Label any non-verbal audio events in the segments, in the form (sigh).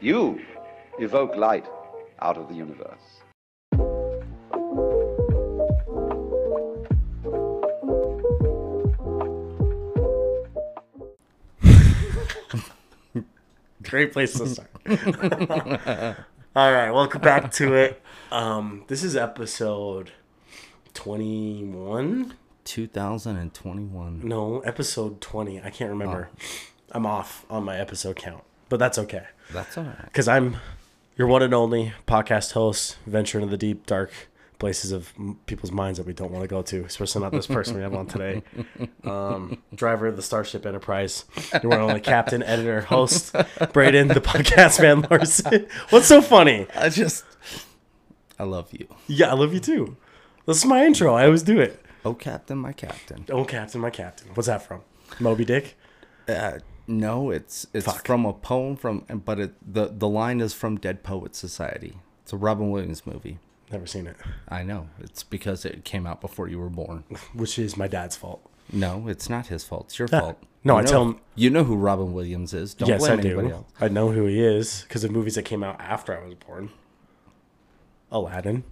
You evoke light out of the universe. Great place to start. (laughs) All right, welcome back to it. Um, this is episode twenty-one. 2021. No, episode twenty. I can't remember. Oh. I'm off on my episode count, but that's okay That's all right. because I'm your one and only podcast host. Venture into the deep, dark places of people's minds that we don't want to go to, especially not this person we have on today. (laughs) Um, driver of the Starship Enterprise, your one and only captain, editor, host, Braden, the podcast man, (laughs) Larson. (laughs) What's so funny? I just, I love you. Yeah, I love you too. This is my intro. I always do it. Oh, Captain, my Captain. Oh, Captain, my Captain. What's that from? Moby Dick? Uh, no, it's it's Fuck. from a poem from, but it the the line is from Dead Poets Society. It's a Robin Williams movie. Never seen it. I know. It's because it came out before you were born. (laughs) Which is my dad's fault. No, it's not his fault. It's your ah, fault. No, You I know- tell him- You know who Robin Williams is. Don't yes, I do. else. I know who he is because of movies that came out after I was born. Aladdin.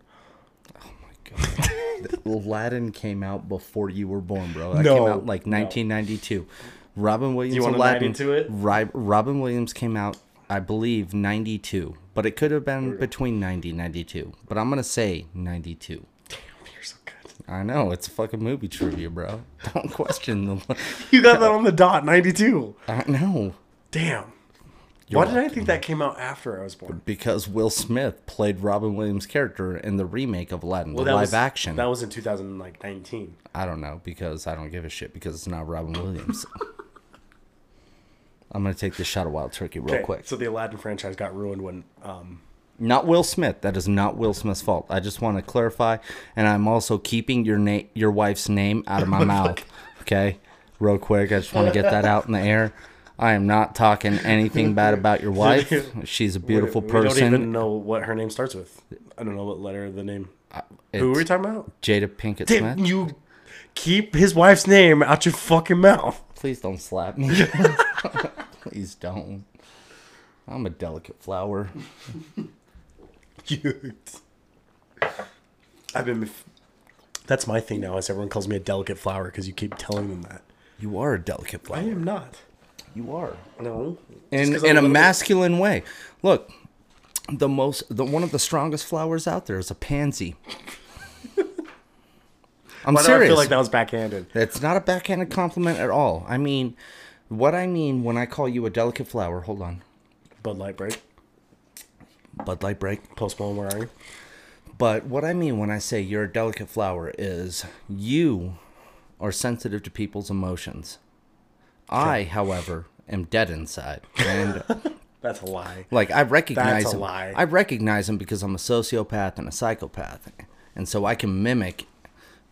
Oh my god. (laughs) Aladdin came out before you were born, bro. That No, came out like no. 1992. Robin Williams You wanna Aladdin. 92 it? Robin Williams came out, I believe, 92, but it could have been between 90 and 92. But I'm gonna say 92. Damn, you're so good. I know it's a fucking movie trivia, bro. (laughs) Don't question the. (laughs) You got that on the dot, 92. I know Damn. Why did I think that came out after I was born? because Will Smith played Robin Williams' character in the remake of Aladdin, the that live was, action. That was in 2019. I don't know because I don't give a shit because it's not Robin Williams. (laughs) I'm gonna take this shot of wild turkey real Okay, quick. So the Aladdin franchise got ruined when um, Not Will Smith. That is not Will Smith's fault. I just want to clarify, and I'm also keeping your name, your wife's name, out of my (laughs) mouth. Okay, real quick. I just want to get that out in the air. I am not talking anything bad about your (laughs) wife. She's a beautiful we don't even know what her name starts with. I don't know what letter of the name. Who It's were we talking about? Jada Pinkett Damn, Smith. you keep his wife's name out your fucking mouth. Please don't slap me. (laughs) Please don't. I'm a delicate flower. (laughs) Cute. I've been. That's my thing now. Is everyone calls me a delicate flower because you keep telling them that. You are a delicate flower. I am not. You are. No. in in a little bit- masculine way. Look, the most the one of the strongest flowers out there is a pansy. (laughs) I'm Why do I feel like that was backhanded? It's not a backhanded compliment at all. I mean, what I mean when I call you a delicate flower. Hold on, Bud Light break. Bud Light break. Post Malone, where are you? But what I mean when I say you're a delicate flower is you are sensitive to people's emotions. I, however, am dead inside, and (laughs) That's a lie. Like I recognize That's him. lie. I recognize him because I'm a sociopath and a psychopath, and so I can mimic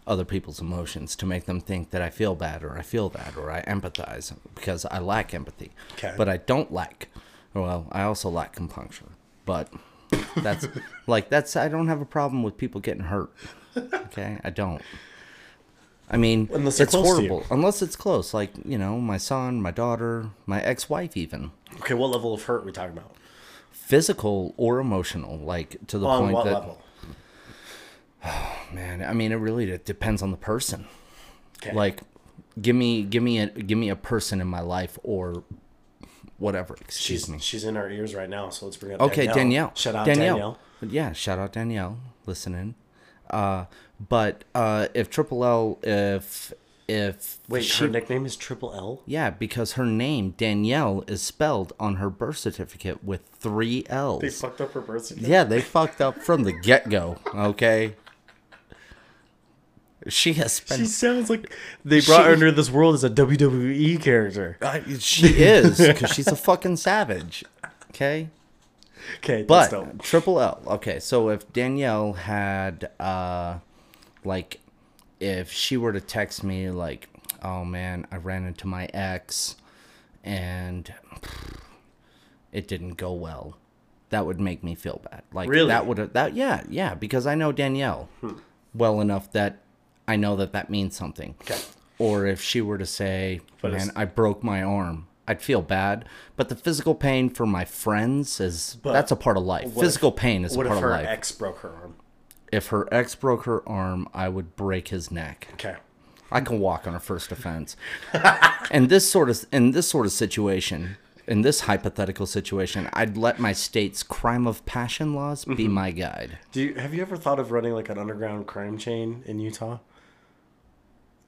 other people's emotions to make them think that I feel bad or I feel that or I empathize because I lack empathy. Okay. But I don't lack. Well, I also lack compunction. But that's (laughs) like that's I don't have a problem with people getting hurt. Okay, I don't. I mean, Unless it's close to you. horrible. Unless it's close, like you know, my son, my daughter, my ex-wife, even Okay, what level of hurt are we talking about? physical or emotional, like to the On point what that level? (sighs) man, I mean, it really it depends on the person. Okay. Like, give me give me a give me a person in my life or whatever. Excuse she's me. she's in our ears right now, so let's bring up Okay, Danielle. Shout out Danielle. Danielle. Yeah, shout out Danielle. Listening. Uh, but uh, if Triple L, if if Wait, she, her nickname is Triple L. yeah, because her name Danielle is spelled on her birth certificate with three L's. They fucked up her birth certificate. Yeah, they fucked up from the get go. Okay. She has spent. She sounds like they brought She- her into this world as a WWE character. I- she is because she's a fucking savage. Okay. Okay. But triple L. Okay, so if Danielle had, uh, like, if she were to text me like, "Oh man, I ran into my ex, and it didn't go well," that would make me feel bad. Like Really? that would that yeah yeah because I know Danielle well enough that I know that that means something. Okay. Or if she were to say, But "Man, I broke my arm," I'd feel bad. But the physical pain for my friends is But that's a part of life. what Physical if- pain is a What part if of her life. ex broke her arm? if her ex broke her arm, I would break his neck. Okay. I can walk on a first offense. (laughs) and this sort of in this sort of situation, in this hypothetical situation, I'd let my state's crime of passion laws be Mm-hmm. my guide. Do you have you ever thought of running like an underground crime chain in Utah?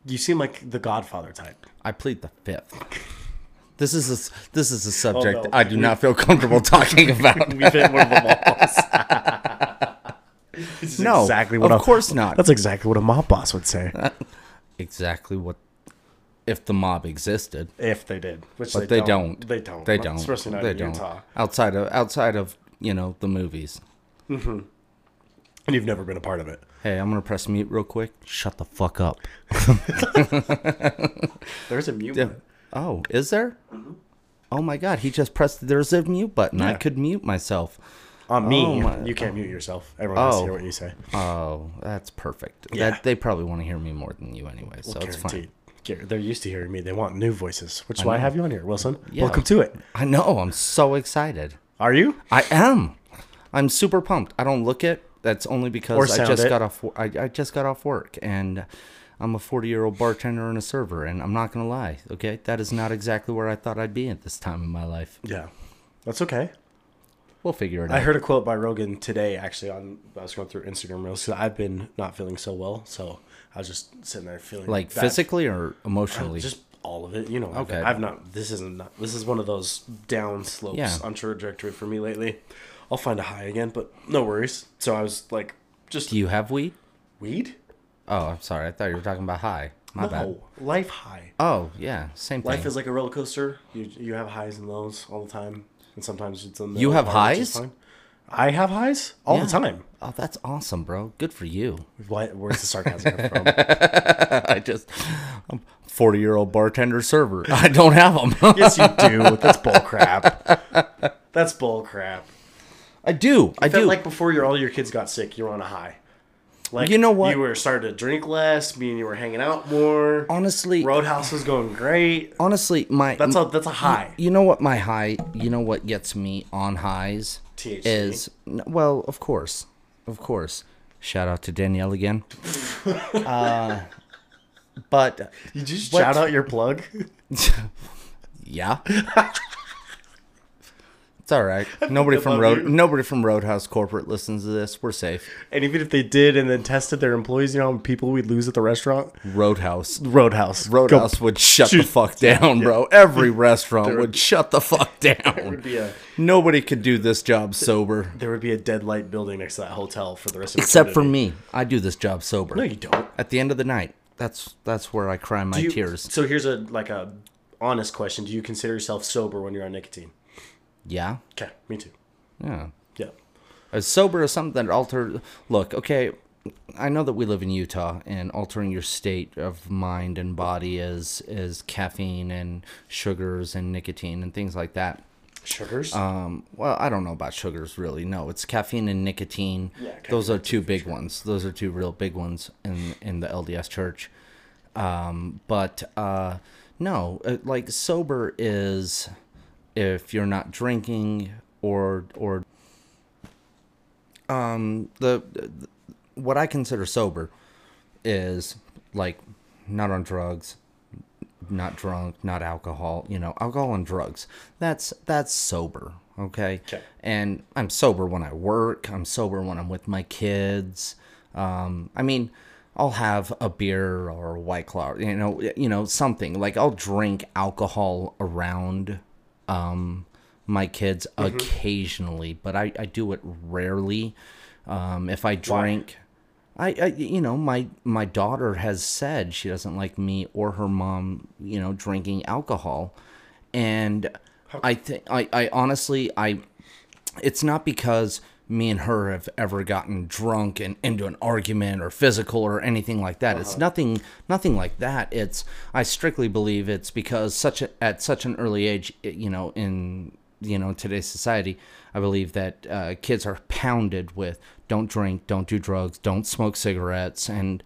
You seem like the Godfather type. I plead the fifth. This is a, this is a oh, subject no. I do not feel comfortable talking about. (laughs) We've hit one of the walls. (laughs) This is No, of a- course not. That's exactly what a mob boss would say Exactly what if the mob existed. if they did, which But they, don't. They don't. They don't. Especially not they in don't. Utah. Outside of outside of you know the movies. Mm-hmm. And you've never been a part of it. Hey, I'm gonna press mute real quick. Shut the fuck up. (laughs) There's a mute. Yeah. button. Oh, is there? Mm-hmm. Oh my god, he just pressed there's a mute button. I could mute myself. On me, Oh my- you can't mute yourself. Everyone has to Oh. hear what you say. Oh, that's perfect. Yeah. That they probably want to hear me more than you anyway, so it's fine. They're used to hearing me. They want new voices, which is why I have you on here, Wilson. Yeah. Welcome to it. I know, I'm so excited. Are you? I am. I'm super pumped. I don't look it. That's only because I just it. got off. I, I just got off work, and I'm a 40 year old bartender and a server. And I'm not gonna lie. Okay, that is not exactly where I thought I'd be at this time in my life. Yeah. That's okay. We'll figure it I out. I heard a quote by Rogan today, actually, on I was going through Instagram reels. 'cause I've been not feeling so well, so I was just sitting there feeling like bad. physically or emotionally. Uh, just all of it. You know, I've, Okay. I've not. This isn't. Not, this is one of those down slopes Yeah. on trajectory for me lately. I'll find a high again, but no worries. So I was like, just Do you have weed? weed. Oh, I'm sorry. I thought you were talking about high. My no, bad. life high. Oh, yeah, same thing. Life is like a roller coaster. You you have highs and lows all the time, and sometimes it's in the You have middle which is highs? fine. I have highs all the time. Oh, that's awesome, bro. Good for you. Why, where's the sarcasm come (laughs) from? I just, I'm 40 year old bartender server. I don't have them. yes, you do. (laughs) That's bull crap. That's bull crap. I do. I I felt do. like before your all your kids got sick, you were on a high. Like You know what? You were starting to drink less. Me and you were hanging out more. honestly, Roadhouse was going great. honestly, my That's a that's a high. You know what my high? You know what gets me on highs THC. is well, of course, of course. Shout out to Danielle again. (laughs) uh, but You just What? shout out your plug. (laughs) (laughs) yeah, it's all right. (laughs) Nobody from Road, you. nobody from Roadhouse Corporate listens to this. We're safe. And even if they did and then tested their employees, you know, people we'd lose at the restaurant. Roadhouse. Roadhouse. Roadhouse Go- would shut the fuck down, bro. Every restaurant would would- shut the fuck (laughs) There down. would be a Nobody could do this job sober. there would be a dead light building next to that hotel for the rest of the day. Except for me. I do this job sober. No, you don't. At the end of the night. That's that's where I cry my you- tears. So here's a like a honest question: Do you consider yourself sober when you're on nicotine? Yeah. Okay, me too. Yeah. Yeah. As sober as something that alters look, okay, I know that we live in Utah and altering your state of mind and body is is caffeine and sugars and nicotine and things like that. Sugars. Um, well, I don't know about sugars really. No, it's caffeine and nicotine. Yeah, Those are two big ones. Those are two real big ones in in the LDS church. Um, but uh, no, uh, like sober is if you're not drinking or or um the, the what I consider sober is like not on drugs, not drunk, not alcohol, you know, alcohol and drugs. That's that's sober, okay? Okay. And I'm sober when I work, I'm sober when I'm with my kids. Um I mean, I'll have a beer or a white claw, you know, you know, something. Like I'll drink alcohol around um my kids occasionally, but I, I do it rarely. Um if I drink I, I you know my my daughter has said she doesn't like me or her mom you know drinking alcohol. And i think I, I honestly i it's not because me and her have ever gotten drunk and into an argument or physical or anything like that. It's nothing nothing like that. It's i strictly believe it's because such a, at such an early age you know in you know today's society i believe that uh, kids are pounded with don't drink don't do drugs don't smoke cigarettes and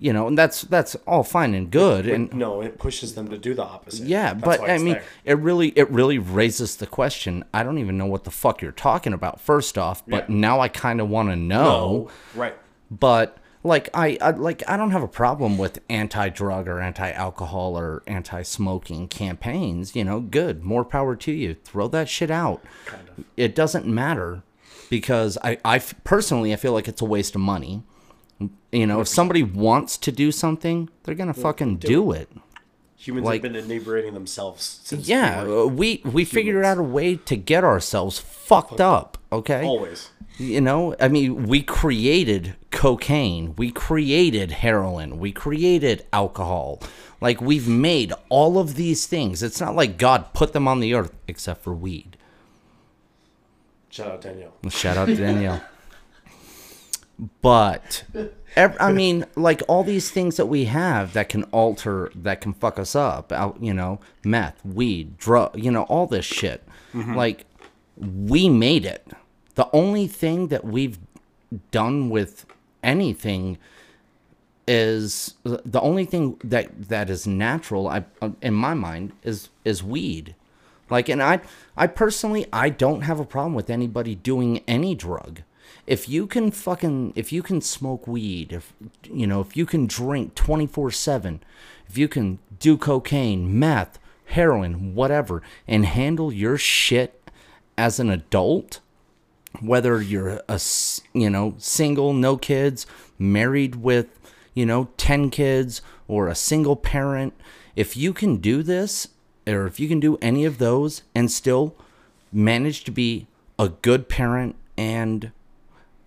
you know, and that's that's all fine and good, and no, it pushes them to do the opposite. yeah, That's but I mean, there. it really it really raises the question. I don't even know what the fuck you're talking about. First off, but Yeah. now I kind of want to know. no, right? But like I, I like I don't have a problem with anti-drug or anti-alcohol or anti-smoking campaigns. You know, good, more power to you. Throw that shit out. Kind of. It doesn't matter because I, I personally I feel like it's a waste of money. You know, if somebody wants to do something, they're gonna fucking do it. Humans Like- have been inebriating themselves since Yeah, we we we figured out a way to get ourselves fucked up. Okay, always. you know, I mean, we created cocaine, we created heroin, we created alcohol. Like we've made all of these things. It's not like God put them on the earth, except for weed. Shout out Danielle. Shout out to Danielle. (laughs) But I mean, like all these things that we have that can alter, that can fuck us up. Out, you know, meth, weed, drug, you know, all this shit. Mm-hmm. Like we made it. The only thing that we've done with anything is the only thing that that is natural. I uh, in my mind is is weed. Like, and I, I personally, I don't have a problem with anybody doing any drug. If you can fucking, if you can smoke weed, if you know, if you can drink twenty four seven, if you can do cocaine, meth, heroin, whatever, and handle your shit as an adult, whether you're a you know single no kids married with you know 10 kids or a single parent if you can do this or if you can do any of those and still manage to be a good parent and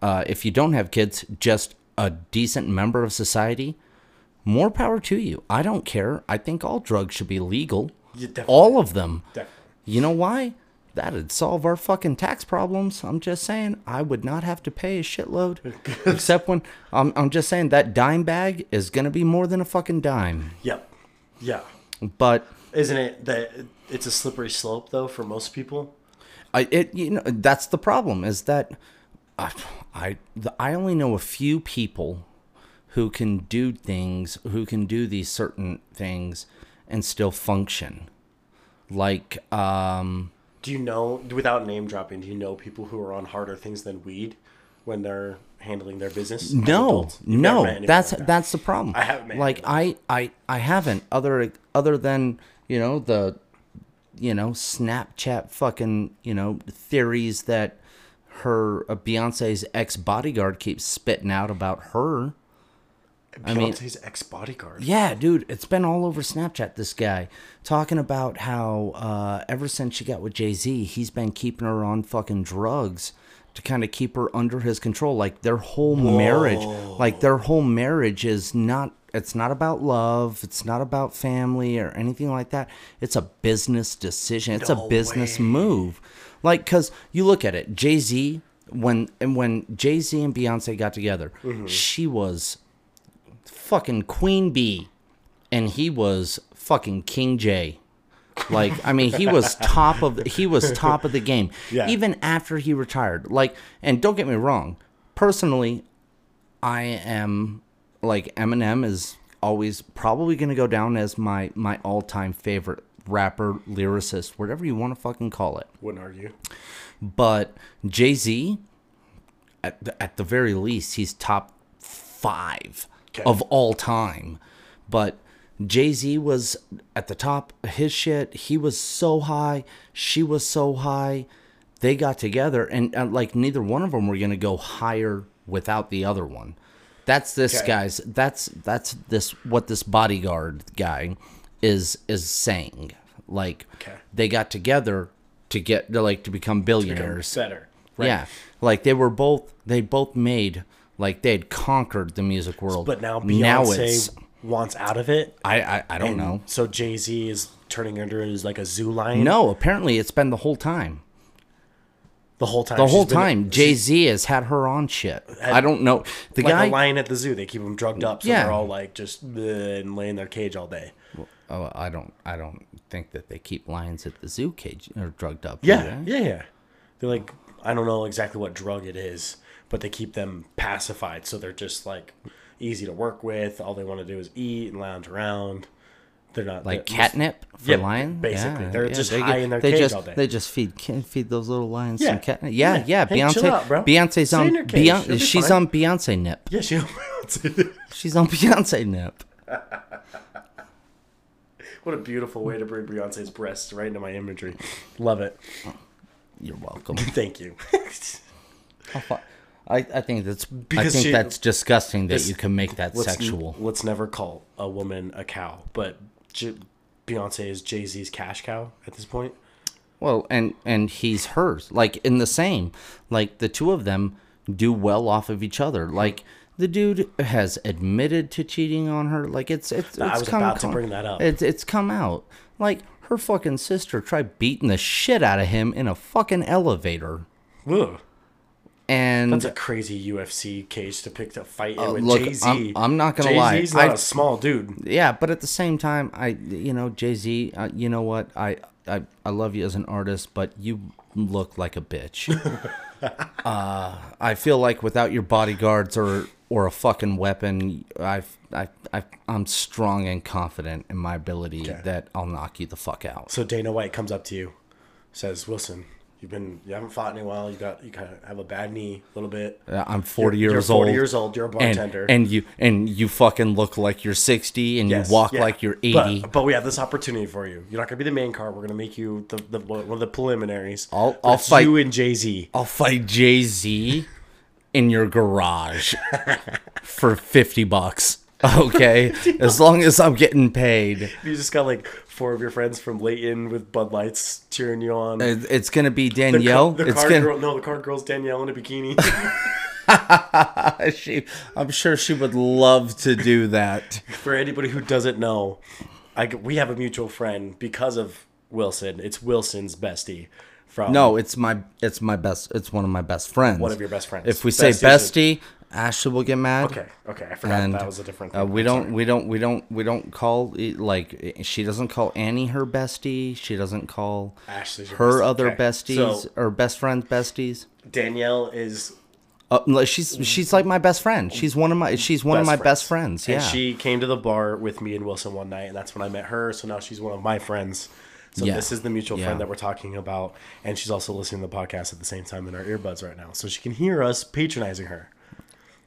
uh, if you don't have kids just a decent member of society more power to you i don't care i think all drugs should be legal Yeah, all of them Definitely. you know why? That'd solve our fucking tax problems. I'm just saying, I would not have to pay a shitload. (laughs) Except when I'm, I'm just saying that dime bag is gonna be more than a fucking dime. Yep. Yeah. But Isn't it that it's a slippery slope though for most people? I, it, you know, that's the problem. Is that I, I, the, I only know a few people who can do things, who can do these certain things, and still function. Like, um, Do you know, without name dropping, do you know people who are on harder things than weed when they're handling their business? No, adults? You've never no, that's like that. that's the problem. I haven't met like I, I I haven't other other than you know the you know Snapchat fucking you know theories that her uh, Beyonce's ex bodyguard keeps spitting out about her. I mean- Beyonce's ex bodyguard. Yeah, dude, it's been all over Snapchat. This guy talking about how uh, ever since she got with Jay Z, he's been keeping her on fucking drugs to kind of keep her under his control. Like their whole marriage, like their whole marriage is not. It's not about love. It's not about family or anything like that. It's a business decision. It's No a business way. move. Like, cause you look at it, Jay Z. When and when Jay Z and Beyonce got together, mm-hmm. she was fucking Queen Bee, and he was fucking King J. Like, I mean, he was (laughs) top of he was top of the game. Yeah. Even after he retired. Like, and don't get me wrong, personally, I am like Eminem is always probably gonna go down as my my all time favorite rapper, lyricist, whatever you want to fucking call it. Wouldn't argue. But Jay Z, at the, at the very least, he's top five Okay. of all time. But Jay Z was at the top of his shit. He was so high. She was so high. They got together, and uh, like neither one of them were gonna go higher without the other one. That's this Okay. guy's. That's that's this what this bodyguard guy is is saying. Like Okay. they got together to get to like to become billionaires. Better. Right. Yeah, like they were both. They both made like they had conquered the music world. But now now Beyonce it's. wants out of it. I I, I don't know. So Jay Z is turning her into like a zoo lion. No, apparently it's been the whole time. the whole time. The whole time, Jay Z has had her on shit. I don't know the like guy. lion at the zoo. They keep them drugged up, so Yeah. they're all like just and lay in their cage all day. Oh, I don't. I don't think that they keep lions at the zoo cage or drugged up. Yeah, yeah, yeah. They're like, I don't know exactly what drug it is, but they keep them pacified, so they're just like easy to work with. All they want to do is eat and lounge around. They're not like they're- catnip for Yeah, lions. basically. They're just they high get- in their they cage just, all day. They just feed can feed those little lions Yeah. some catnip. Yeah, Yeah. yeah. Hey, Beyonce, bro. Beyonce's Stay on. in your cage. You'll Beyonce, she's fine. on Beyonce nip. Yeah, she. (laughs) She's on Beyonce nip. (laughs) what a beautiful way to bring Beyonce's breasts right into my imagery. Love it. You're welcome. (laughs) Thank you. I, I think that's I think she- that's disgusting that you can make that let's, sexual. Let's never call a woman a cow, but J- Beyonce is Jay Z's cash cow at this point. Well, and and he's hers. Like in the same. Like the two of them do well off of each other. Like the dude has admitted to cheating on her. Like it's it's. I it's was come, about to bring that up. It's it's come out. Like her fucking sister tried beating the shit out of him in a fucking elevator. Ugh. And That's a crazy UFC cage to pick to fight in with Jay Z. I'm- I'm not gonna lie. Jay-Z's not I- a small dude. yeah, but at the same time, I you know Jay Z. Uh, you know what? I, I I love you as an artist, but you look like a bitch. (laughs) uh, I feel like without your bodyguards or or a fucking weapon, I I I I'm strong and confident in my ability that I'll knock you the fuck out. So Dana White comes up to you, says, "Wilson, you've been you haven't fought in a while. You got you kind of have a bad knee a little bit. Uh, I'm 40 You're- years you're 40 old. years old. You're a bartender. and you and you fucking look like you're 60 and Yes, you walk yeah. like you're 80. But, but we have this opportunity for you. You're not gonna be the main card. We're gonna make you the, the one of the preliminaries. I'll- I'll fight- you and Jay Z. I'll fight Jay Z in your garage (laughs) for 50 bucks. Okay, (laughs) as long as I'm getting paid, You just got like four of your friends from Layton with Bud Lights cheering you on. It's gonna be Danielle. the it's card gonna. girl, no, the card girl's Danielle in a bikini. (laughs) She, I'm sure she would love to do that. For anybody who doesn't know, I, we have a mutual friend because of Wilson. It's Wilson's bestie from No, it's my it's my best. It's one of my best friends. one of your best friends. If we say Besties bestie, Ashley will get mad. okay, okay, I forgot that was a different. uh, Thing. we I'm don't sorry. we don't we don't we don't call it, like she doesn't call Annie her bestie. She doesn't call Ashley's your her bestie. other Okay, besties so- or best friends besties. Danielle is Uh, she's she's like my best friend. She's one of my she's one of my best friends. Yeah. And she came to the bar with me and Wilson one night, and that's when I met her. So now she's one of my friends. So Yeah. this is the mutual Yeah. friend that we're talking about, and she's also listening to the podcast at the same time in our earbuds right now, so she can hear us patronizing her.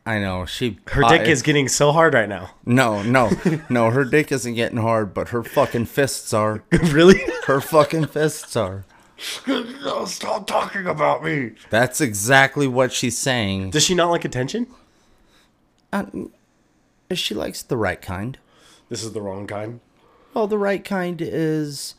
I know she Her dick I- is getting so hard right now. no no (laughs) no. Her dick isn't getting hard, but her fucking fists are. (laughs) really? Her fucking fists are. Stop talking about me. That's exactly what she's saying. Does she not like attention? Uh, she likes the right kind. This is the wrong kind. Well, the right kind is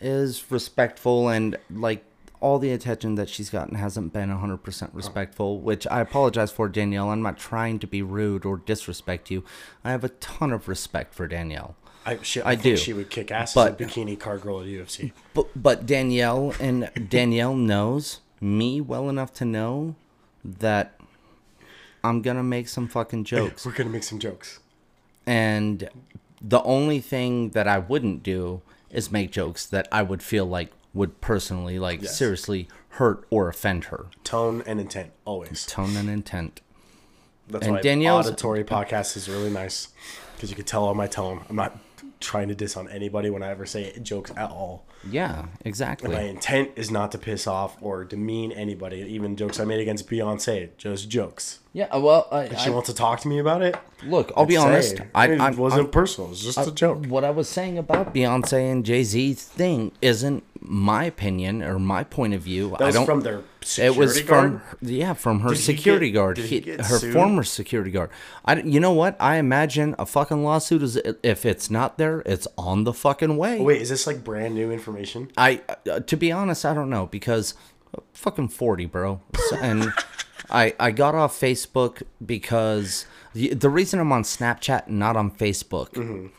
is respectful and like all the attention that she's gotten hasn't been 100% respectful, which I apologize for, Danielle. I'm not trying to be rude or disrespect you. I have a ton of respect for Danielle. I, she, I, I think do, she would kick ass but- as a bikini card girl at UFC. But but Danielle and Danielle knows me well enough to know that I'm gonna make some fucking (laughs) jokes. We're gonna make some jokes. And the only thing that I wouldn't do is make jokes that I would feel like would personally like Yes. seriously hurt or offend her. Tone and intent, always. Tone and intent. That's And why Danielle's- auditory podcast is really nice because you can tell on my tone. I'm not trying to diss on anybody when I ever say jokes at all. Yeah, exactly. My intent is not to piss off or demean anybody. Even jokes I made against Beyonce, just jokes. Yeah, uh, well, I, If she wants to talk to me about it, look, I'll be say, honest. I, it I wasn't I'm- personal. It's was just a uh, joke. What I was saying about Beyonce and Jay Z thing isn't my opinion or my point of view. That was I don't. from their it was guard. from yeah, from her Did security get- guard. he He- her sued? former security guard. I, you know what? I imagine a fucking lawsuit is if it's not there, it's on the fucking way. Wait, is this like brand new information? I, uh, to be honest, I don't know because fucking forty, bro. So- and (laughs) I I got off Facebook because the, the reason I'm on Snapchat and not on Facebook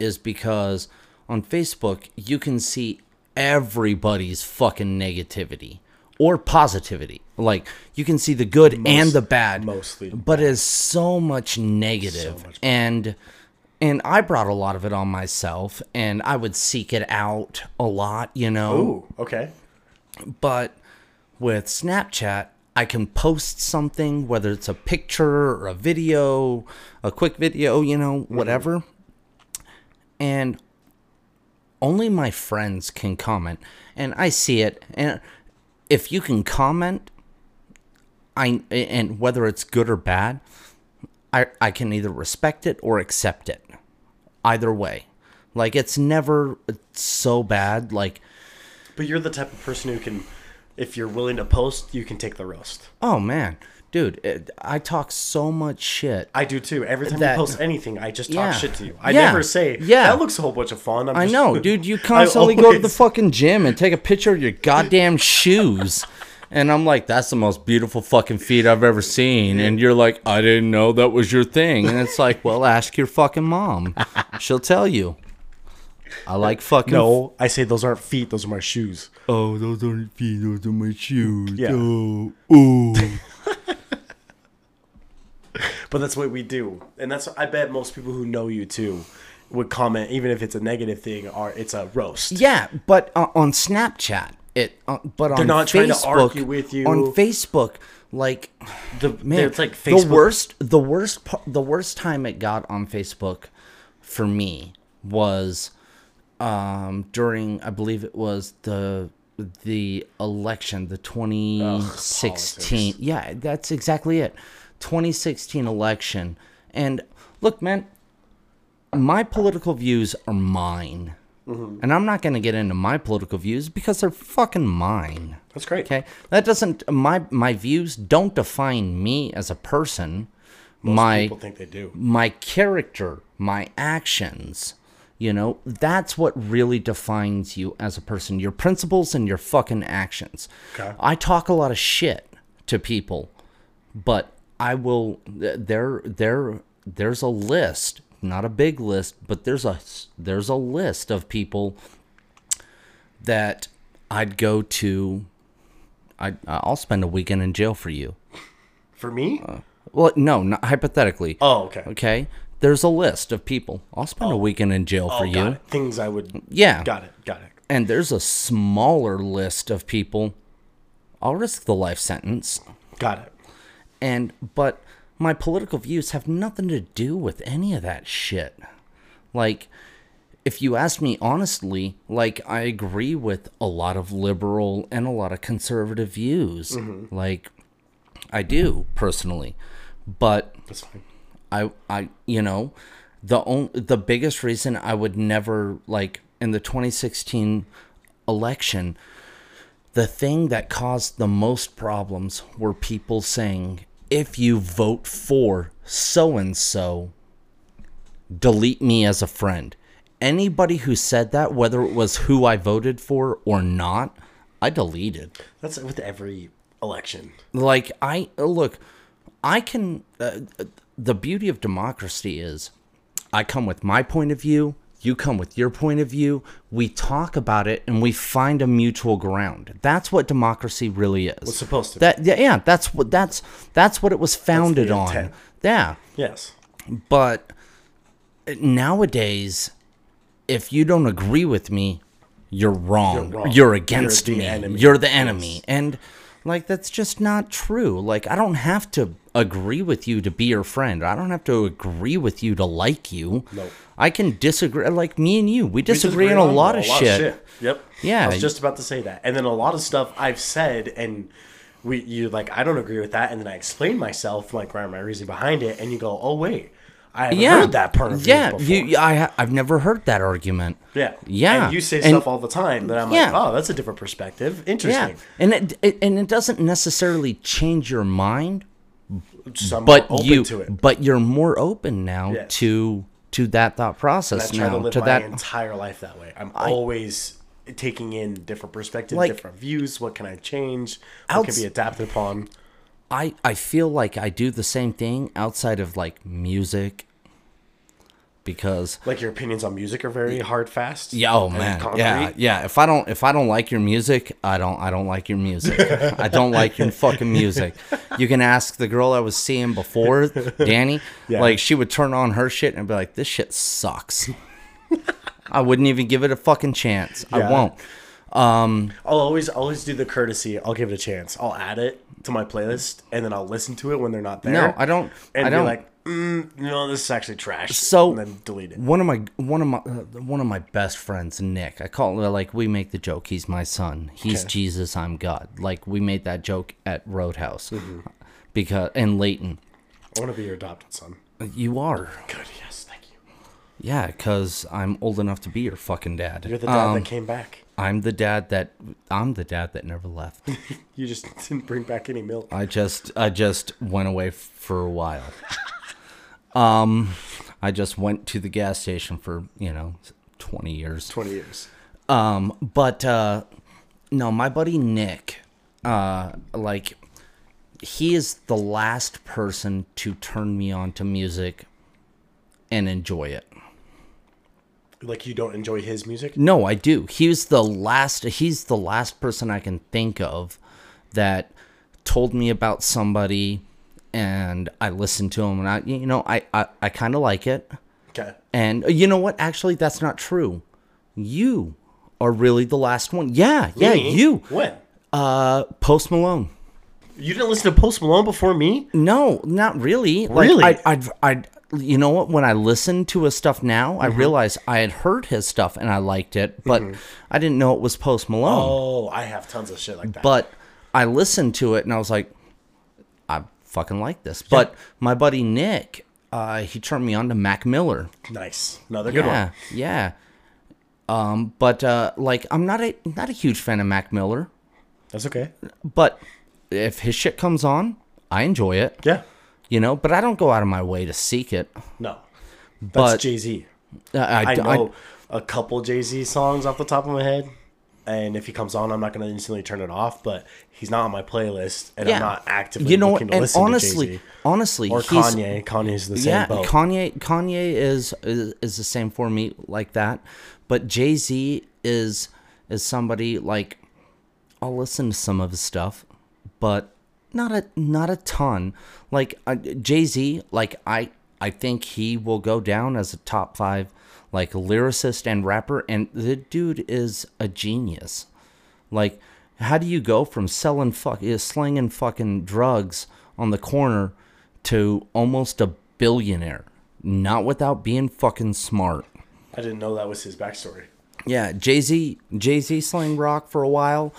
is because on Facebook you can see everybody's fucking negativity or positivity. Like you can see the good and the bad, mostly but it's so much negative. So much and and I brought a lot of it on myself, and I would seek it out a lot, you know. Ooh, okay. But with Snapchat, I can post something, whether it's a picture or a video, a quick video, you know, mm-hmm. whatever. And only my friends can comment. And I see it. And if you can comment, I and whether it's good or bad, I I can either respect it or accept it. Either way. Like it's never so bad like But you're the type of person who can, if you're willing to post, you can take the roast. oh man, dude, it, I talk so much shit. I do too. Every time That- you post anything, I just talk Yeah. shit to you. I Yeah. never say, Yeah. that looks a whole bunch of fun. I'm I just- know, (laughs) dude. You constantly go to the fucking gym and take a picture of your goddamn shoes. And I'm like, that's the most beautiful fucking feet I've ever seen. And you're like, I didn't know that was your thing. And it's like, well, ask your fucking mom. She'll tell you. I like fucking. No, I say those aren't feet, those are my shoes. Oh, those aren't feet. Those are my shoes. Yeah. Oh, oh. But that's what we do. And that's, I bet most people who know you too would comment, even if it's a negative thing, or it's a roast. Yeah, but uh, on Snapchat, it. Uh, but on not trying to Facebook, argue with you. On Facebook, like The, (sighs) man, it's like Facebook. the worst, the worst, the worst time it got on Facebook for me was um, during, I believe it was the the election, the 2016. politics. yeah, that's exactly it. 2016 election, and look, man, my political views are mine. Mm-hmm. And I'm not going to get into my political views because they're fucking mine. That's great. Okay? That doesn't my my views don't define me as a person. my People think they do. my character, my actions, you know, that's what really defines you as a person. Your principles and your fucking actions. Okay. I talk a lot of shit to people, but I will there there there's a list, not a big list, but there's a there's a list of people that I'd go to I uh, I'll spend a weekend in jail for you. For me? Uh, well, no, not hypothetically. oh, okay. Okay. There's a list of people. I'll spend a oh. weekend in jail oh, for Oh, you. it. Things I would. Yeah. Got it. Got it. And there's a smaller list of people. I'll risk the life sentence. Got it. And but my political views have nothing to do with any of that shit. Like if you ask me honestly, like I agree with a lot of liberal and a lot of conservative views. Mm-hmm. Like I do personally. But That's fine. I I you know the only, the biggest reason I would never like in the 2016 election the thing that caused the most problems were people saying if you vote for so and so delete me as a friend anybody who said that whether it was who I voted for or not I deleted That's with every election. like i look i can uh, the beauty of democracy is i come with my point of view you come with your point of view we talk about it and we find a mutual ground. That's what democracy really is. It's supposed to. be. that yeah, yeah that's what that's that's what it was founded on. Yeah. Yes. but nowadays if you don't agree with me you're wrong. You're you're, against You're me. enemy. you're the enemy. And like that's just not true. Like i don't have to agree with you to be your friend i don't have to agree with you to like you Nope. i can disagree like me and you we We disagree, on a lot of shit Yep. Yeah. I was just about to say that. And then a lot of stuff I've said and we you like I don't agree with that and then I explain myself like where my reason behind it and you go, "Oh wait. I haven't yeah heard that part of yeah you before." you I, I've never heard that argument yeah. Yeah. And you say And- stuff all the time that I'm Yeah. like, "Oh, that's a different perspective. Interesting. yeah Interesting." and it, it and it doesn't necessarily change your mind I'm but open you to it. but you're more open now Yes. to to that thought I process try to now live to my that entire life that way. I'm always taking in different perspectives, Like- different views. What can I change? What can be adapted upon? I I feel like I do the same thing outside of like music because Like your opinions on music are very hard, fast. yeah oh man yeah yeah if I don't if I don't like your music I don't I don't like your music I don't like your fucking music you can ask the girl I was seeing before (laughs) Danny Yeah. like she would turn on her shit and be like this shit sucks I wouldn't even give it a fucking chance I won't um I'll always always do the courtesy. I'll give it a chance. I'll add it, to my playlist, and then I'll listen to it when they're not there. No, I don't. And I don't. like, mm, no, this is actually trash. So and then delete it. One of my one of my uh, one of my best friends, Nick. I call it like we make the joke. He's my son. He's Okay. Jesus. I'm God. Like we made that joke at Roadhouse, Mm-hmm. because in Layton, I want to be your adopted son. you are. Good. Yes. Thank you. Yeah, because I'm old enough to be your fucking dad. You're the dad Um, that came back. I'm the dad that I'm the dad that never left. (laughs) You just (laughs) didn't bring back any milk. I just I just went away for a while. (laughs) Um, I just went to the gas station for you know twenty years. Twenty years. Um, but uh, no, my buddy Nick, uh, like he is the last person to turn me on to music and enjoy it. Like you don't enjoy his music? No, I do. He's the last. He's the last person I can think of that told me about somebody, and I listened to him, and I, you know, I, I, I kind of like it. Okay. And uh, you know what? Actually, that's not true. You are really the last one. Yeah, yeah, Me? you. When? Uh, Post Malone. You didn't listen to Post Malone before me? No, not really. Like, Really? I, I, I, you know what? When I listen to his stuff now, Mm-hmm. I realize I had heard his stuff and I liked it, but I didn't know it was Post Malone. Oh, I have tons of shit like that. But I listened to it and I was like, fucking like this. But my buddy Nick, uh, he turned me on to Mac Miller. nice. Another good yeah, one. yeah. Um, but uh, like, I'm not a not a huge fan of Mac Miller, That's okay. but if his shit comes on, I enjoy it. Yeah. You know, but I don't go out of my way to seek it. No. That's But- Jay Z. I, I I- know a couple Jay Z songs off the top of my head. And if he comes on, I'm not going to instantly turn it off. But he's not on my playlist, and yeah. I'm not actively you know looking to And listen honestly, to Jay Z. honestly, Or Kanye. Kanye's the same yeah, boat. Kanye Kanye is, is is the same for me like that. But Jay Z is is somebody like I'll listen to some of his stuff, but not a not a ton. Like uh, Jay Z, like I I think he will go down as a top five like lyricist and rapper, and the dude is a genius. Like, how do you go from selling fuck, uh, slinging fucking drugs on the corner to almost a billionaire? Not without being fucking smart. I didn't know that was his backstory. Yeah, Jay Z, Jay Z slang rock for a while.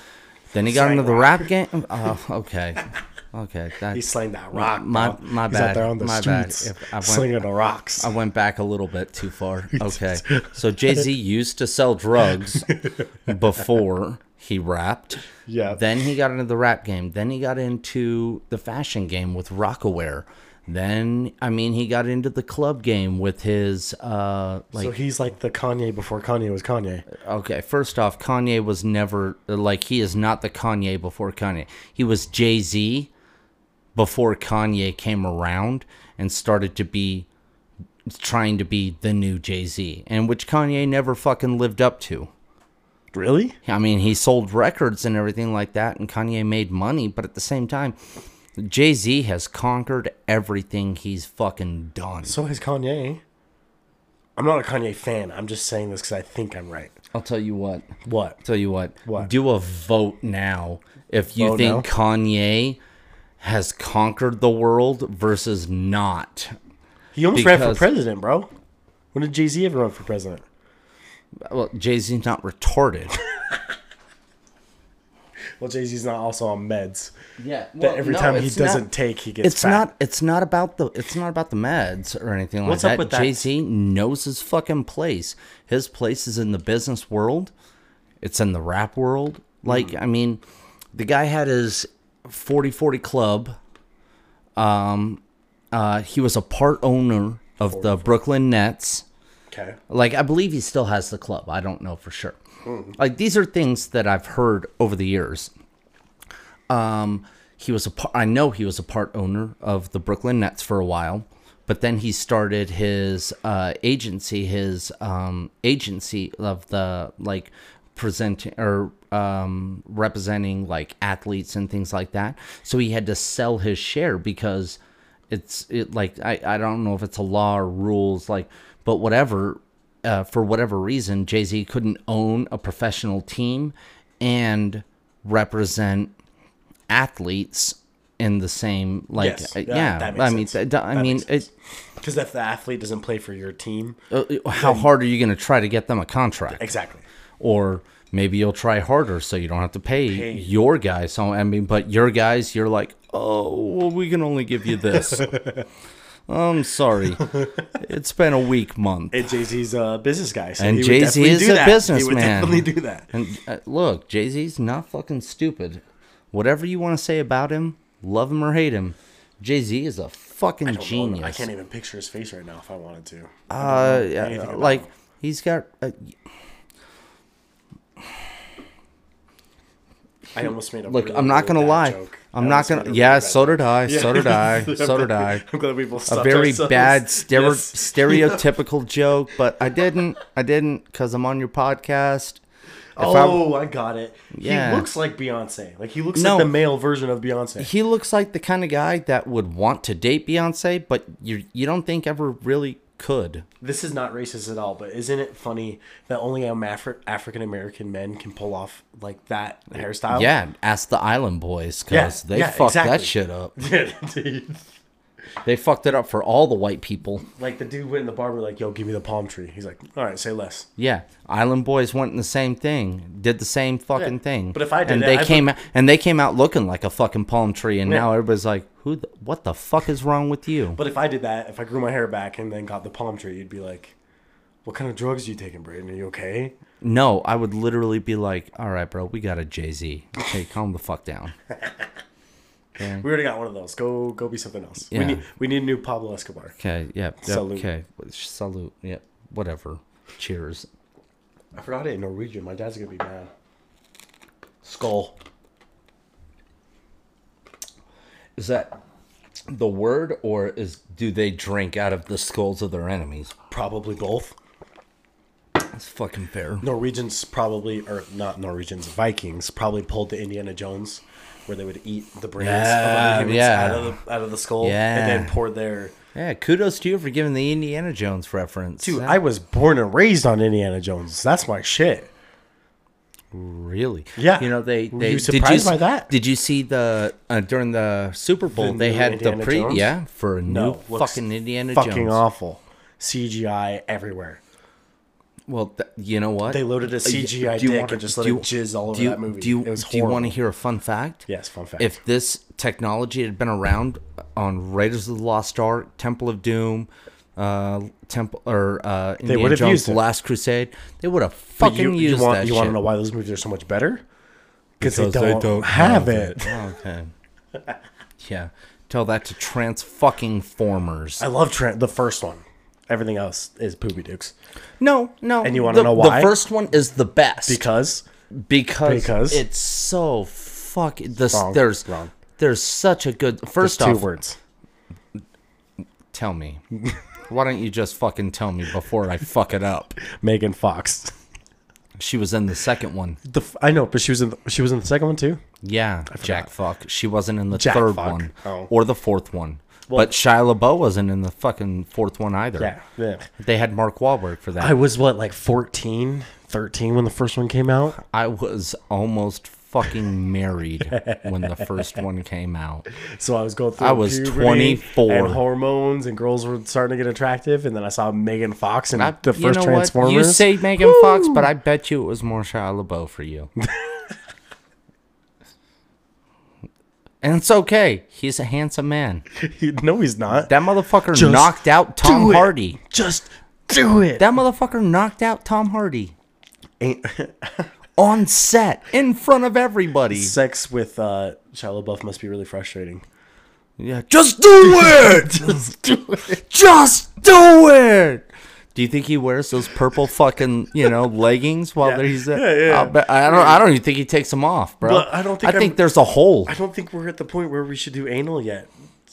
Then he got Slang into the rock. rap game. Oh, okay, (laughs) okay. That He slang that rock. My- bro. my He's bad, out there on the my bad. If I went- slinging the rocks. I went back a little bit too far. (laughs) Okay. So Jay Z used to sell drugs (laughs) before he rapped. Yeah. Then he got into the rap game. Then he got into the fashion game with Rocawear. Then I mean he got into the club game with his uh like so he's like the Kanye before Kanye was Kanye. okay, first off, Kanye was never like he is not the Kanye before Kanye. He was Jay Z before Kanye came around and started to be trying to be the new Jay Z, and which Kanye never fucking lived up to. Really? I mean, he sold records and everything like that, and Kanye made money, but at the same time, Jay Z has conquered everything he's fucking done. So has Kanye. I'm not a Kanye fan. I'm just saying this because I think I'm right. I'll tell you what. What? Tell you what. What? Do a vote now if you Vote think now? Kanye has conquered the world versus not. He almost ran for president, bro. When did Jay Z ever run for president? Well, Jay Z's not retarded. (laughs) Well, Jay Z's not also on meds. yeah. That every time he doesn't take, he gets It's fat. not. It's not about the. It's not about the meds or anything What's like up that. with? Jay Z knows his fucking place. His place is in the business world. It's in the rap world. Like Hmm. I mean, the guy had his 40-40 club. Um, uh, he was a part owner of the Brooklyn Nets. Okay. Like I believe he still has the club. I don't know for sure. Like these are things that I've heard over the years. Um, he was a par- I know he was a part owner of the Brooklyn Nets for a while, but then he started his uh, agency, his um, agency of the like presenting or um, representing like athletes and things like that. So he had to sell his share because it's it like I, I don't know if it's a law or rules like but whatever uh, for whatever reason jay-z couldn't own a professional team and represent athletes in the same like Yes, uh, that- yeah. I mean, th- I mean, it, Because if the athlete doesn't play for your team, uh, how hard are you going to try to get them a contract? exactly. or maybe you'll try harder so you don't have to pay, Pay. your guys. So I mean, but your guys, you're like, oh, well, we can only give you this. (laughs) I'm sorry, it's been a weak month. And Jay Z's a business guy, so And Jay-Z is do a that. He would definitely do that. And uh, look, Jay Z's not fucking stupid. Whatever you want to say about him, love him or hate him, Jay Z is a fucking I don't know, genius. I can't even picture his face right now if I wanted to. Uh, yeah, like him. he's got. Uh, I almost made a look, really, I'm not gonna lie. joke. I'm I not gonna. really yeah, so did I. So did I. (laughs) So did I. I'm glad we both a very ourselves. bad (laughs) stere- Yes. stereotypical joke, but I didn't. I didn't because I'm on your podcast. If Oh, I got it. Yeah. He looks like Beyonce. Like he looks No. like the male version of Beyonce. he looks like the kind of guy that would want to date Beyonce, but you you don't think ever really could. This is not racist at all, but isn't it funny that only Afri- African American men can pull off like that hairstyle? Yeah, ask the Island Boys Yeah, because they yeah, fucked that shit up. (laughs) They fucked it up for all the white people. Like the dude went in the barber, like, "Yo, give me the palm tree." He's like, "All right, say less." Yeah, Island Boys went in the same thing, did the same fucking Yeah, thing. but if I did and it, they I came out, and they came out looking like a fucking palm tree, and Yeah. now everybody's like, "Who? The, what the fuck is wrong with you?" But if I did that, if I grew my hair back and then got the palm tree, you'd be like, "What kind of drugs are you taking, Braden? Are you okay?" No, I would literally be like, "All right, bro, we got a Jay Z. Okay, calm the fuck down." (laughs) Okay, We already got one of those. Go, go, be something else. Yeah. We need, we need a new Pablo Escobar. okay, yep, Salute. okay, salute, yep, whatever. Cheers. I forgot it in Norwegian. My dad's gonna be mad. Skull. Is that the word, or is do they drink out of the skulls of their enemies? Probably both. That's fucking fair. Norwegians probably, or not Norwegians, Vikings probably pulled the Indiana Jones, where they would eat the brains Yeah, of the humans yeah. out of the out of the skull, Yeah. and then poured their. Yeah, kudos to you for giving the Indiana Jones reference. Dude, That- I was born and raised on Indiana Jones. That's my shit. really, Yeah. You know they Were they you did surprised you, by that? Did you see the uh, during the Super Bowl The they new had Indiana the pre Jones? yeah for a new No, looks fucking Indiana Fucking Jones. awful. CGI everywhere. Well, th- you know what? They loaded a Uh, CGI do you dick wanna- and just let do it you- jizz all over do you, that movie. Do you, it was do you want to hear a fun fact? Yes, fun fact. If this technology had been around on Raiders of the Lost Ark, Temple of Doom, uh, Temple or uh, Indiana would have Jones: The. Last Crusade, they would have fucking you, you used want that you shit. want to know why those movies are so much better? Because they, Because don't have it. Oh, okay. (laughs) yeah. Tell that to trans fucking formers. I love Trent, the first one. Everything else is poopy dukes. No, no. And you wanna know why? The first one is the best Because because Because? it's so fucking. This Wrong, there's wrong. there's such a good. there's First two off, words. tell me. Why don't you just fucking tell me before I fuck it up? Megan Fox. She was in the second one. The f- I know, but she was in the, she was in the second one too. Yeah, Jack Fuck. She wasn't in the Jack third Fuck. one Oh. or the fourth one. But Shia LaBeouf wasn't in the fucking fourth one either. Yeah, yeah. They had Mark Wahlberg for that. I was what like 14, 13 when the first one came out. I was almost fucking married (laughs) when the first one came out. So I was going through. I was 24. and hormones, and girls were starting to get attractive. And then I saw Megan Fox in I, the you first know Transformers. What? You say Megan Fox, but I bet you it was more Shia LaBeouf for you. (laughs) and it's okay. He's a handsome man. (laughs) no, he's not. That motherfucker Just knocked out Tom do it. Hardy. Just do it. That motherfucker knocked out Tom Hardy Ain't (laughs) on set in front of everybody. sex with uh, Shia LaBeouf must be really frustrating. Yeah, just do (laughs) it. just do it. Just do it. Do you think he wears those purple fucking you know (laughs) leggings while Yeah. he's there? Yeah, yeah. Bet- I don't. I don't even think he takes them off, bro. But I don't think I think I'm- there's a hole. I don't think we're at the point where we should do anal yet,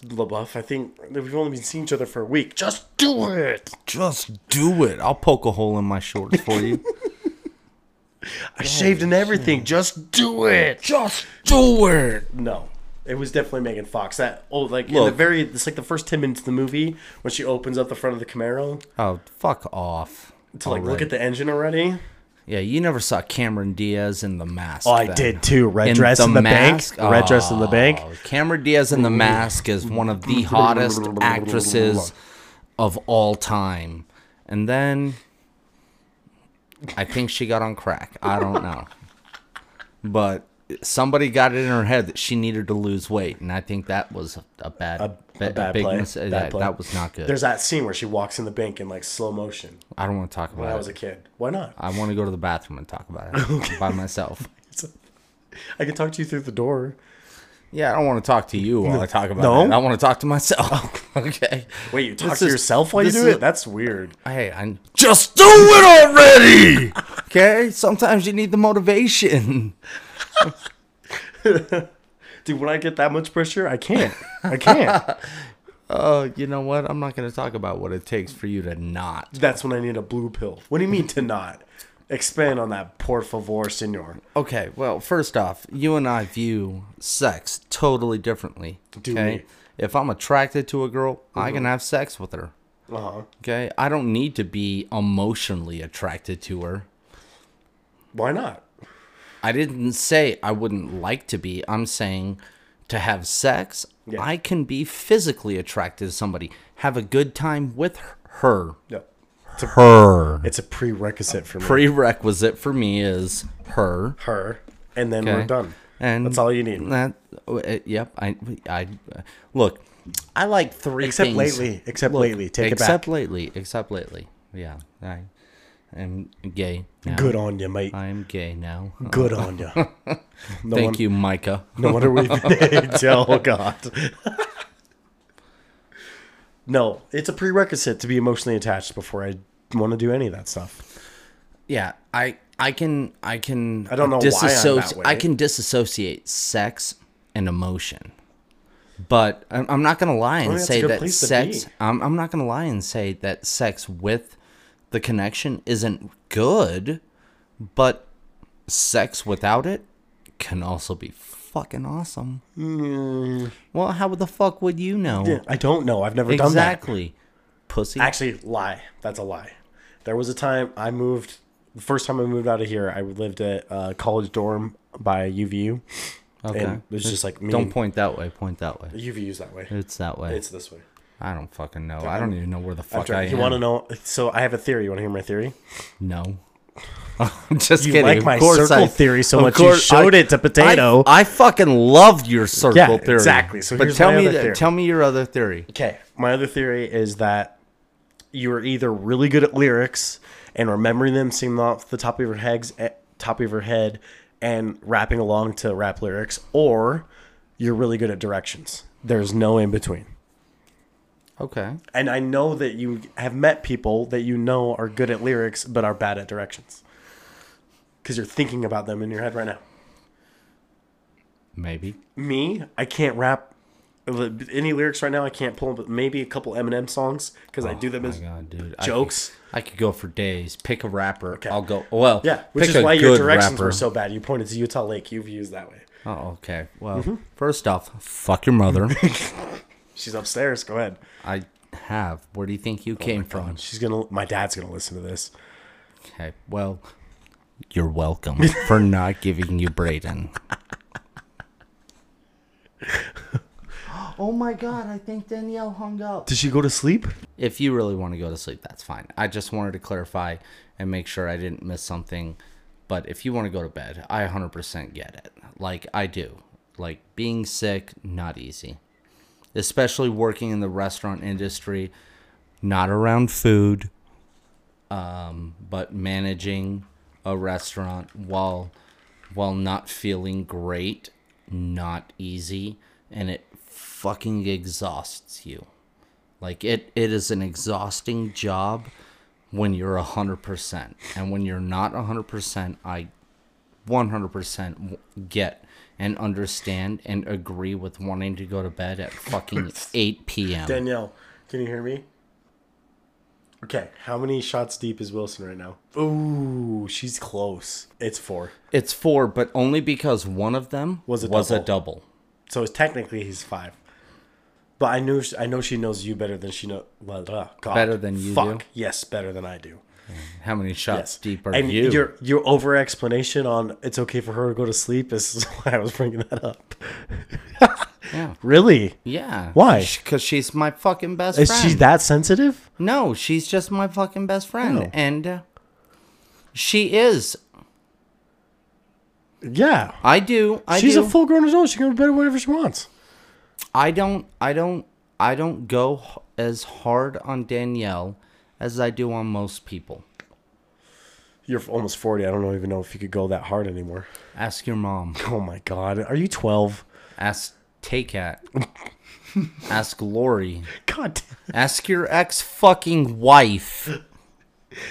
LaBeouf. I think we've only been seeing each other for a week. Just do it. Just do it. I'll poke a hole in my shorts for you. (laughs) I shaved and everything. Just do it. Just do it. No. It was definitely Megan Fox. That oh, like in the very it's like the first ten minutes of the movie when she opens up the front of the Camaro Oh, fuck off. to like look already. at the engine already. Yeah, you never saw Cameron Diaz in the mask. Oh, I then. did too. Red In dress The in the Mask? bank. Red dress in the oh, bank. Oh, Cameron Diaz in the mask is one of the hottest actresses of all time. And then I think she got on crack. I don't know. But somebody got it in her head that she needed to lose weight, and I think that was a bad, A, a bad big play. mis- Bad that, play. that was not good. There's that scene where she walks in the bank in like slow motion I don't want to talk about. when about I was a kid. Why not? I want to go to the bathroom and talk about it (laughs) by myself. (laughs) I can talk to you through the door. Yeah, I don't want to talk to you while I talk about No? it. I want to talk to myself. Oh. (laughs) okay. Wait, you talk This to is- yourself while you do is- it? That's weird. Hey, I just do it already. okay. Sometimes you need the motivation. (laughs) Dude, when I get that much pressure, I can't. I can't. (laughs) Oh, you know what? I'm not going to talk about what it takes for you to not. That's when I need a blue pill. What do you mean to not? Expand on that, por favor, senor. Okay. Well, first off, you and I view sex totally differently. Do okay. we? If I'm attracted to a girl, I can have sex with her. Uh huh. Okay. I don't need to be emotionally attracted to her. Why not? I didn't say I wouldn't like to be. I'm saying to have sex, Yeah. I can be physically attracted to somebody, have a good time with her. No. Her. It's a prerequisite for me. Prerequisite for me is her. Her, and then Okay. we're done. And That's all you need. That, uh, yep. I, I, look. I like three Except things. lately. Except lately. Take except it back. Except lately. Except lately. Yeah. I am gay. Now. Good on you, mate. I am gay now. Good oh. on you. (laughs) No Thank won- you, Micah. No wonder we've been (laughs) (laughs) Oh God. no, it's a prerequisite to be emotionally attached before I want to do any of that stuff. Yeah, I I can I can I don't know why I'm that way. I can disassociate sex and emotion. But I'm, I'm not gonna lie and oh, that's say that sex. I'm I'm not gonna lie and say that sex with the connection isn't good, but sex without it can also be fucking awesome. Well, how the fuck would you know? Mm. Yeah, I don't know. I've never done that. exactly, pussy. Actually, lie. That's a lie. There was a time I moved. The first time I moved out of here, I lived at a college dorm by UVU. okay, And it was just like me. don't point that way. Point that way. UVU's that way. It's that way. It's this way. I don't fucking know. I don't even know where the fuck After, I am. you want to know? So I have a theory. You want to hear my theory? No. (laughs) I'm just You kidding. like Of my circle I- theory so much you showed I- it to Potato. I, I fucking loved your circle Yeah, theory. exactly. So but here's tell my me tell me your other theory. Okay. My other theory is that you are either really good at lyrics and remembering them singing off the top of your heads, eh, top of your head, and rapping along to rap lyrics, or you're really good at directions. There's no in between. Okay. And I know that you have met people that you know are good at lyrics but are bad at directions. Because you're thinking about them in your head right now. Maybe. Me, I can't rap any lyrics right now. I can't pull them, but maybe a couple Eminem songs because I do them Oh as god, dude. I jokes. could- I could, go for days. Pick a rapper. Okay. I'll go. Well, Yeah, which is why your directions rapper. were so bad. You pointed to Utah Lake. You've used that way. Oh, okay. Well, Mm-hmm. first off, fuck your mother. (laughs) She's upstairs. Go ahead. I have. Where do you think you oh came from? She's gonna. My dad's gonna listen to this. Okay. Well, you're welcome for (laughs) not giving you Braden. (gasps) oh my god, I think Danielle hung up. Did she go to sleep? If you really want to go to sleep, that's fine. I just wanted to clarify and make sure I didn't miss something. But if you want to go to bed, I 100% get it. Like, I do. Like, being sick, not easy. Especially working in the restaurant industry, not around food, um, but managing a restaurant while while not feeling great, not easy, and it fucking exhausts you. Like it, it is an exhausting job when you're a hundred percent, and when you're not a hundred percent, I one hundred percent get and understand and agree with wanting to go to bed at fucking eight p.m. Danielle, can you hear me? Okay, how many shots deep is Wilson right now? Ooh, she's close. It's four. It's four, but only because one of them Was a was a double. double. So it's technically he's five. But I knew I know she knows you better than she know. Well, uh, God, Better than you Fuck. do? Yes, better than I do. How many shots Yes. deep are and you? your your over explanation on it's okay for her to go to sleep is (laughs) why I was bringing that up. (laughs) yeah. Really? Yeah. Why? Because she's my fucking best Is friend. she that sensitive? No, she's just my fucking best friend, Oh. and uh, she is. Yeah. I do. I She's do. a full grown adult. She can go to bed whenever she wants. I don't. I don't. I don't go as hard on Danielle as I do on most people. You're almost 40. I don't even know if you could go that hard anymore. Ask your mom. Oh my God. Are you 12? Ask Tay-Cat. (laughs) Ask Lori. God. Ask your ex fucking wife.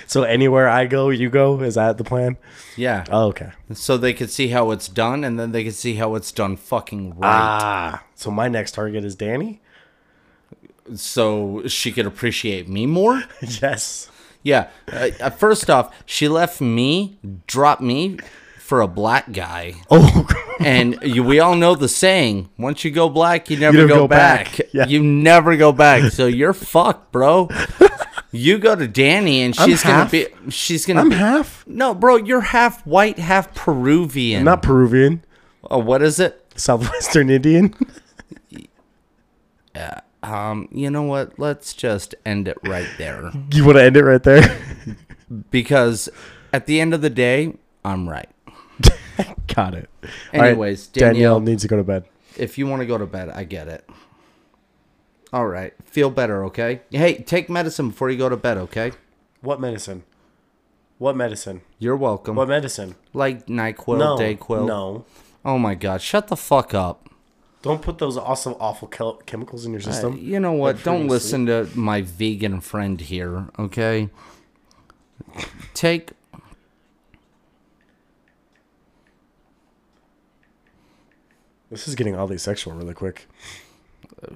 So anywhere I go, you go? Is that the plan? Yeah. Oh, okay. So they could see how it's done, and then they could see how it's done fucking right. Ah. So my next target is Danny? So she could appreciate me more. (laughs) yes. Yeah. Uh, uh, first off, she left me, dropped me for a black guy. (laughs) Oh, And you, we all know the saying: once you go black, you never don't go, go back. back. Yeah. You never go back. So you're fucked, bro. You go to Danny, and I'm she's gonna be. She's gonna. I'm be, half. no, bro. You're half white, half Peruvian. Not Peruvian. Oh, what is it? Southwestern Indian. Um, you know what? Let's just end it right there. (laughs) you want to end it right there? (laughs) Because at the end of the day, I'm right. (laughs) Got it. All right, Anyways, Danielle Danielle, needs to go to bed. if you want to go to bed, I get it. All right. Feel better, okay? Hey, take medicine before you go to bed, okay? What medicine? What medicine? You're welcome. What medicine? like NyQuil, no. Dayquil. No. Oh my god, shut the fuck up. Don't put those awesome, awful chel- chemicals in your Uh, system. you know what? Don't listen to my vegan friend here, okay? Take This is getting oddly sexual really quick.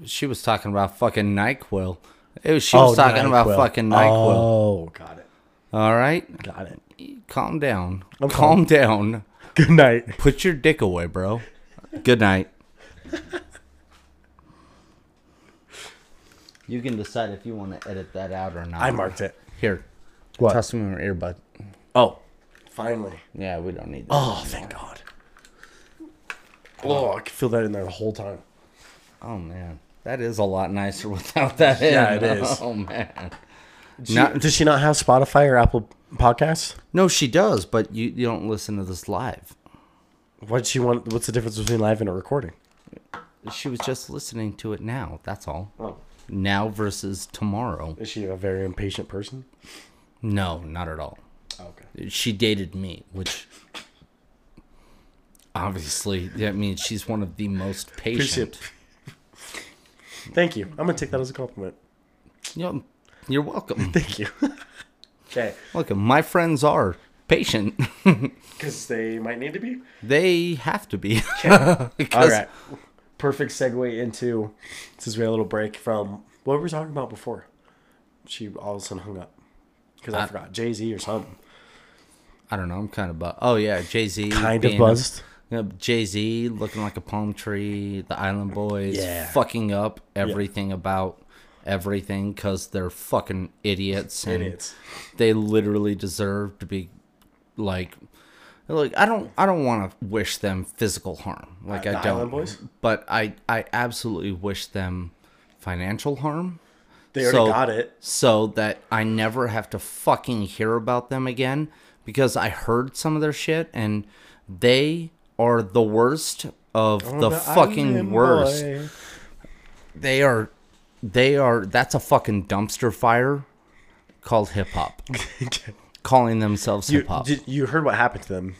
she was talking about fucking NyQuil. It was, she was talking about Oh, NyQuil. fucking NyQuil. Oh, got it. All right? Got it. Calm down. I'm Calm down. Good night. Put your dick away, bro. Good night. You can decide if you want to edit that out or not. I marked it. Here, What? toss me my earbud. Oh, finally. Yeah, we don't need that. Oh, thank God. Oh, I can feel that in there the whole time. Oh man, that is a lot nicer (laughs) without that. Yeah, in. it is. Oh man. She- Not- does she not have Spotify or Apple Podcasts? No, she does, but you you don't listen to this live. What she want? What's the difference between live and a recording? She was just listening to it now. That's all. Oh. Now versus tomorrow. Is she a very impatient person? No, not at all. Oh, okay. She dated me, which obviously that means she's one of the most patient. Thank you. I'm gonna take that as a compliment. You know, you're welcome. (laughs) Thank you. okay. Welcome. my friends are patient. (laughs) Because they might need to be. they have to be. (laughs) All Because- right. Perfect segue into since we had a little break from what we were we talking about before. She all of a sudden hung up because I, I- forgot Jay Z or something. I don't know. I'm kind of bu- Oh yeah, Jay Z. Kind of buzzed. Jay Z looking like a palm tree. The Island Boys Yeah. fucking up everything about everything because they're fucking idiots. And Idiots. They literally deserve to be like. Like I don't, I don't want to wish them physical harm. Like Uh, I don't. But I, I absolutely wish them financial harm. They already So- got it. so that I never have to fucking hear about them again because I heard some of their shit and they are the worst of the, fucking worst. Boy. They are they are that's a fucking dumpster fire called hip hop. (laughs) Calling themselves you, hip hop. did, you heard what happened to them?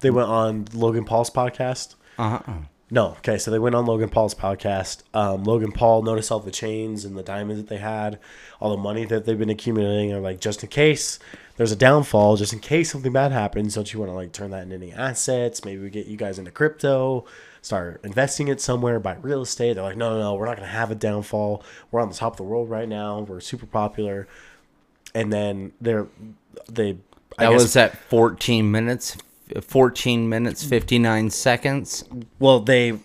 They went on Logan Paul's podcast. Uh-huh. No, okay, so they went on Logan Paul's podcast. Um, Logan Paul noticed all the chains and the diamonds that they had, all the money that they've been accumulating, and like just in case there's a downfall, just in case something bad happens, don't you want to like turn that into any assets? Maybe we get you guys into crypto, start investing it somewhere, buy real estate. They're like, no, no, no, we're not gonna have a downfall. We're on the top of the world right now. We're super popular, and then they're they. I that guess- was at 14 minutes 14 minutes 59 seconds. well they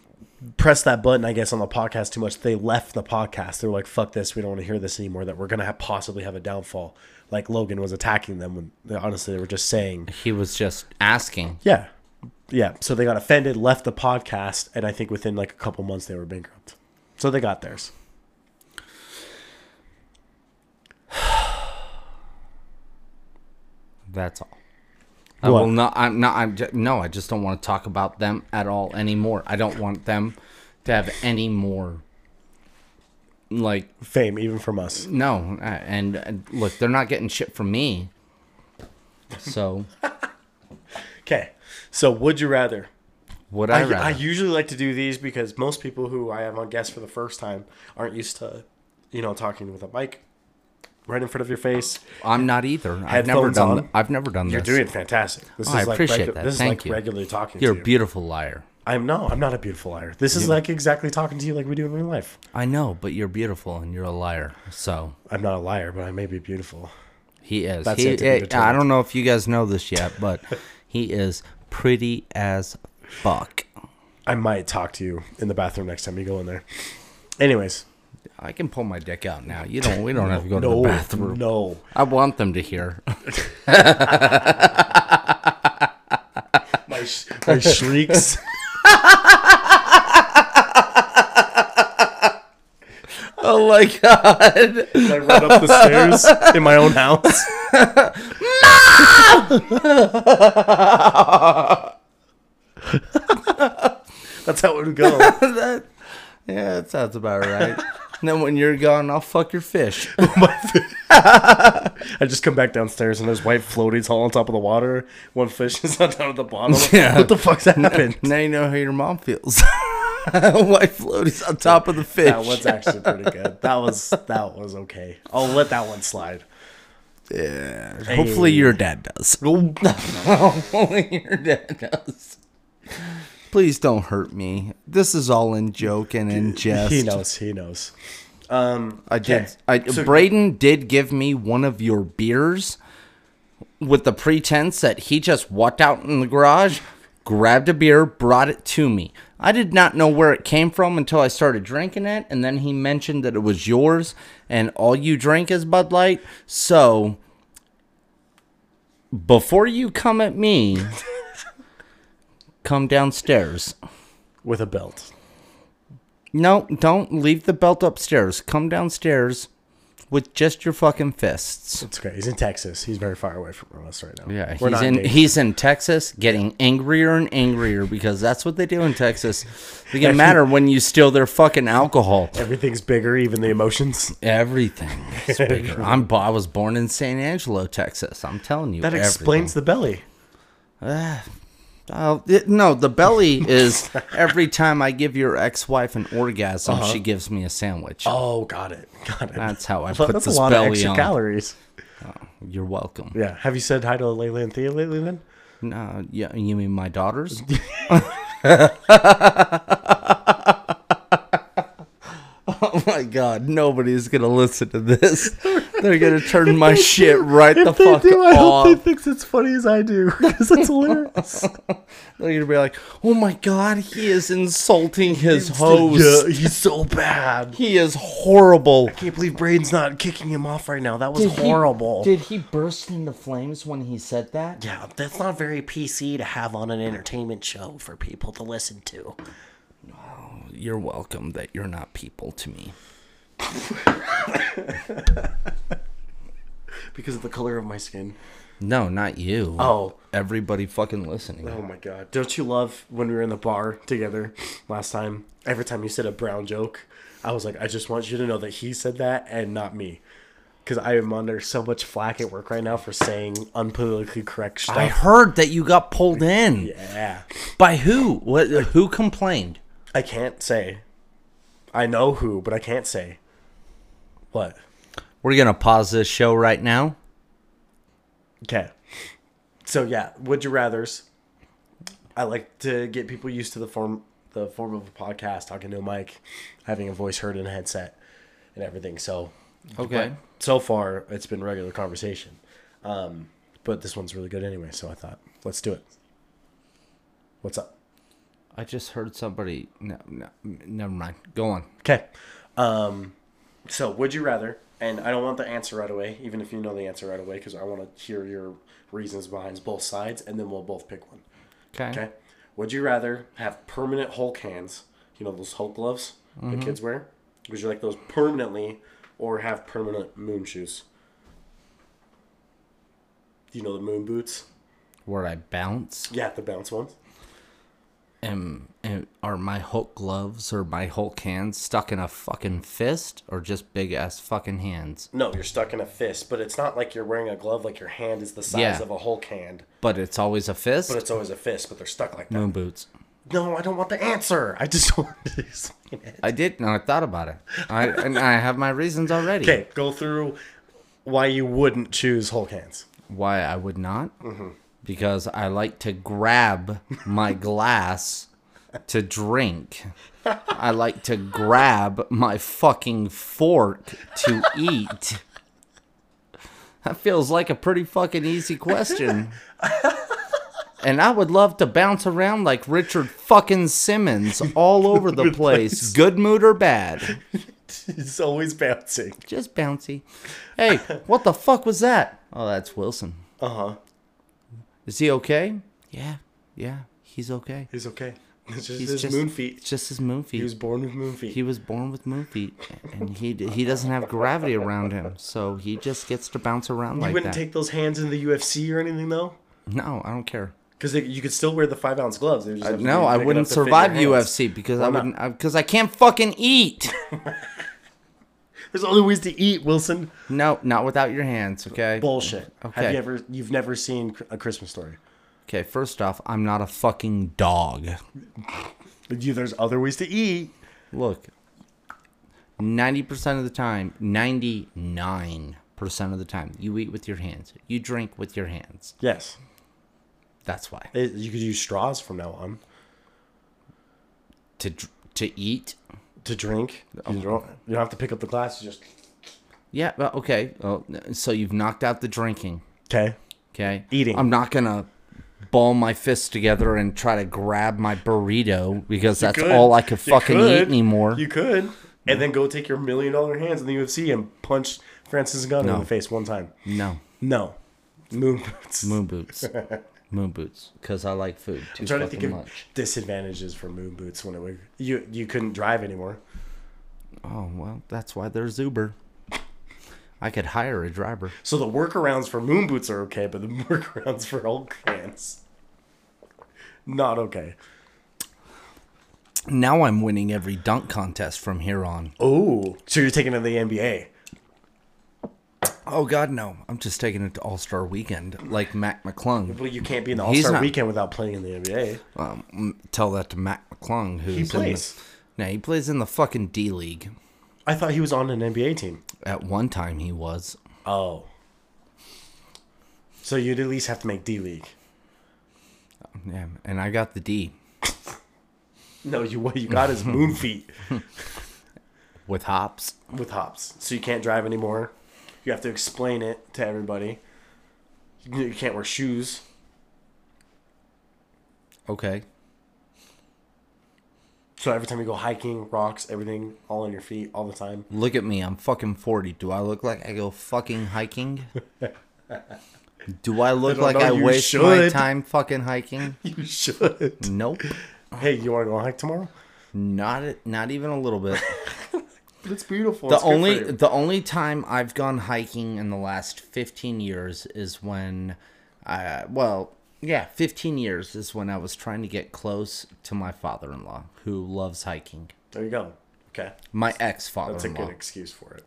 pressed that button, I guess, on the podcast too much. They left the podcast. They were like, "Fuck this, we don't want to hear this anymore." That we're gonna have, possibly have a downfall. Like Logan was attacking them when honestly they were just saying, He was just asking. "Yeah, yeah." So they got offended, left the podcast, and I think within like a couple months they were bankrupt. So they got theirs. That's all. I What? will not. I'm not. I'm just, no. I just don't want to talk about them at all anymore. I don't want them to have any more. Like Fame, even from us. no, uh, and, and look, they're not getting shit from me. So (laughs) Okay, so would you rather? would I, I, rather? I usually like to do these because most people who I have on guests for the first time aren't used to, you know, talking with a mic right in front of your face. I'm not either. I've never done. on. I've never done that. You're this. doing fantastic. This Oh, I is like appreciate regu- that. This is Thank like you. regularly talking You're to a beautiful liar. I'm no, I'm not a beautiful liar. This is like exactly talking to you like we do in real life. I know, but you're beautiful and you're a liar. So I'm not a liar, but I may be beautiful. he is. That's He- be eh, I don't know if you guys know this yet, but (laughs) he is pretty as fuck. I might talk to you in the bathroom next time you go in there. Anyways, I can pull my dick out now. You don't. We don't have to go to the bathroom. no. I want them to hear. (laughs) My, sh- my shrieks. oh my god! I run up the stairs in my own house. (laughs) That's how it would go. (laughs) that, yeah, that sounds about right. And then when you're gone, I'll fuck your fish. (laughs) Oh, (laughs) I just come back downstairs and there's white floaties all on top of the water. One fish is on top of the bottom. (laughs) Yeah. What the fuck's happened? now you know how your mom feels. White floaties on top of the fish. That was actually pretty good. That was that was okay. I'll let that one slide. yeah. Hopefully your dad does. Hopefully your dad does. Please don't hurt me. This is all in joke and in (laughs) jest. He knows. He knows. Um, I did. Okay. I, So- Braden did give me one of your beers with the pretense that he just walked out in the garage, grabbed a beer, brought it to me. I did not know where it came from until I started drinking it, and then he mentioned that it was yours, and all you drink is Bud Light. So, before you come at me, (laughs) come downstairs. with a belt. No, don't leave the belt upstairs. Come downstairs with just your fucking fists. It's okay. He's in Texas. He's very far away from us right now. Yeah, We're he's in engaged. he's in Texas, getting angrier and angrier because that's what they do in Texas. They get matter when you steal their fucking alcohol. Everything's bigger, even the emotions. Everything is (laughs) bigger. I'm I was born in San Angelo, Texas. I'm telling you, That explains the belly. Ah, Oh, it- no, the belly (laughs) is every time I give your ex-wife an orgasm, Uh-huh. she gives me a sandwich. Oh, got it. Got it. That's how I (laughs) Well, put That's this a lot of belly extra on. calories. You're welcome. Yeah. Have you said hi to Layla and Thea lately then? No, yeah, you mean my daughters? (laughs) oh my god, nobody's gonna listen to this. They're gonna (laughs) turn my shit right the If they fuck do, I hope off. they think it's funny as I do (laughs) because that's hilarious. (laughs) They're gonna be like, "Oh my god, he is insulting his Yeah, host. he's so bad. He is horrible." I can't believe Braden's not kicking him off right now. That was Did he- horrible. did he burst into flames when he said that? yeah, that's not very PC to have on an entertainment show for people to listen to. Oh, you're welcome that you're not people to me. (laughs) Because of the color of my skin. No, not you. Oh. everybody fucking listening. Oh my god. Don't you love when we were in the bar together last time? Every time you said a brown joke, I was like, I just want you to know that he said that and not me. Because I am under so much flack at work right now for saying unpolitically correct stuff. I heard that you got pulled in. yeah. By who? What? Who complained? I can't say. I know who, but I can't say. What? We're gonna pause this show right now. Okay. So yeah, would you rather's? I like to get people used to the form the form of a podcast, talking to a mic, having a voice heard in a headset, and everything. So Okay. but so far it's been regular conversation. Um, but this one's really good anyway, so I thought let's do it. What's up? I just heard somebody. No, no, never mind. Go on. Okay. Um, so would you rather? And I don't want the answer right away, even if you know the answer right away, because I want to hear your reasons behind both sides, and then we'll both pick one. Okay. Okay. Would you rather have permanent Hulk hands? You know those Hulk gloves the mm-hmm. kids wear. Would you like those permanently, or have permanent moon shoes? You know the moon boots. Where I bounce. Yeah, the bounce ones. Am, am are my Hulk gloves or my Hulk hands stuck in a fucking fist or just big ass fucking hands? No, you're stuck in a fist, but it's not like you're wearing a glove. Like your hand is the size Yeah. of a Hulk hand, But it's always a fist. but it's always a fist. But they're stuck like that. Moon boots. No, I don't want the answer. I just (laughs) want to explain it. I did. No, I thought about it. I and I have my reasons already. Okay, go through why you wouldn't choose Hulk hands. Why I would not? Mm-hmm. Because I like to grab my glass to drink. I like to grab my fucking fork to eat. That feels like a pretty fucking easy question. And I would love to bounce around like Richard fucking Simmons all (laughs) over the place, good mood or bad. (laughs) It's always bouncing. Just bouncy. Hey, what the fuck was that? Oh, that's Wilson. Uh huh. Is he okay? Yeah, yeah, he's okay. He's okay. It's (laughs) just He's his just moon It's feet. just his moon feet. He was born with moon feet. He was born with moon feet, and he he doesn't have gravity around him, so he just gets to bounce around you like wouldn't that. take those hands in the UFC or anything though, no, I don't care. because you could still wear the five ounce gloves. They just uh, have No, I wouldn't enough to fit survive. UFC because I Why not? wouldn't uh, because I can't fucking eat. (laughs) There's other ways to eat, Wilson. no, not without your hands. Okay. Bullshit. Have you ever? You've never seen a Christmas story. Okay. First off, I'm not a fucking dog. But you, there's other ways to eat. Look, 90% of the time, 99% of the time, you eat with your hands. You drink with your hands. Yes. That's why. It- you could use straws from now on To to eat. To drink. You um, don't. You don't have to pick up the glass. You just. Yeah, well, okay. Well, so you've knocked out the drinking. Okay. Okay. Eating. I'm not to ball my fists together and try to grab my burrito because that's could. all I could You fucking could. eat anymore. You could, and then go take your million dollar hands in the UFC and punch Francis Ngannou No. in the face one time. no. No, moon boots. Moon boots. (laughs) Moon boots. Because I like food too I'm trying to fucking think of much. disadvantages for moon boots when it was you. You couldn't drive anymore. Oh, well, that's why there's Uber. I could hire a driver. So the workarounds for moon boots are okay, but the (laughs) workarounds for old hands, not okay. Now I'm winning every dunk contest from here on. Oh, so you're taking it to the NBA? Oh God, no! I'm just taking it to All Star Weekend, like Mac McClung. Well, you can't be in the All He's Star not- Weekend without playing in the NBA. Um, m- tell that to Mac McClung, who's He plays. In the, no, he plays in the fucking D League. I thought he was on an NBA team. At one time, he was. Oh. So you'd at least have to make D League. Yeah, and I got the D (laughs) No, you what you got is moon (laughs) feet with hops. with hops. So you can't drive anymore. You have to explain it to everybody. You can't wear shoes. Okay. So every time you go hiking, rocks, everything, all on your feet, all the time. Look at me. I'm fucking 40. Do I look like I go fucking hiking? Do I (laughs) look don't like know, I you waste my time fucking hiking? (laughs) You should. Nope. Hey, you want to go hike tomorrow? Not not even a little bit. (laughs) It's beautiful. the It's only the only time I've gone hiking in the last 15 years is when I well, yeah, 15 years is when I was trying to get close to my father-in-law who loves hiking. There you go. Okay. My ex-father-in-law, That's a good excuse for it.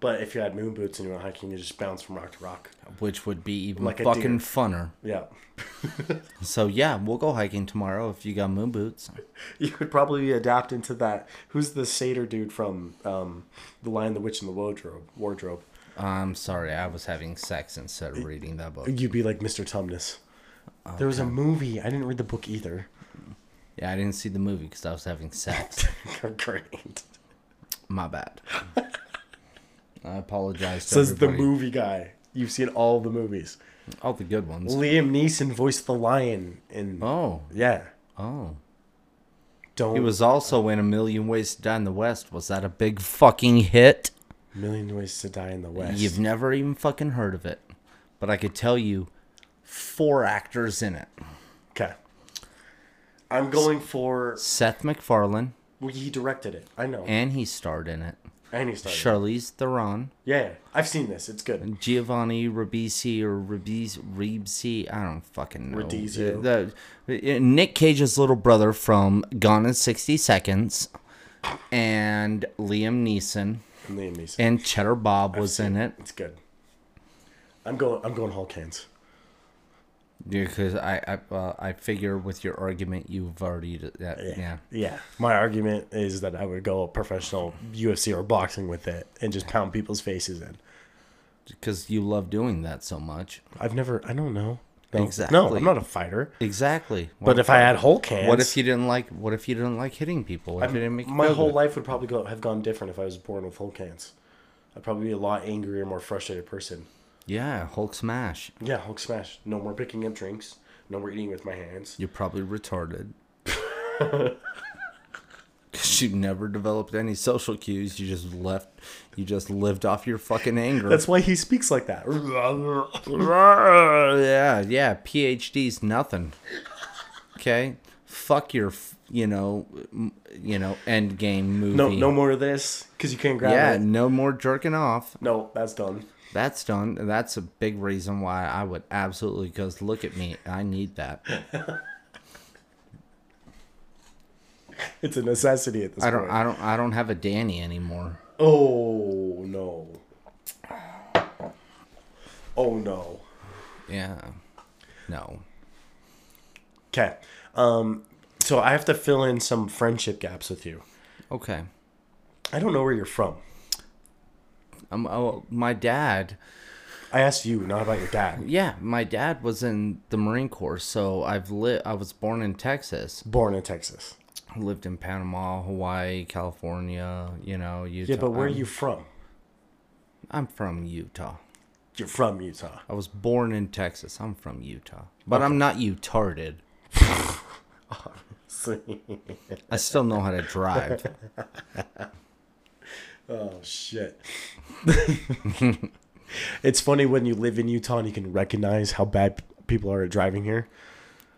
But if you had moon boots and you went hiking, you just bounce from rock to rock. which would be even Like fucking funner. Yeah. (laughs) So yeah, we'll go hiking tomorrow if you got moon boots. You could probably adapt into that. Who's the satyr dude from um, The Lion, the Witch, and the Wardrobe? Wardrobe. I'm sorry, I was having sex instead of reading that book. You'd be like Mr. Tumnus. There was a movie. I didn't read the book either. Yeah, I didn't see the movie because I was having sex. (laughs) Great. My bad. (laughs) I apologize. To Says the movie guy. You've seen all the movies. All the good ones. Liam Neeson voiced the lion in. Oh, Yeah. oh. Don't He was also in A Million Ways to Die in the West. Was that a big fucking hit? Million Ways to Die in the West. You've never even fucking heard of it. But I could tell you four actors in it. Okay. I'm going for. Seth MacFarlane, Well, he directed it. I know. and he starred in it. And he started. Charlize Theron, Yeah, I've seen this. It's good. Giovanni Ribisi or Ribisi, Ribisi, I don't fucking know. Ribisi. Uh, the, the- uh, Nick Cage's little brother from Gone in 60 Seconds, and Liam Neeson, And Liam Neeson. and Cheddar Bob was in it. It's good. I'm going. I'm going Hulk hands. Because I I, uh, I figure with your argument you've already that yeah. Yeah. My argument is that I would go professional UFC or boxing with it and just pound people's faces in. because you love doing that so much. I've never. I don't know. No, No, I'm not a fighter. Exactly. But if I had Hulk hands, what if you didn't like what if you didn't like hitting people? What if didn't make my whole life would probably go have gone different if I was born with Hulk hands. I'd probably be a lot angrier, more frustrated person. Yeah, Hulk smash. Yeah, Hulk smash. No more picking up drinks. No more eating with my hands. You're probably retarded. (laughs) Cause you never developed any social cues. You just left. You just lived off your fucking anger. That's why he speaks like that. (laughs) yeah, yeah. PhD's nothing. Okay, fuck your, you know, you know, end game movie. No, no more of this because you can't grab Yeah, it. Yeah, no more jerking off. No, that's done. That's done. That's a big reason why I would absolutely. Because look at me, I need that. (laughs) It's a necessity at this I don't. point. I don't. I don't have a Danny anymore. Oh no. Oh no. Yeah. No. Okay. Um. So I have to fill in some friendship gaps with you. Okay. I don't know where you're from. Um. Oh, my dad. I asked you, not about your dad. Yeah, my dad was in the Marine Corps, so I've lit. I was born in Texas. Born in Texas. Lived in Panama, Hawaii, California. You know, Utah. Yeah, but where are I'm- you from? I'm from Utah. You're from Utah. I was born in Texas. I'm from Utah, but I'm not utarded. (laughs) I still know how to drive. (laughs) oh shit. (laughs) it's funny when you live in Utah and you can recognize how bad people are at driving here.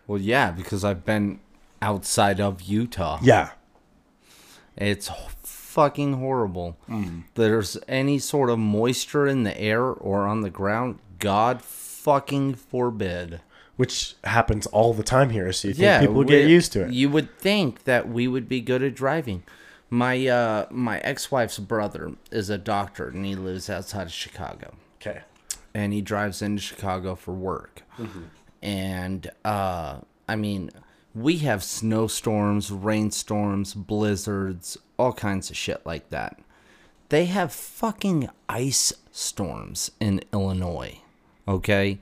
Well, yeah, because I've been outside of Utah. Yeah. It's fucking horrible. Mm. There's any sort of moisture in the air or on the ground, God fucking forbid. Which happens all the time here, so you think Yeah, people get used to it. You would think that we would be good at driving. My uh my ex-wife's brother is a doctor and he lives outside of Chicago. Okay. and he drives into Chicago for work. And uh I mean, we have snowstorms, rainstorms, blizzards, all kinds of shit like that. They have fucking ice storms in Illinois. Okay?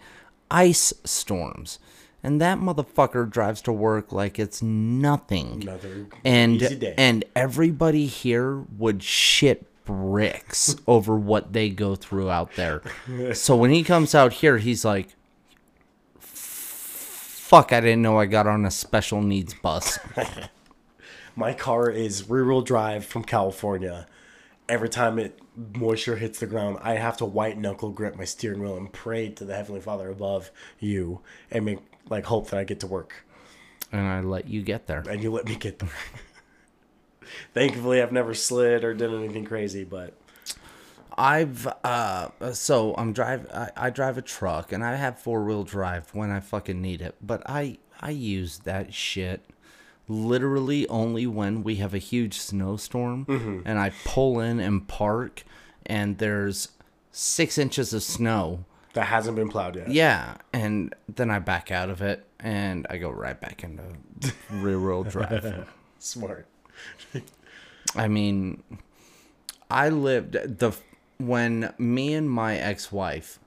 Ice storms. And that motherfucker drives to work like it's nothing Another and easy day. and everybody here would shit bricks (laughs) over what they go through out there. (laughs) So when he comes out here, he's like, "Fuck! I didn't know I got on a special needs bus." (laughs) My car is rear wheel drive from California. Every time it moisture hits the ground, I have to white knuckle grip my steering wheel and pray to the Heavenly Father above you and make like hope that I get to work. and I let you get there. And you let me get there. (laughs) Thankfully I've never slid or done anything crazy, but I've uh so I'm drive I, I drive a truck and I have four wheel drive when I fucking need it, but I I use that shit literally only when we have a huge snowstorm and I pull in and park and there's six inches of snow. That hasn't been plowed yet. Yeah, and then I back out of it and I go right back into rear wheel drive. (laughs) Smart. I mean, I lived the when me and my ex-wife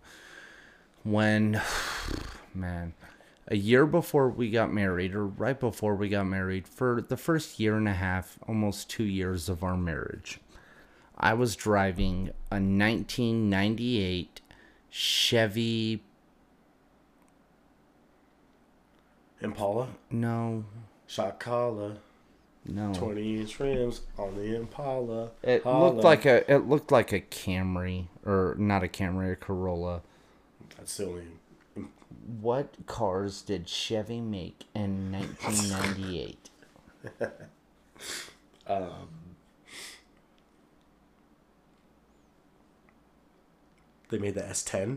when (sighs) man a year before we got married or right before we got married for the first year and a half almost 2 years of our marriage I was driving a 1998 Chevy Impala, no Shakala. No. 20 inch rims on the Impala. It Holla. looked like a it looked like a Camry or not a Camry, a Corolla. That's only. What cars did Chevy make in (laughs) 1998? (laughs) They made the S10.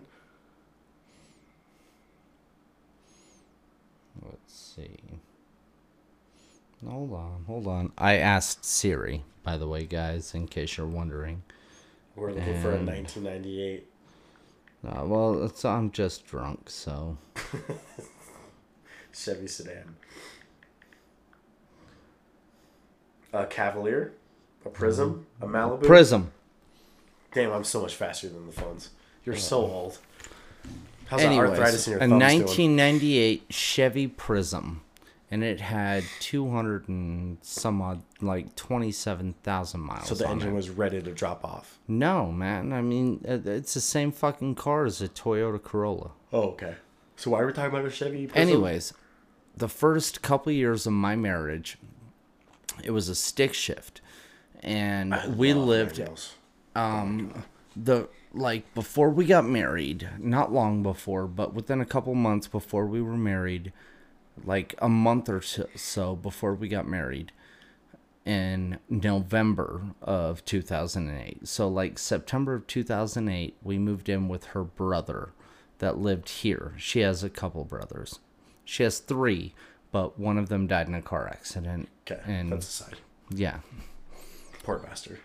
Let's see. Hold on, hold on. I asked Siri, by the way, guys, in case you're wondering. We're looking for a 1998. Uh, well, it's, I'm just drunk, so. (laughs) Chevy sedan. A Cavalier, a Prism, a Malibu. Prism. Damn, I'm so much faster than the phones. You're so old. How's that arthritis in your a thumbs doing? 1998 Chevy Prizm, and it had 200 and some odd, like 27,000 miles. So the on engine it. was ready to drop off. No, man. I mean, it- it's the same fucking car as a Toyota Corolla. Oh, okay. So why are we talking about a Chevy? Prizm? Anyways, the first couple years of my marriage, it was a stick shift, and we lived manuals. Oh um, the like before we got married, not long before, but within a couple months before we were married, like a month or so, so before we got married in November of 2008. So like September of 2008, we moved in with her brother that lived here. She has a couple brothers. She has 3, but one of them died in a car accident. Okay, And that's aside. yeah, Poor bastard.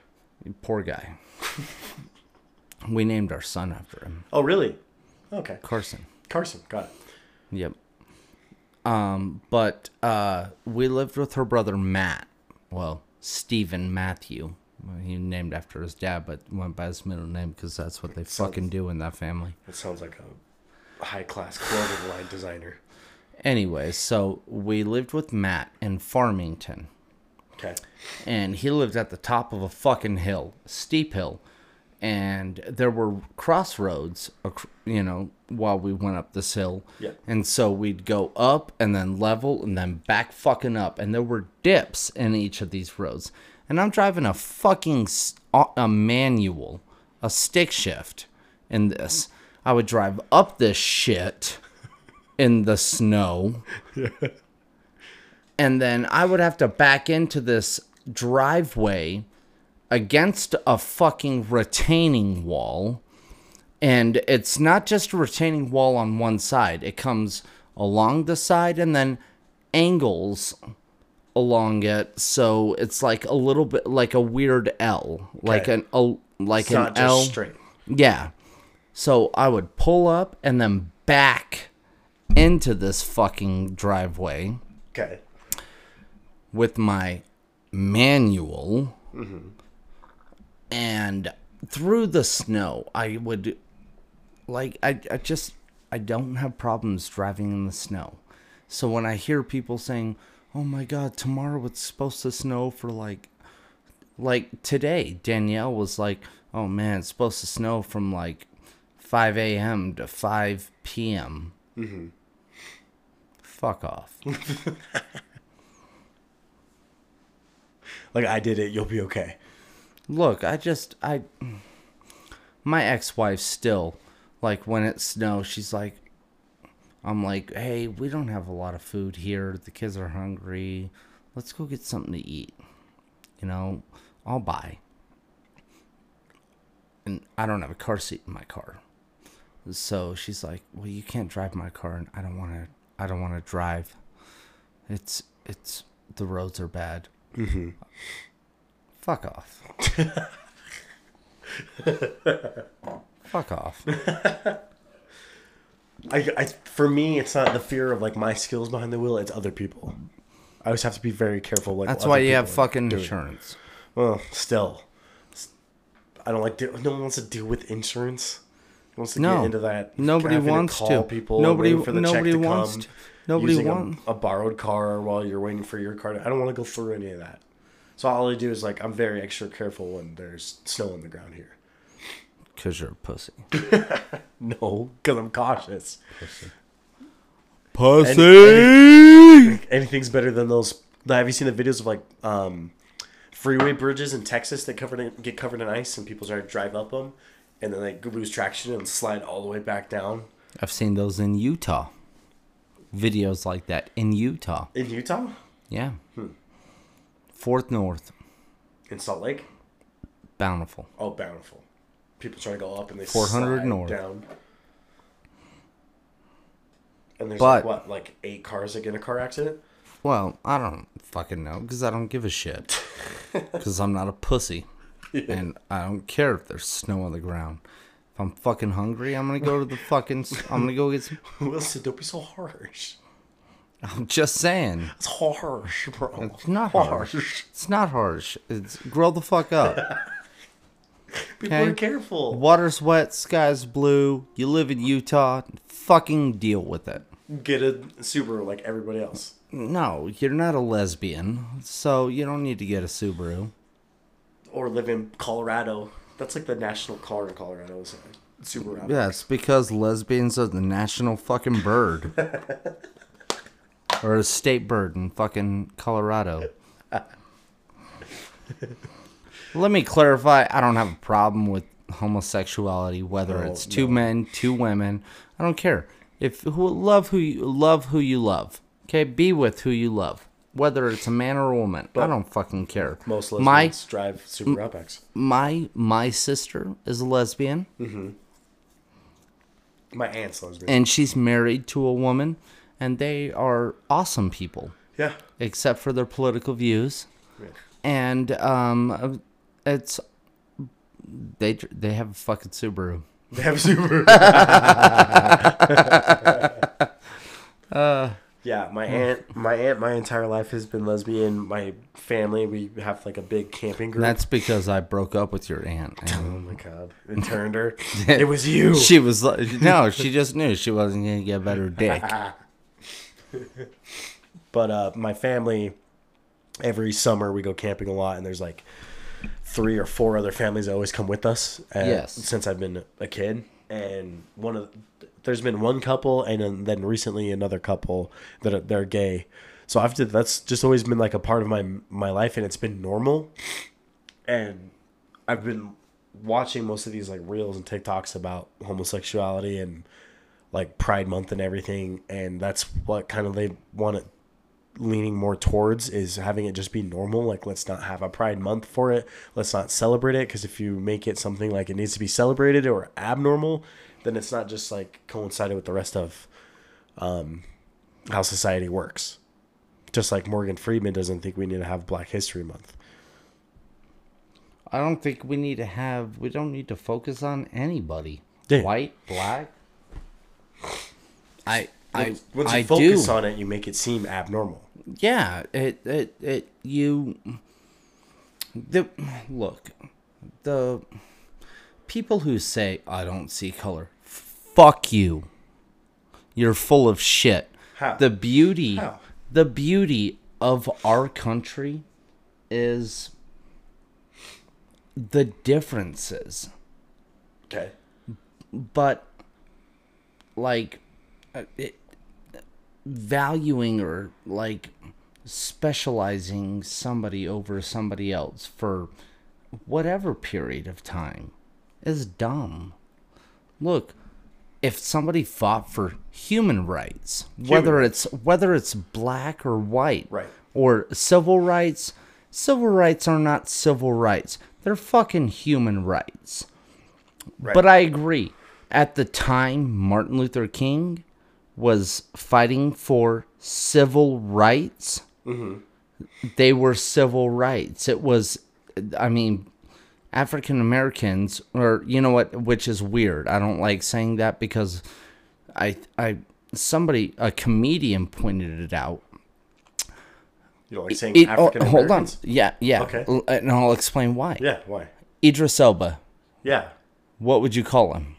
poor guy. We named our son after him. Oh, really? Okay. Carson. Carson, got it. Yep. Um, but uh, we lived with her brother Matt. Well, Stephen Matthew. He named after his dad, but went by his middle name because that's what they Sounds- fucking do in that family. That sounds like a high class clothing line designer. Anyway, so we lived with Matt in Farmington, Okay. and he lived at the top of a fucking hill, steep hill, and there were crossroads, you know, while we went up this hill. Yeah. And so we'd go up and then level and then back fucking up, and there were dips in each of these roads. And I'm driving a fucking a manual, a stick shift in this. I would drive up this shit in the snow. Yeah. (laughs) and then I would have to back into this driveway against a fucking retaining wall. And it's not just a retaining wall on one side, it comes along the side and then angles along it. So it's like a little bit like a weird L, like Okay. an a, like It's an L. straight. Yeah. So I would pull up and then back into this fucking driveway Okay. with my manual. Mm-hmm. And through the snow, I would like I, I just I don't have problems driving in the snow. So when I hear people saying, "Oh my god, tomorrow it's supposed to snow for like like today," Danielle was like, "Oh man, it's supposed to snow from like 5 a.m. to 5 p.m." Mm-hmm. Fuck off. (laughs) Like I did it, you'll be okay. Look, I just I my ex-wife still like when it snows, she's like I'm like, "Hey, we don't have a lot of food here. The kids are hungry. Let's go get something to eat." You know, I'll buy. And I don't have a car seat in my car. So she's like, "Well, you can't drive my car and I don't want to I don't want to drive. It's it's the roads are bad." Mm-hmm. Fuck off. (laughs) Fuck off. I, I, for me, it's not the fear of like my skills behind the wheel; it's other people. I always have to be very careful. Like That's why you have fucking doing. insurance. Well, still, I don't like. No one wants to deal with insurance. No wants to No. get into that. Nobody wants call to. people. Nobody- for the nobody check to wants come, to. Nobody using a- a, borrowed car while you're waiting for your car. To, I don't want to go through any of that. So all I do is like I'm very extra careful when there's snow on the ground here. Because you're a pussy. (laughs) No, because I'm cautious. Pussy! Anything's better than those Have you seen the videos of like um, freeway bridges in Texas that covered in, get covered in ice and people start to drive up them, and then they lose traction and slide all the way back down I've seen those in Utah. Videos like that in Utah. in Utah, Yeah. Fourth North, in Salt Lake. Bountiful. Oh, bountiful! People try to go up and they 400 slide north. down. And there's But- like what, like eight cars that get in a car accident? Well, I don't fucking know because I don't give a shit. (laughs) Because I'm not a pussy. And I don't care if there's snow on the ground. If I'm fucking hungry, I'm gonna go to the fucking. I'm gonna go get some. (laughs) Wilson, don't be so harsh. I'm just saying. It's harsh, bro. It's not harsh. It's not harsh. It's grow the fuck up. (laughs) People Okay. are careful. Water's wet, sky's blue. You live in Utah. Fucking deal with it. Get a Subaru like everybody else. No, you're not a lesbian, so you don't need to get a Subaru. Or live in Colorado. That's like the national car in Colorado. Is Subaru. Yeah, it's because lesbians are the national fucking bird. (laughs) or a state bird in fucking Colorado. (laughs) Let me clarify, I don't have a problem with homosexuality, whether No, it's two no. men, two women. I don't care. If who love who you love who you love. Okay, be with who you love. Whether it's a man or a woman. I don't fucking care. Most my lesbians drive Subaru Outbacks. my my sister is a lesbian. Mm-hmm. My aunt's lesbian. and she's married to a woman and they are awesome people yeah. except for their political views Yeah. and um it's they they have a fucking Subaru They have Subaru. (laughs) (laughs) yeah, my aunt, my aunt, my entire life has been lesbian. My family, we have like a big camping group. that's because I broke up with your aunt (laughs) oh my god! And turned her. it was you. she was like no she just knew she wasn't gonna get a better dick But uh, my family, every summer we go camping a lot, and there's like three or four other families that always come with us. Uh, Yes. Since I've been a kid, and one of there's been one couple, and then- then recently another couple that are, they're gay. So I've did, that's just always been like a part of my my life, and it's been normal. And I've been watching most of these like reels and TikToks about homosexuality and like Pride Month and everything, and that's what kind of they want it leaning more towards is having it just be normal. Like, let's not have a Pride Month for it. Let's not celebrate it because if you make it something like it needs to be celebrated or abnormal, then it's not just like coincided with the rest of um, how society works. Just like Morgan Freeman doesn't think we need to have Black History Month. I don't think we need to have we don't need to focus on anybody Yeah. white black I I Once, you I focus do. on it, you make it seem abnormal. yeah it it it you the look the people who say i don't see color fuck you you're full of shit How? the beauty How? the beauty of our country is the differences Okay. but like uh, it, valuing or like specializing somebody over somebody else for whatever period of time is dumb look if somebody fought for human rights whether Human it's whether it's black or white Right. or civil rights civil rights are not civil rights they're fucking human rights Right. but I agree. At the time, Martin Luther King was fighting for civil rights. Mm-hmm. They were civil rights. It was, I mean, African Americans, or you know what, which is weird. I don't like saying that because I, I, somebody, a comedian pointed it out. You don't like saying It- oh, hold on. Yeah, yeah. Okay. And I'll explain why. Yeah. Why? Idris Elba. Yeah. What would you call him?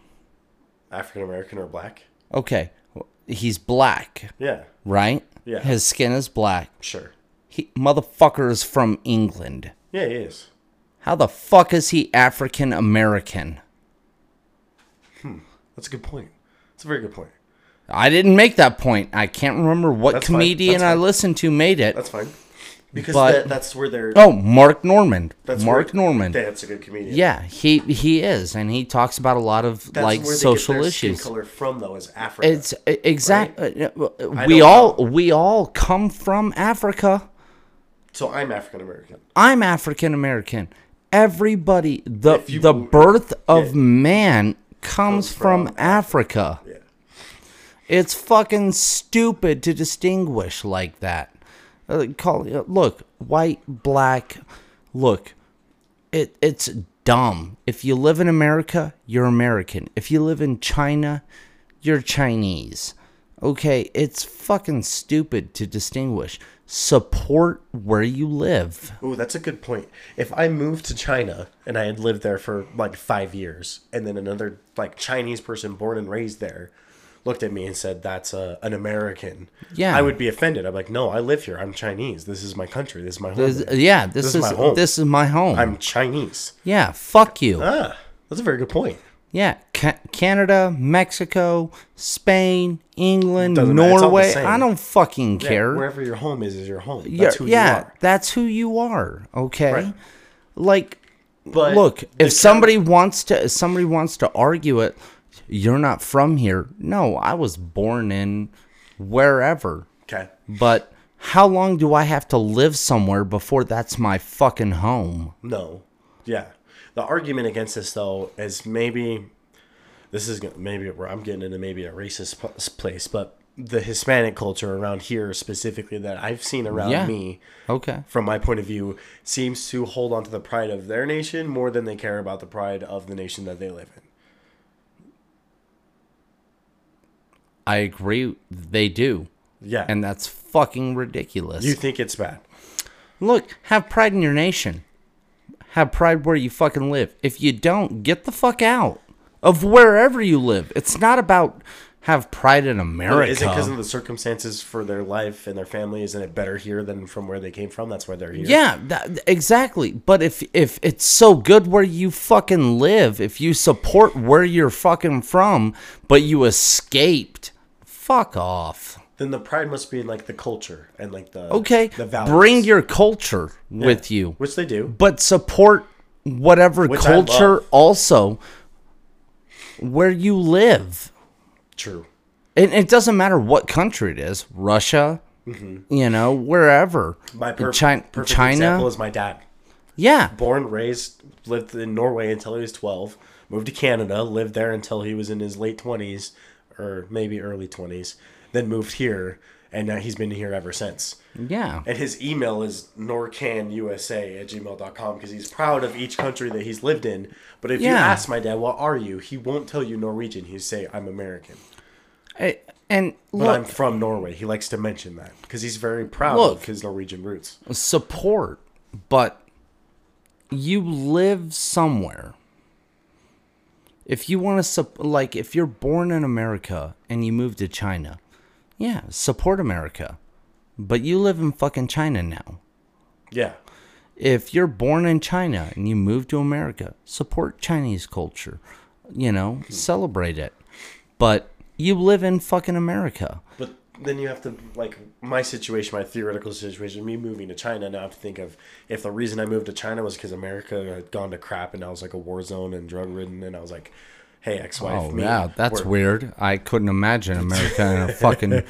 African American or black? Okay. He's black. Yeah. right? Yeah. His skin is black. Sure. He motherfucker is from England. Yeah, he is. How the fuck is he African American? Hmm. That's a good point. That's a very good point. I didn't make that point. I can't remember what That's comedian I listened to made it. That's fine. Because but that, that's where they're. oh, Mark Normand. that's Mark where, Normand. That's a good comedian. Yeah, he he is, and he talks about a lot of that's like social get their skin issues. color from though is Africa. It's exactly uh, I we all know. we all come from Africa. so I'm African American. I'm African American. Everybody, the you- the birth of yeah. man comes from, from Africa. Yeah. It's fucking stupid to distinguish like that. Uh, call uh, look white, black. Look, it it's dumb. If you live in America, you're American. If you live in China, you're Chinese. Okay, it's fucking stupid to distinguish. Support where you live. Ooh, that's a good point. If I moved to China and I had lived there for like five years, and then another like Chinese person born and raised there looked at me and said, "That's a, an American," Yeah. I would be offended. I'm like, "No, I live here. I'm Chinese. This is my country. This is my home. This- yeah, this, is is, my home. this is my home. I'm Chinese." yeah, fuck you. Ah, that's a very good point. Yeah, Ca- Canada, Mexico, Spain, England, Doesn't matter. It's all the Norway. I don't fucking Yeah, care. wherever your home is, is your home. That's yeah, who yeah, you are. that's who you are. Okay, Right. like, But look, if somebody wants to, if somebody wants to argue it, you're not from here. No, I was born in wherever. okay, But how long do I have to live somewhere before that's my fucking home? No. Yeah. The argument against this though is maybe this is gonna- maybe where I'm getting into maybe a racist place, but the Hispanic culture around here specifically that I've seen around Yeah. me Okay. from my point of view seems to hold on to the pride of their nation more than they care about the pride of the nation that they live in. I agree. They do. Yeah. And that's fucking ridiculous. you think it's bad. Look, have pride in your nation. Have pride where you fucking live. If you don't, get the fuck out of wherever you live. It's not about have pride in America. Is it because of the circumstances for their life and their family? Isn't it better here than from where they came from? That's why they're here. yeah, that, exactly. But if if it's so good where you fucking live, if you support where you're fucking from, but you escaped, fuck off. Then the pride must be in like the culture and like the Okay, the values. bring your culture Yeah. with you. which they do. but support whatever Which culture also where you live. True. And it doesn't matter what country it is, Russia, you know, wherever. Mm-hmm. My per- China, perfect China, example is my dad. yeah, Born, raised, lived in Norway until he was 12. Moved to Canada, lived there until he was in his late 20s or maybe early 20s. Then moved here, and now he's been here ever since. yeah, And his email is norcanusa at gmail.com because he's proud of each country that he's lived in. But if you ask my dad, what are you? He won't tell you Norwegian. He'll say, I'm American. Eh, and But I'm from Norway. He likes to mention that because he's very proud Look. of his Norwegian roots. support, but you live somewhere. If you want to, sup- like, if you're born in America and you move to China, yeah, support America. But you live in fucking China now. Yeah. if you're born in China and you move to America, support Chinese culture. You know, hmm. celebrate it. But you live in fucking America. But then you have to like my situation, my theoretical situation, me moving to China. Now I have to think of if the reason I moved to China was because America had gone to crap and I was like a war zone and drug ridden, and I was like, "Hey, ex-wife, Oh me, yeah, that's we're- weird. I couldn't imagine America in a fucking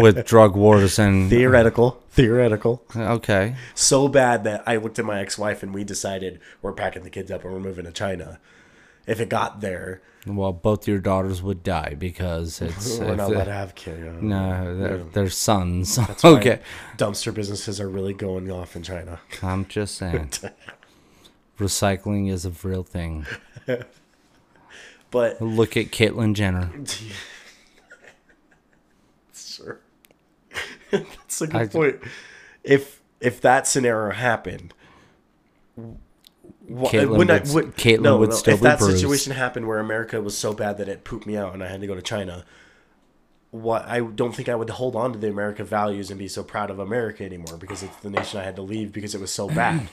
with drug wars and (laughs) Theoretical, theoretical. okay. So bad that I looked at my ex-wife and we decided we're packing the kids up and we're moving to China. If it got there, Well, both your daughters would die because (laughs) it's We're not allowed to have kids. no, they're, they're sons. (laughs) That's okay, dumpster businesses are really going off in China. I'm just saying. (laughs) Recycling is a real thing. But Look at Caitlyn Jenner. Sure. That's a good I- point. If if that scenario happened, wouldn't I- would- would- Caitlyn would still if be that bruised. situation happened where America was so bad that it pooped me out and I had to go to China, what I don't think I would hold on to the America values and be so proud of America anymore because it's the nation I had to leave because it was so bad.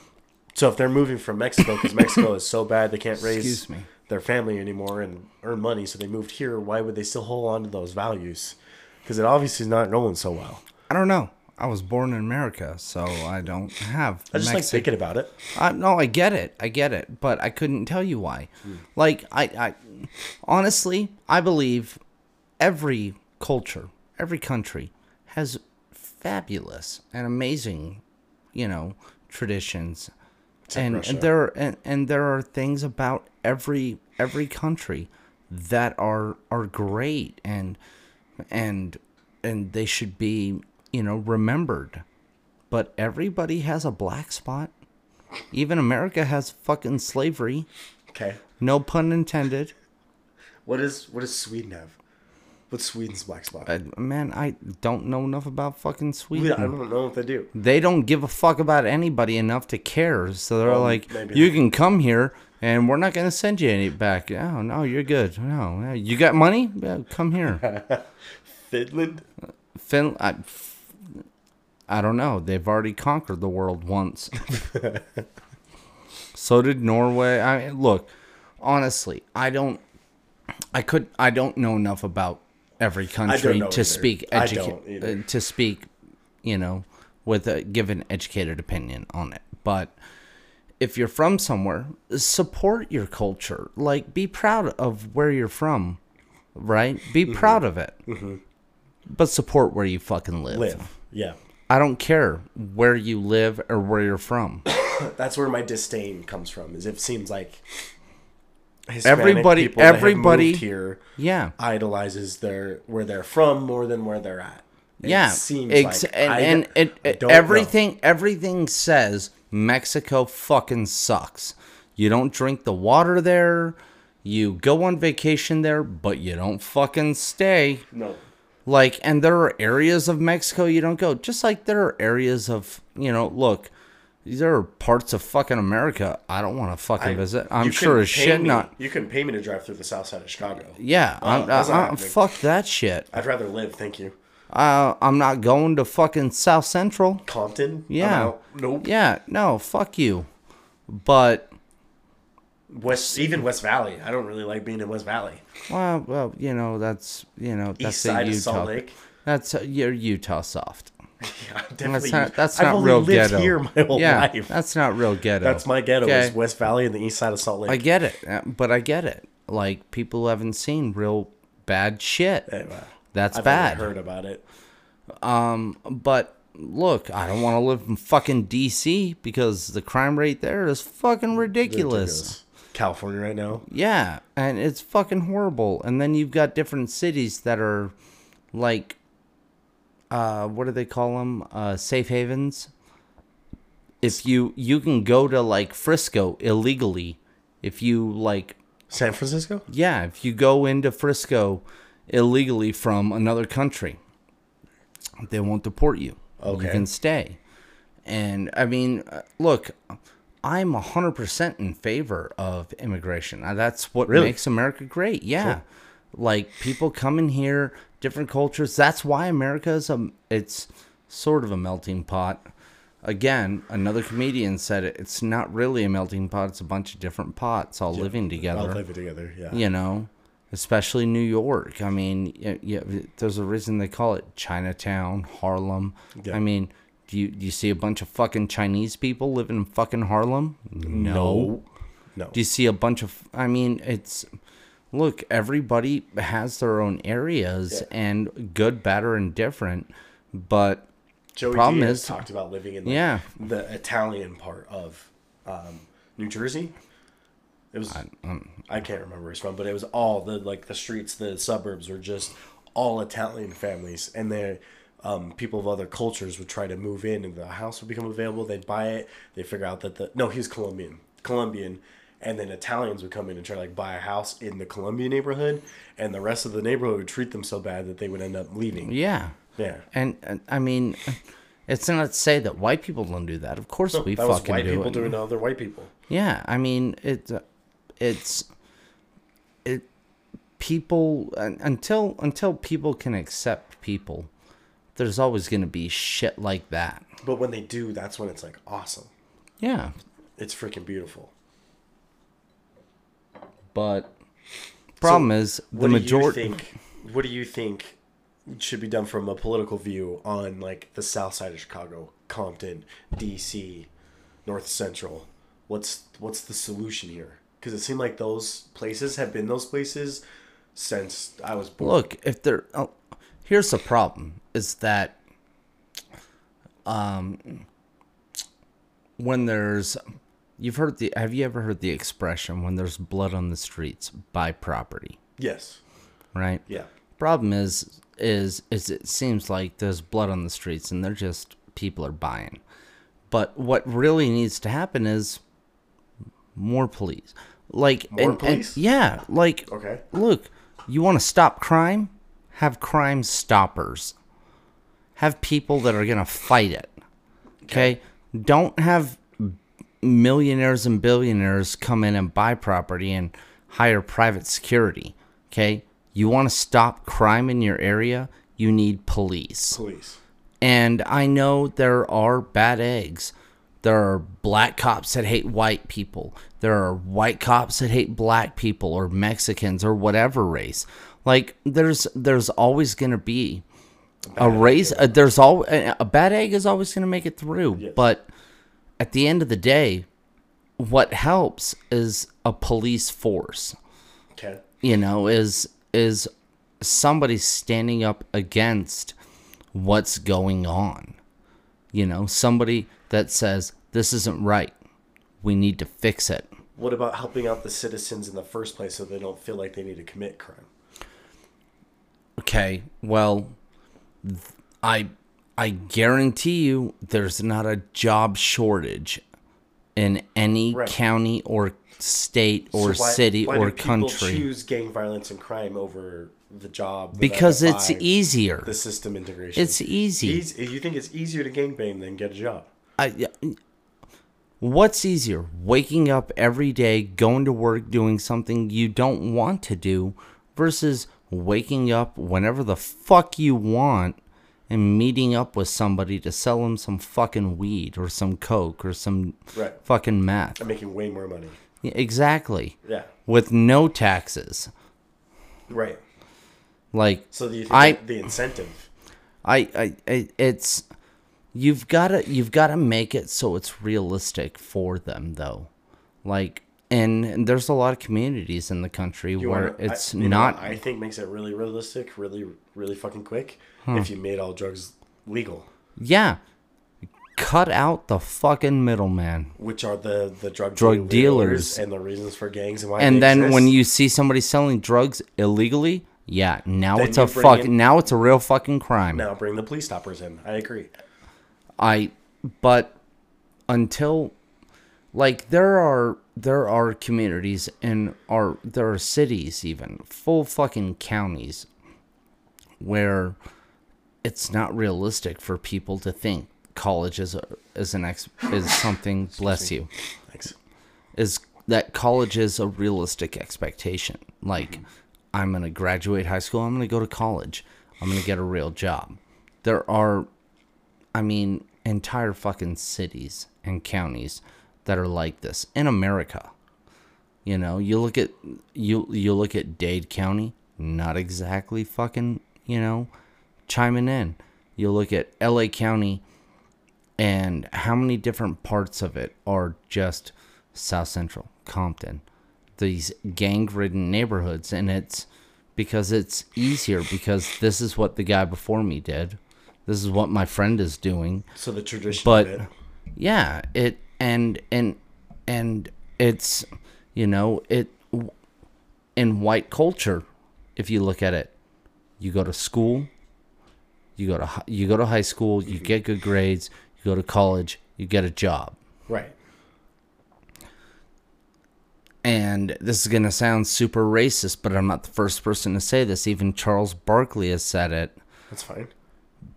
(laughs) so if they're moving from Mexico because Mexico is so bad they can't raise Excuse me. their family anymore and earn money, so they moved here. Why would they still hold on to those values? Because it obviously is not going so well. I don't know. I was born in America, so I don't have. I just like Mexi- thinking about it. I, no, I get it. I get it. But I couldn't tell you why. Hmm. Like, I, I, honestly, I believe every culture, every country has fabulous and amazing, you know, traditions. And, Russia. and there are, and, and there are things about every every country that are are great and and and they should be you know remembered but everybody has a black spot. Even America has fucking slavery. Okay. No pun intended. What is what does Sweden have? What's Sweden's black spot? Uh, man, I don't know enough about fucking Sweden. I don't know what they do. They don't give a fuck about anybody enough to care. So they're Well, like, you can come here and we're not going to send you any back. Oh, no, you're good. No, you got money? Yeah, come here. (laughs) Finland. Fin- I, don't know. They've already conquered the world once. (laughs) so did Norway. I look, honestly, I don't. I could. I don't know enough about every country to either. speak. Educa- uh, to speak, you know, with a given educated opinion on it. But if you're from somewhere, support your culture. Like, be proud of where you're from, right? Be Mm-hmm. proud of it. But support where you fucking live. Live. Yeah. I don't care where you live or where you're from. (coughs) That's where my disdain comes from. Is it seems like Hispanic Everybody- people that have everybody- here Yeah. idolizes their where they're from more than where they're at. It yeah. seems Ex- like and I- and it, don't know. everything everything says Mexico fucking sucks. You don't drink the water there. You go on vacation there, but you don't fucking stay. No. Like, and there are areas of Mexico you don't go. Just like there are areas of, you know, look, there are parts of fucking America I don't want to fucking I- visit. I'm sure as shit me- not. You couldn't pay me to drive through the south side of Chicago. Yeah, uh, I'm, that's uh, not uh, I, I, fuck that shit. I'd rather live, thank you. Uh, I'm not going to fucking South Central. Compton? Yeah. Nope. Yeah, no, fuck you. But West even West Valley. I don't really like being in West Valley. well, well, you know that's you know that's East side of Salt Lake. That's a, you're Utah soft. (laughs) Yeah, definitely. That's not that's I've not only real lived ghetto. here my whole yeah, life. that's not real ghetto. That's my ghetto Okay. is West Valley and the east side of Salt Lake. I get it, uh, but I get it. Like people haven't seen real bad shit. Eh, well, That's I've bad. heard about it. Um, But look, I don't want to live in fucking DC because the crime rate there is fucking ridiculous. Ridiculous. California right now. Yeah, and it's fucking horrible. And then you've got different cities that are like uh what do they call them? Uh safe havens. If you you can go to like Frisco illegally if you like San Francisco? yeah, if you go into Frisco illegally from another country, they won't deport you. Okay, You can stay. And I mean, uh, look, I'm 100% in favor of immigration. That's what Really? makes America great. Yeah. Like people come in here, different cultures. That's why America is a it's sort of a melting pot. Again, another comedian said it. It's not really a melting pot. It's a bunch of different pots all living together I'll live it together. Yeah. you know, especially New York. I mean, y- yeah, there's a reason they call it Chinatown, Harlem. Yeah. I mean, do you do you see a bunch of fucking Chinese people living in fucking Harlem? No. No. Do you see a bunch of? I mean, it's look. Everybody has their own areas, Yeah. and good, bad, or indifferent. But Joey problem Diaz is- talked about living in the, Yeah. the Italian part of um, New Jersey. It was um, I can't remember where it's from, but it was all the like the streets, the suburbs were just all Italian families, and they um, people of other cultures would try to move in, and the house would become available. They'd buy it. They figure out that the no, he's Colombian, Colombian, and then Italians would come in and try to like buy a house in the Colombian neighborhood, and the rest of the neighborhood would treat them so bad that they would end up leaving. yeah, Yeah. and, and I mean, it's not to say that white people don't do that. Of course, we that was white do people it. doing to other white people. Yeah, I mean it. uh, It's it. People until until people can accept people, there's always gonna be shit like that. But when they do, that's when it's like awesome. Yeah, It's freaking beautiful. but problem is the majority. Think, what do you think should be done from a political view on like the south side of Chicago, Compton, DC, North Central. What's what's the solution here? Because it seemed like those places have been those places since I was born. Look, if there, oh, here's the problem: is that, um, when there's, you've heard the, have you ever heard the expression when there's blood on the streets, buy property, Yes. right? Yeah. Problem is, is, is it seems like there's blood on the streets and they're just people are buying, but what really needs to happen is more police, like More and- and- police? yeah, like Okay. look, you want to stop crime? Have crime stoppers. Have people that are going to fight it. Okay? Don't have millionaires and billionaires come in and buy property and hire private security. Okay? You want to stop crime in your area? You need police. Police. And I know there are bad eggs. There are black cops that hate white people. There are white cops that hate black people or Mexicans or whatever race. Like there's there's always going to be a race uh, there's all a bad egg is always going to make it through. Yes. But at the end of the day, what helps is a police force Okay. you know is is somebody standing up against what's going on you know somebody that says this isn't right we need to fix it What about helping out the citizens in the first place so they don't feel like they need to commit crime? okay well i i guarantee you there's not a job shortage in any Right. county or state or So why- city why or country choose gang violence and crime over the job? because it's easier The system integration. it's easy Easy- You think it's easier to gangbang than get a job? I, what's easier, waking up every day, going to work, doing something you don't want to do, versus waking up whenever the fuck you want and meeting up with somebody to sell them some fucking weed or some coke or some Right. fucking meth? I'm making way more money. Yeah, exactly. Yeah. With no taxes. Right. Like So do you think I- the incentive? I, I, I it's you've got to you've got to make it so it's realistic for them though like and, there's a lot of communities in the country You where wanna- it's I, not I think makes it really realistic, really, really fucking quick. Hmm. If you made all drugs legal, yeah cut out the fucking middleman which are the the drug Drug dealers. and the reasons for gangs and why. and then when you see somebody selling drugs illegally yeah now Then it's a fuck in- now it's a real fucking crime now bring the police stoppers in. I agree. I but until like there are there are communities and are there are cities even full fucking counties where it's not realistic for people to think college is a, is an ex is (laughs) something bless you Thanks. is that college is a realistic expectation. Like, mm-hmm. I'm going to graduate high school, I'm going to go to college, I'm going to get a real job. There are, I mean, entire fucking cities and counties that are like this in America. You know, you look at you you look at Dade County, not exactly fucking, you know, chiming in. You look at LA County and how many different parts of it are just South Central, Compton, these gang-ridden neighborhoods, and it's because it's easier because this is what the guy before me did, this is what my friend is doing, So the tradition but yeah, it and and and it's you know it in white culture, if you look at it, you go to school, you go to you go to high school, you get good grades, you go to college, you get a job. Right. And this is going to sound super racist, but I'm not the first person to say this. Even Charles Barkley has said it. That's fine.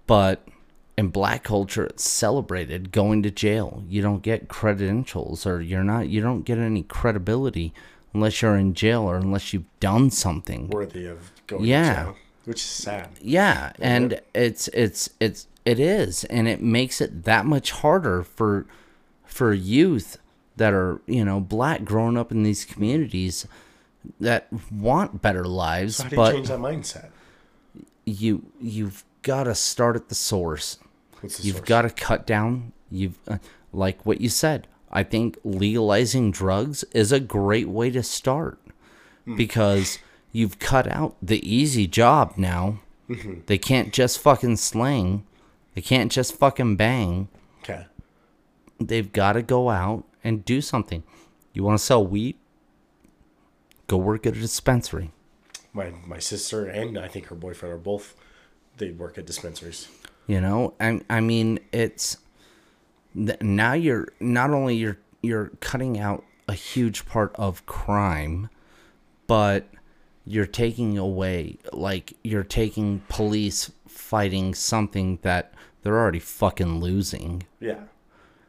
But in black culture, it's celebrated going to jail. You don't get credentials or you're not, you don't get any credibility unless you're in jail or unless you've done something. Worthy of going Yeah. to jail. Which is sad. Yeah, and it's it's it's it is, and it makes it that much harder for for youth that are you know black growing up in these communities that want better lives, So how do you but change that mindset? you you've got to start at the source. You've got to cut down. You've uh, like what you said. I think legalizing drugs is a great way to start Hmm. because you've cut out the easy job now. Mm-hmm. They can't just fucking sling. They can't just fucking bang. Okay. They've got to go out and do something. You want to sell weed? Go work at a dispensary. My my sister and I think her boyfriend are both. They work at dispensaries. You know, I I mean, it's now you're not only you're you're cutting out a huge part of crime, but you're taking away like you're taking police fighting something that they're already fucking losing. Yeah.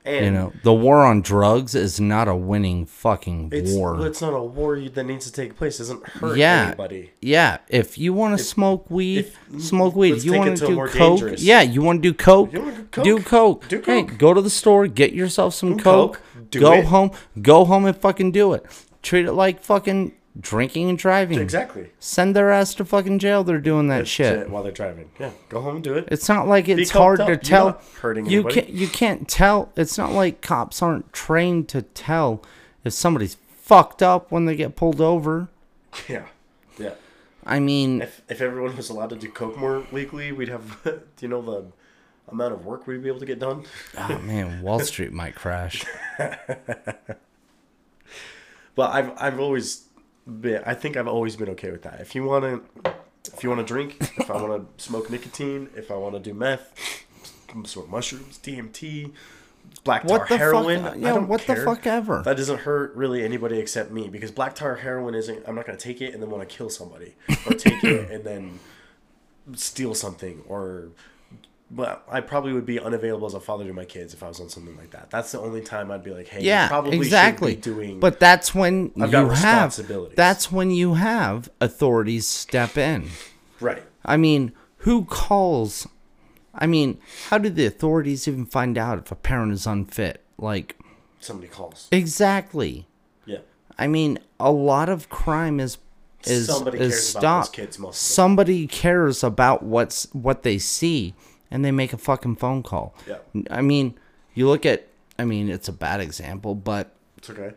And You know, the war on drugs is not a winning fucking it's war. it's not a war that needs to take place. It doesn't hurt yeah, anybody. yeah. If you want to smoke weed, if- smoke weed. You want to do coke? dangerous- Yeah, you want to do coke? You wanna do Do coke? coke. Hey, go to the store, get yourself some Do coke. coke. Do go it. home. Go home and fucking do it. Treat it like fucking drinking and driving. Exactly. Send their ass to fucking jail. They're doing that shit. while they're driving. Yeah. Go home and do it. It's not like it's hard up. to tell. hurting you anybody. can't. You can't tell. It's not like cops aren't trained to tell if somebody's fucked up when they get pulled over. (laughs) yeah. Yeah. I mean, If if everyone was allowed to do coke more legally, we'd have. (laughs) do you know the amount of work we'd be able to get done? oh man, Wall Street might crash. (laughs) But I've I've always been. I think I've always been okay with that. If you want to, if you want to drink, if I want to (laughs) smoke nicotine, if I want to do meth, smoke mushrooms, DMT, black tar What the heroin. fuck? Yeah, what the fuck ever. That doesn't hurt really anybody except me because black tar heroin isn't. I'm not gonna take it and then want to kill somebody or take it (laughs) and then steal something or. Well, I probably would be unavailable as a father to my kids if I was on something like that. That's the only time I'd be like, "Hey, you Yeah, probably exactly. be doing." but that's when I've you got have. responsibilities. That's when you have authorities step in. right, I mean, who calls? I mean, how do the authorities even find out if a parent is unfit? Like, somebody calls. exactly. Yeah, I mean, a lot of crime is is Somebody is cares about stopped. those kids most Somebody cares about what's what they see, and they make a fucking phone call. Yeah. I mean, you look at. I mean, it's a bad example, but it's okay.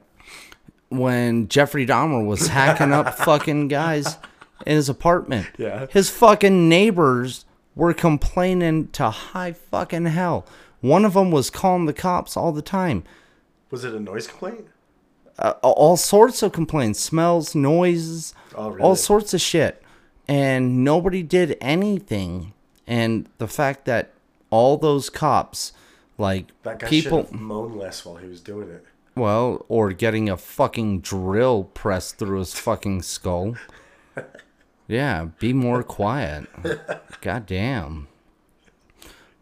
when Jeffrey Dahmer was hacking up (laughs) fucking guys in his apartment. Yeah. His fucking neighbors were complaining to high fucking hell. One of them was calling the cops all the time. Was it a noise complaint? Uh, all sorts of complaints, smells, noises, Oh, really? all sorts of shit. And nobody did anything. And the fact that all those cops, like That guy people, moan less while he was doing it. Well, or getting a fucking drill pressed through his fucking skull. (laughs) Yeah, be more quiet. God damn.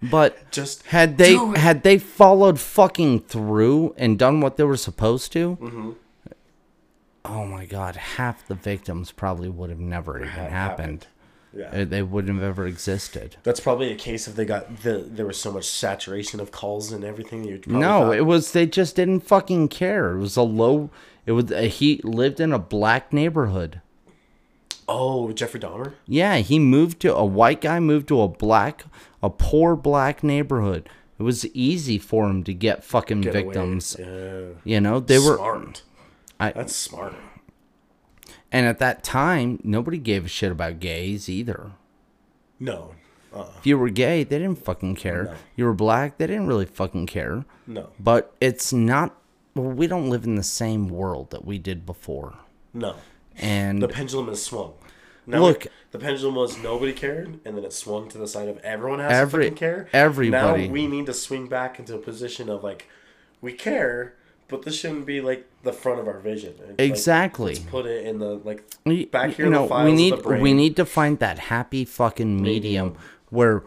But Just had they had they followed fucking through and done what they were supposed to, Mm-hmm. oh my god, half the victims probably would have never even Had happened. Yeah. Uh, They wouldn't have ever existed. That's probably a case if they got the there was so much saturation of calls and everything. You No, thought- it was they just didn't fucking care. It was a low. It was a, he lived in a black neighborhood. oh Jeffrey Dahmer. Yeah, he moved to a white guy moved to a black, a poor black neighborhood. It was easy for him to get fucking Get victims. Yeah, You know, they were, smart. I, That's smart. And at that time, nobody gave a shit about gays either. No, uh, If you were gay, they didn't fucking care. No. You were black, they didn't really fucking care. no, But it's not. Well, we don't live in the same world that we did before. no. And The pendulum has swung. Now Look- it- the pendulum was nobody cared, and then it swung to the side of everyone has Every- to fucking care. everybody. Now we need to swing back into a position of like, we care, but this shouldn't be like the front of our vision. It's like, Exactly. let's put it in the like back here. you in know, the files we need we need to find that happy fucking medium where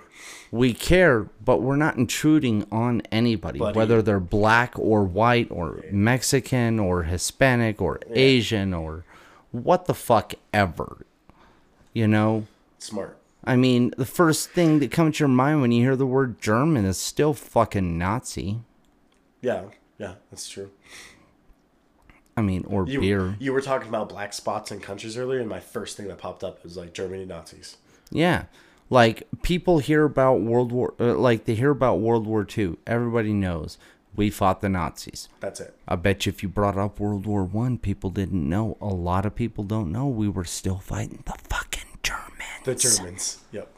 we care, but we're not intruding on anybody, Buddy. whether they're black or white or Mexican or Hispanic or Asian or what the fuck ever. You know, smart. I mean, the first thing that comes to your mind when you hear the word German is still fucking Nazi. Yeah, yeah, that's true. I mean, or You beer. you were talking about black spots in countries earlier, and my first thing that popped up was like Germany Nazis. Yeah. Like people hear about World War, uh, like they hear about World War II. Everybody knows we fought the Nazis. That's it. I bet you if you brought up World War One, people didn't know. A lot of people don't know we were still fighting the fucking Germans. The Germans. Yep.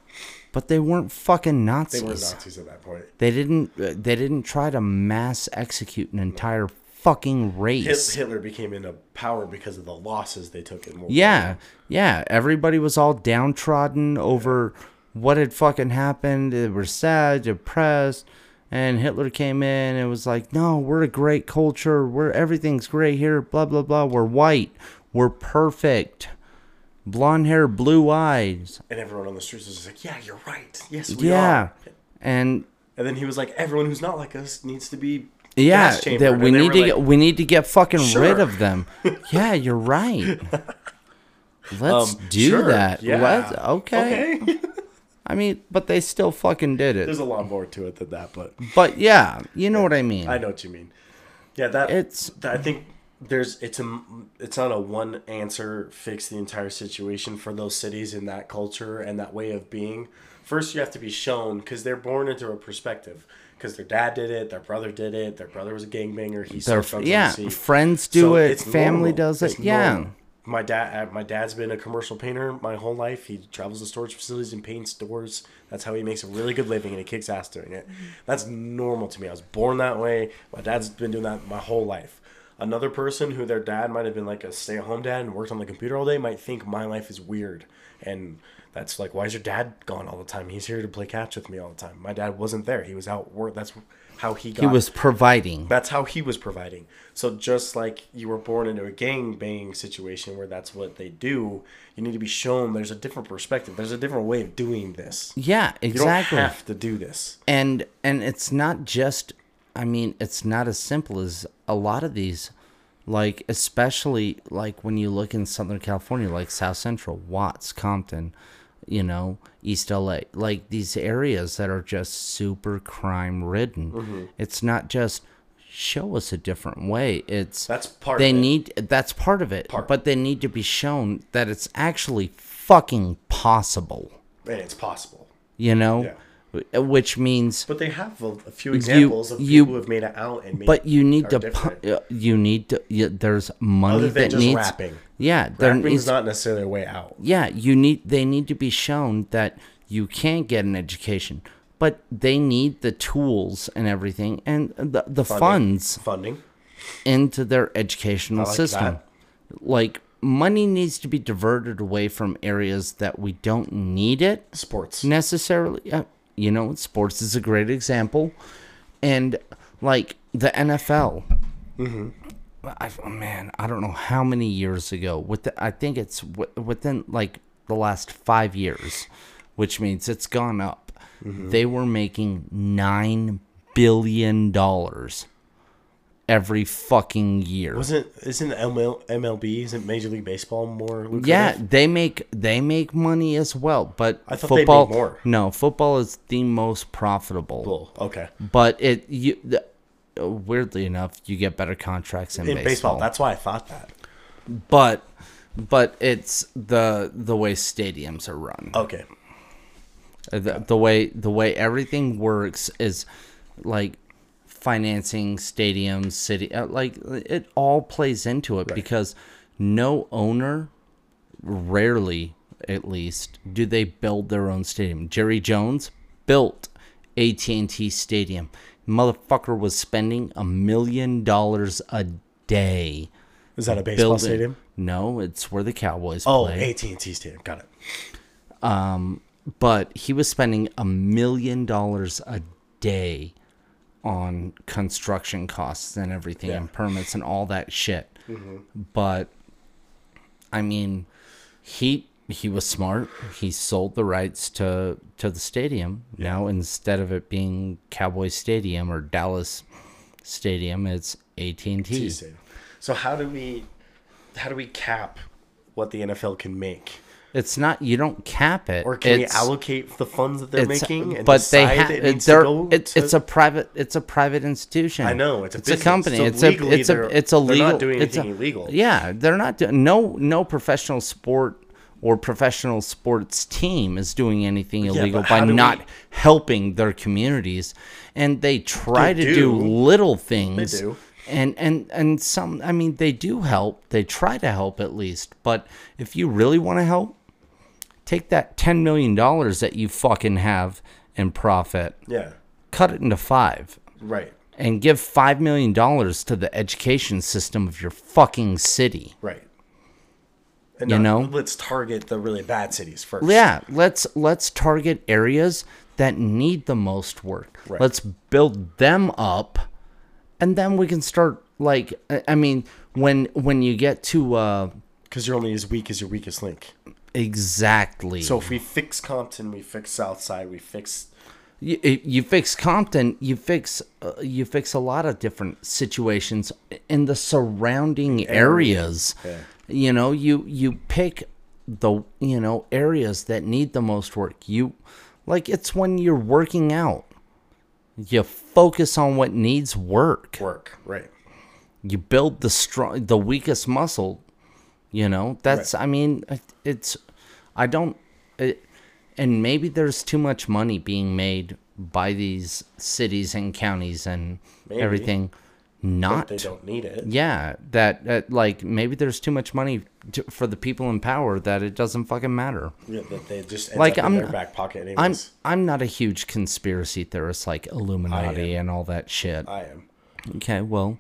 But they weren't fucking Nazis. They were Nazis at that point. They didn't. uh, They didn't try to mass execute an entire fucking race. Hitler became into power because of the losses they took in World War Yeah, yeah. Everybody was all downtrodden over what had fucking happened. They were sad, depressed, and Hitler came in and was like, "No, we're a great culture. We're everything's great here. Blah blah blah. We're white. We're perfect. Blonde hair, blue eyes. And everyone on the streets was just like, "Yeah, you're right. Yes, we Yeah." are." And And then he was like, "Everyone who's not like us needs to be yeah, that we need to like, get we need to get fucking rid of them. (laughs) yeah, you're right. Let's um, do sure, that. Yeah. Let's okay. Okay. (laughs) I mean, but they still fucking did it. There's a lot more to it than that, but But yeah, you know what I mean. I know what you mean. Yeah, that It's- that- I think there's it's a it's not a one answer fix the entire situation for those cities and that culture and that way of being. First, you have to be shown because they're born into a perspective. Because their dad did it, their brother did it, their brother was a gangbanger. He Their, surfed yeah, some friends do So it, it's family normal. does it. It's yeah. normal. My dad, uh, my dad's been a commercial painter my whole life. He travels to storage facilities and paints doors. That's how he makes a really good living, and he kicks ass doing it. That's normal to me. I was born that way. My dad's been doing that my whole life. Another person who their dad might have been like a stay-at-home dad and worked on the computer all day might think my life is weird, and that's like, why is your dad gone all the time? He's here to play catch with me all the time. My dad wasn't there. He was out work. That's how he got. He was providing. That's how he was providing. So just like you were born into a gang banging situation where that's what they do, you need to be shown there's a different perspective. There's a different way of doing this. Yeah, exactly. You don't have to do this. and and it's not just i mean it's not as simple as a lot of these like especially like when you look in southern california like south central watts compton you know east la like these areas that are just super crime ridden Mm-hmm. it's not just show us a different way it's That's part they of it. need that's part of it Part. but they need to be shown that it's actually fucking possible And it's possible. you know which means But they have a, a few You- examples of you- people who have made it out and made but you need to pu- you need to you, there's money Other than that just needs rapping. yeah there needs not necessarily a way out. yeah you need they need to be shown that you can get an education but they need the tools and everything and the, the funds Funding. into their educational like system that. like money needs to be diverted away from areas that we don't need it Sports. necessarily. Uh, you know, sports is a great example, and like the NFL. Mm-hmm. I, man, I don't know how many years ago. With the, I think it's w- within like the last five years, which means it's gone up. They were making nine billion dollars every fucking year. Wasn't isn't ML, MLB isn't Major League Baseball more lucrative? Yeah, they make they make money as well, but I thought they football more. no football is the most profitable. Well, okay. But it you the, weirdly enough you get better contracts in, In baseball. baseball, that's why I thought that. but but it's the the way stadiums are run. Okay. The, the way the way everything works is like financing stadiums, city uh, like it all plays into it because no owner rarely at least do they build their own stadium. Jerry Jones built AT&T Stadium. Motherfucker was spending a million dollars a day Is that a baseball building. stadium? No, it's where the Cowboys Oh, play. AT&T Stadium. Got it. Um, but he was spending a million dollars a day on construction costs and everything Yeah. and permits and all that shit. Mm-hmm. But I mean, he he was smart. He sold the rights to to the stadium. Now instead of it being Cowboy Stadium or Dallas Stadium, it's AT&T. T Stadium. So how do we how do we cap what the NFL can make? It's not you don't cap it. Or can it's, we allocate the funds that they're making and but they decide have it needs they're to go it's, to- it's a private it's a private institution. I know, it's a it's a company. So it's a it's a they're- it's a they're not doing it's a- anything illegal. Yeah, they're not doing no no professional sport or professional sports team is doing anything illegal but by not we- helping their communities and they try They to do. do. little things They do. and and and some i mean they do help they try to help at least but if you really want to help take that 10 million dollars that you fucking have in profit Yeah. cut it into 5 Right. and give 5 million dollars to the education system of your fucking city Right. And You not- know? let's target the really bad cities first. yeah let's let's target areas that need the most work Right. let's build them up and then we can start like I- i mean when when you get to uh Because you're only as weak as your weakest link. Exactly So if we fix Compton, we fix Southside, we fix you, you fix Compton, you fix uh, you fix a lot of different situations in the surrounding areas. Yeah. You know, you you pick the you know areas that need the most work. You like it's when you're working out. You focus on what needs work. work. Right. You build the strong the weakest muscle. You know, that's I mean it's I don't it, and maybe there's too much money being made by these cities and counties and Maybe. everything But not they don't need it. yeah that, that like maybe there's too much money to, for the people in power that it doesn't fucking matter Yeah, that they just Like, up I'm- in their back pocket anyways. i'm i'm not a huge conspiracy theorist like illuminati and all that shit I am. okay well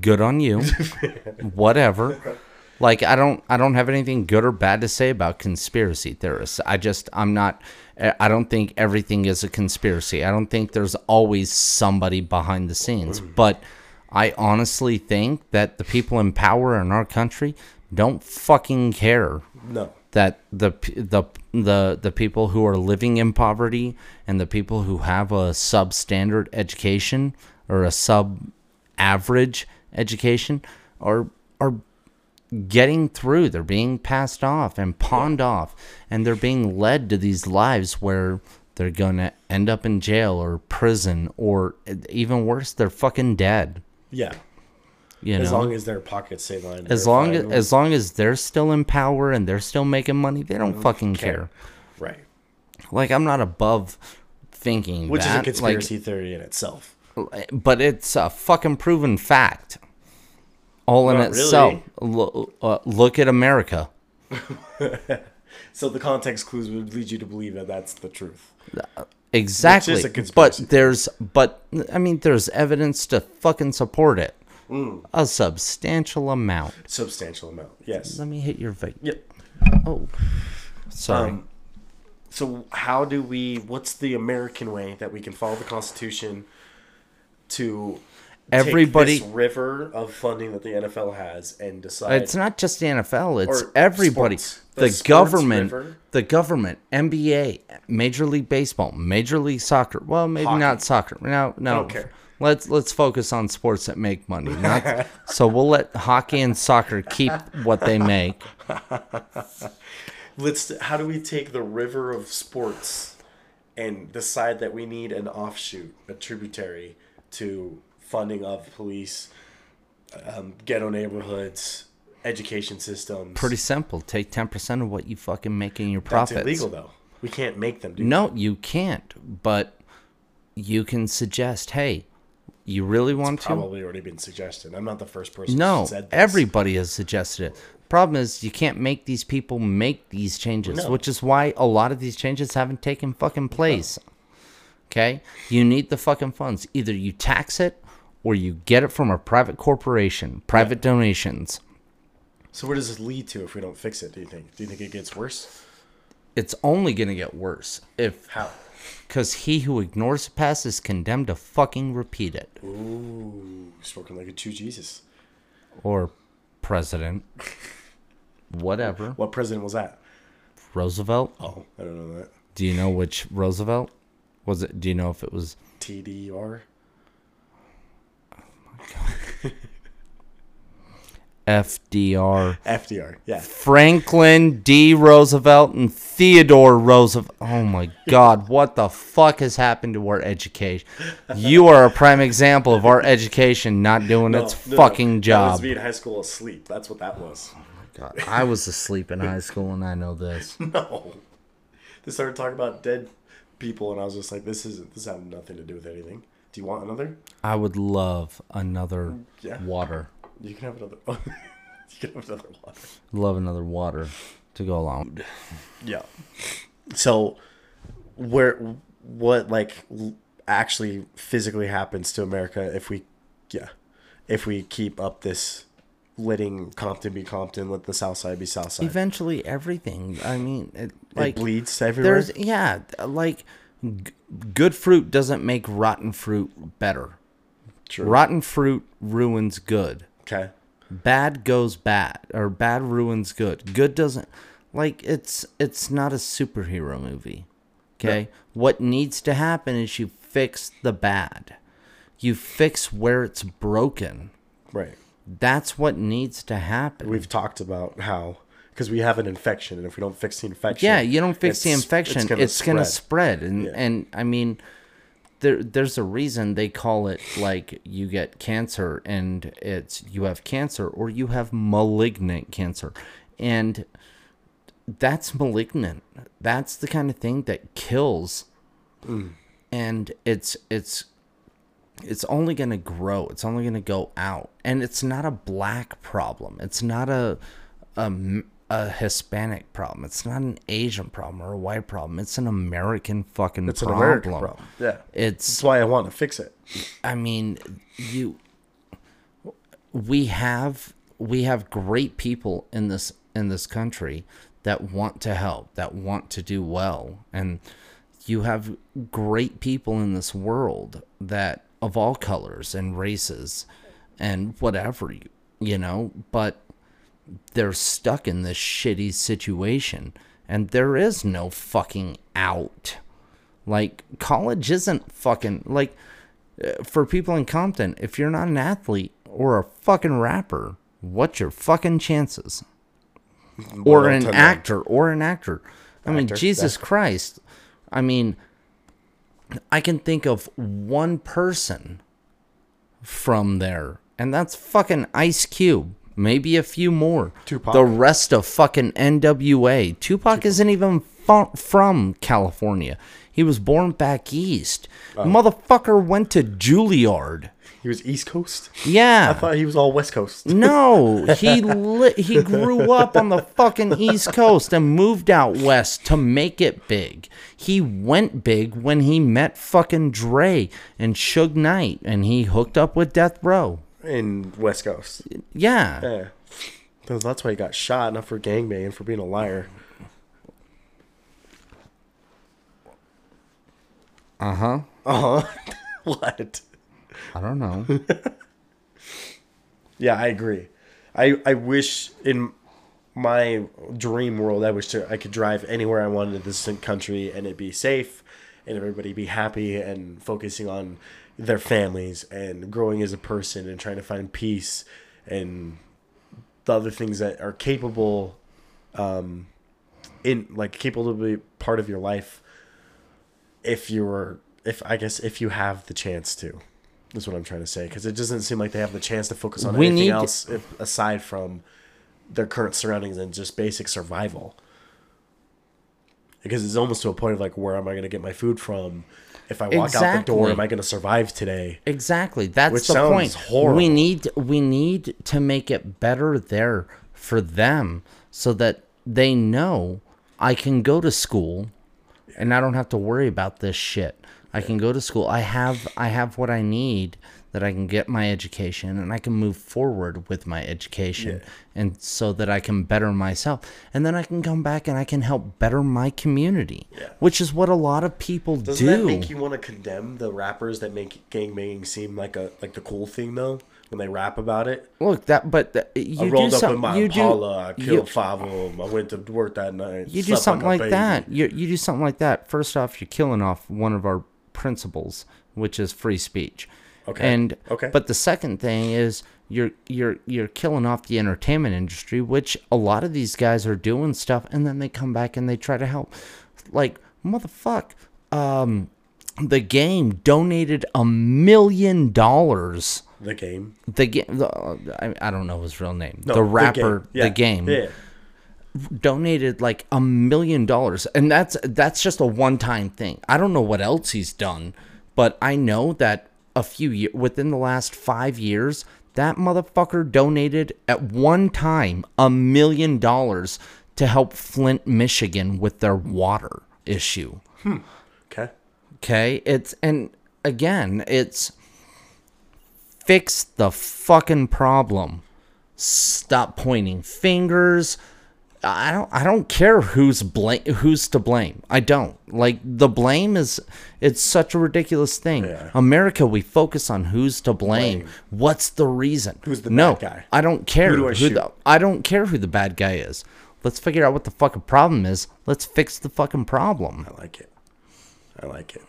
good on you. (laughs) Whatever. Like i don't i don't have anything good or bad to say about conspiracy theorists. I just i'm not i don't think everything is a conspiracy. I don't think there's always somebody behind the scenes. But i honestly think that the people in power in our country don't fucking care No. that the the the the people who are living in poverty and the people who have a substandard education or a sub average education are are getting through they're being passed off and pawned off and they're being led to these lives where they're going to end up in jail or prison or eh, even worse they're fucking dead Yeah. you As know long as their pockets stay lined. as long as as long as they're still in power and they're still making money they don't fucking care. right. Like I'm not above thinking Which that. is a conspiracy theory in itself. But it's a fucking proven fact. All in Not itself. Lo- uh, look at America. (laughs) So the context clues would lead you to believe that that's the truth. Exactly. a but there's but I mean there's evidence to fucking support it. Mm. A substantial amount. Substantial amount. Yes. Let me hit your vape. Yep. Oh. Sorry. Um, so how do we? What's the American way that we can follow the Constitution to Everybody- take this river of funding that the NFL has and decide? It's not just the NFL. It's everybody. sports. The, The government. river. The government. NBA. Major League Baseball. Major League Soccer. Well, maybe Hockey. not soccer. No, no. Let's let's focus on sports that make money. Not, (laughs) so we'll let hockey and soccer keep what they make. (laughs) Let's. How do we take the river of sports and decide that we need an offshoot, a tributary to funding of police, um, ghetto neighborhoods, education systems? Pretty simple. Take ten percent of what you fucking make in your That's profits. illegal though. We can't make them do. No, you can't. But you can suggest, hey, you really want to? Probably already been suggested. I'm not the first person. No, who said this. everybody has suggested it. Problem is, you can't make these people make these changes, No. which is why a lot of these changes haven't taken fucking place. Okay? You need the fucking funds. Either you tax it or you get it from a private corporation, private donations. So where does this lead to if we don't fix it? Do you think? Do you think it gets worse? It's only going to get worse if How? cuz he who ignores the past is condemned to fucking repeat it. Ooh, spoken like a true Jesus. Or president (laughs) whatever. What president was that? Roosevelt? Oh, I don't know that. Do you know which Roosevelt? Was it do you know if it was TDR. Oh my god. FDR, FDR. Yeah. Franklin D. Roosevelt, and Theodore Roosevelt. Oh my God, what the fuck has happened to our education? You are a prime example of our education not doing its No, no, fucking That job. was me in high school asleep. That's what that was. Oh god, I was asleep in high school and I know this. (laughs) No. They started talking about dead people, and I was just like, this isn't. This has nothing to do with anything. Do you want another? I would love another Yeah. water. You can have another. (laughs) you can have another one. Love another water to go along. Yeah. So, where what like actually physically happens to America if we, yeah, if we keep up this letting Compton be Compton, let the South Side be South Side. Eventually, everything. I mean, it, it bleeds everywhere. there's yeah, like g- good fruit doesn't make rotten fruit better. True. Rotten fruit ruins good. Okay. Bad goes bad, or bad ruins good. Good doesn't like it's it's not a superhero movie. Okay? What needs to happen is you fix the bad. You fix where it's broken. Right. That's what needs to happen. We've talked about how because we have an infection, and if we don't fix the infection, yeah, you don't fix the it's- infection, it's gonna, spread. And Yeah. and I mean there there's a reason they call it like you get cancer and it's you have cancer or you have malignant cancer. And that's malignant. That's the kind of thing that kills. Mm. And it's it's it's only going to grow. It's only going to go out. And it's not a black problem. It's not a a Hispanic problem. It's not an Asian problem or a white problem. It's an American fucking It's an problem. American problem. Yeah. It's That's why I want to fix it. I mean, you we have we have great people in this in this country that want to help, that want to do well. And you have great people in this world that of all colors and races and whatever you you know, but they're stuck in this shitty situation and there is no fucking out. Like college isn't fucking like uh, for people in Compton, if you're not an athlete or a fucking rapper, what's your fucking chances? Or an actor, or an actor. I mean, Actor, Jesus. Christ. I mean, I can think of one person from there, and that's fucking Ice Cube. Maybe a few more. Tupac. The rest of fucking NWA. Tupac isn't even fu- from California. He was born back east. Oh. Motherfucker went to Juilliard. He was East Coast. Yeah. I thought he was all West Coast. (laughs) No, he (laughs) li- he grew up on the fucking East Coast and moved out west to make it big. He went big when he met fucking Dre and Suge Knight, and he hooked up with Death Row. in West Coast. Yeah, Yeah. That's- That's why he got shot, not for gangbanging, for being a liar. uh huh. Uh huh. (laughs) what? I don't know. (laughs) Yeah, I agree. I I wish in my dream world, I wish to, I could drive anywhere I wanted in this country and it be safe, and everybody be happy and focusing on their families and growing as a person and trying to find peace and the other things that are capable, um, in like capable to be part of your life. If you're, if I guess if you have the chance to, is what I'm trying to say. Because it doesn't seem like they have the chance to focus on We anything need- else if, aside from their current surroundings and just basic survival. Because it's almost to a point of like, where am I going to get my food from? If I walk out the door, am I going to survive today? Exactly. That's Which the point. horrible. We need we need to make it better there for them so that they know I can go to school and I don't have to worry about this shit. I can go to school. I have I have what I need that I can get my education and I can move forward with my education and so that I can better myself. And then I can come back and I can help better my community. Yeah. Which is what a lot of people Doesn't do. that make you want to condemn the rappers that make gangbanging seem like a like the cool thing though? When they rap about it, Look that, but th- I you do rolled up in my You Impala, I do. killed You, five of them. I went to work that night. you do something a like that. You you do something like that. First off, you're killing off one of our principles, which is free speech. Okay. And Okay. But the second thing is you're you're you're killing off the entertainment industry, which a lot of these guys are doing stuff, and then they come back and they try to help. Like motherfuck. Um, the game donated a million dollars. The game. The game, the, I, I don't know his real name. No, the rapper, Yeah. the game, Yeah. Donated like a million dollars, and that's that's just a one-time thing. I don't know what else he's done, but I know that a few years within the last five years, that motherfucker donated at one time a million dollars to help Flint, Michigan, with their water issue. Hmm. Okay. Okay, it's and again, it's fix the fucking problem. Stop pointing fingers. I don't I don't care who's blame who's to blame. I don't. Like the blame is it's such a ridiculous thing. Yeah. America we focus on who's to blame. Blame. What's the reason? Who's the no, bad guy? I don't care Who do I shoot? the, I don't care who the bad guy is. Let's figure out what the fucking problem is. Let's fix the fucking problem. I like it. I like it.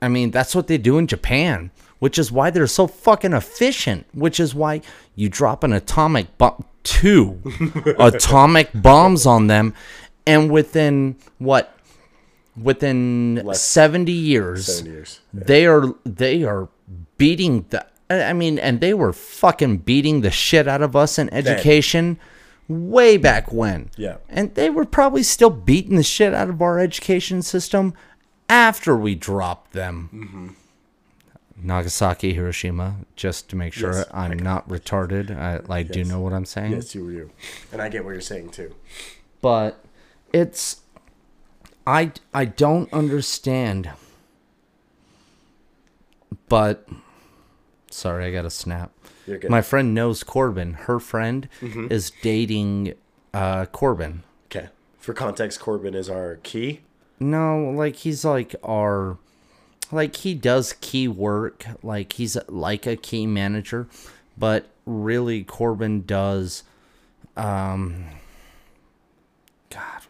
I mean, that's what they do in Japan, which is why they're so fucking efficient. Which is why you drop an atomic bomb, two (laughs) atomic bombs on them, and within what? Within Less- seventy years, 70 years. they are they are beating the. I mean, and they were fucking beating the shit out of us in education way back when. Yeah. And they were probably still beating the shit out of our education system after we dropped them. Mm-hmm. Nagasaki, Hiroshima, just to make sure Yes, I'm not retarded. I, I do Yes. know what I'm saying. Yes, you were you. And I get what you're saying too. But it's. I, I don't understand. But. Sorry, I got a snap. You're good. My friend knows Corbin. Her friend Mm-hmm. is dating uh, Corbin. Okay. For context, Corbin is our key. No, like he's like our like he does key work, like he's like a key manager, but really Corbin does um God,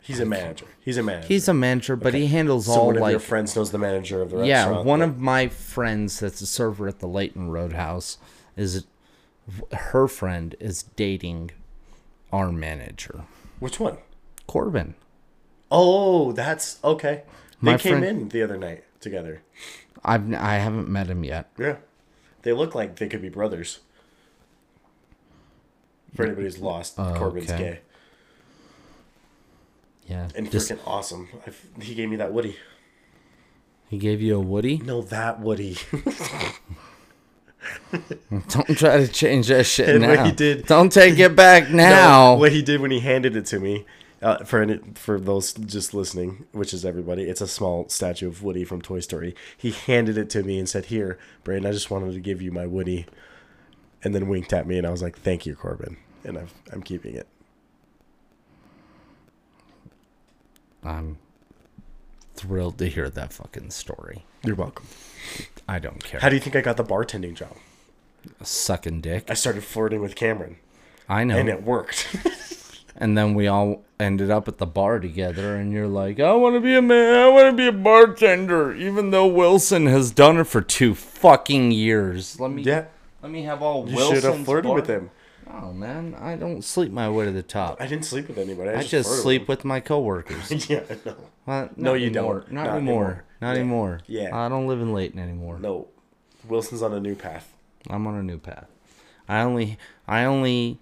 He's a manager. He's a manager. he's a manager, but he handles so all one of your friends knows the manager of the restaurant. yeah, one of my friends that's a server at the Layton Roadhouse is her friend is dating our manager, Which one? Corbin. Oh, that's okay. They My came friend- in the other night together. I've I haven't met him yet. Yeah. They look like they could be brothers. For mm. anybody who's lost, Oh, Corbin's okay. gay. Yeah, And Just- freaking awesome. I f he gave me that Woody. he gave you a Woody. No, that Woody. (laughs) Don't try to change that shit And what now. he did- Don't take it back (laughs) now. No, what he did when he handed it to me, uh, for any, for those just listening, which is everybody, it's a small statue of Woody from Toy Story. He handed it to me and said, "Here, Braden, I just wanted to give you my Woody," and then winked at me, and I was like, "Thank you, Corbin," and I've, I'm keeping it. I'm thrilled to hear that fucking story. You're welcome. I don't care. How do you think I got the bartending job? Sucking dick. I started flirting with Cameron, I know. and it worked. (laughs) And then we all ended up at the bar together, and you're like, I want to be a man. I want to be a bartender, even though Wilson has done it for two fucking years. Let me, yeah, let me have all you Wilson's should have flirted bar- with him. Oh man, I don't sleep my way to the top. I didn't sleep with anybody. I, I just sleep with my coworkers. (laughs) yeah, no, Uh, No, you anymore. don't. Not, Not anymore. anymore. Not Yeah. anymore. Yeah. I don't live in Layton anymore. no. Wilson's on a new path. I'm on a new path. I only, I only,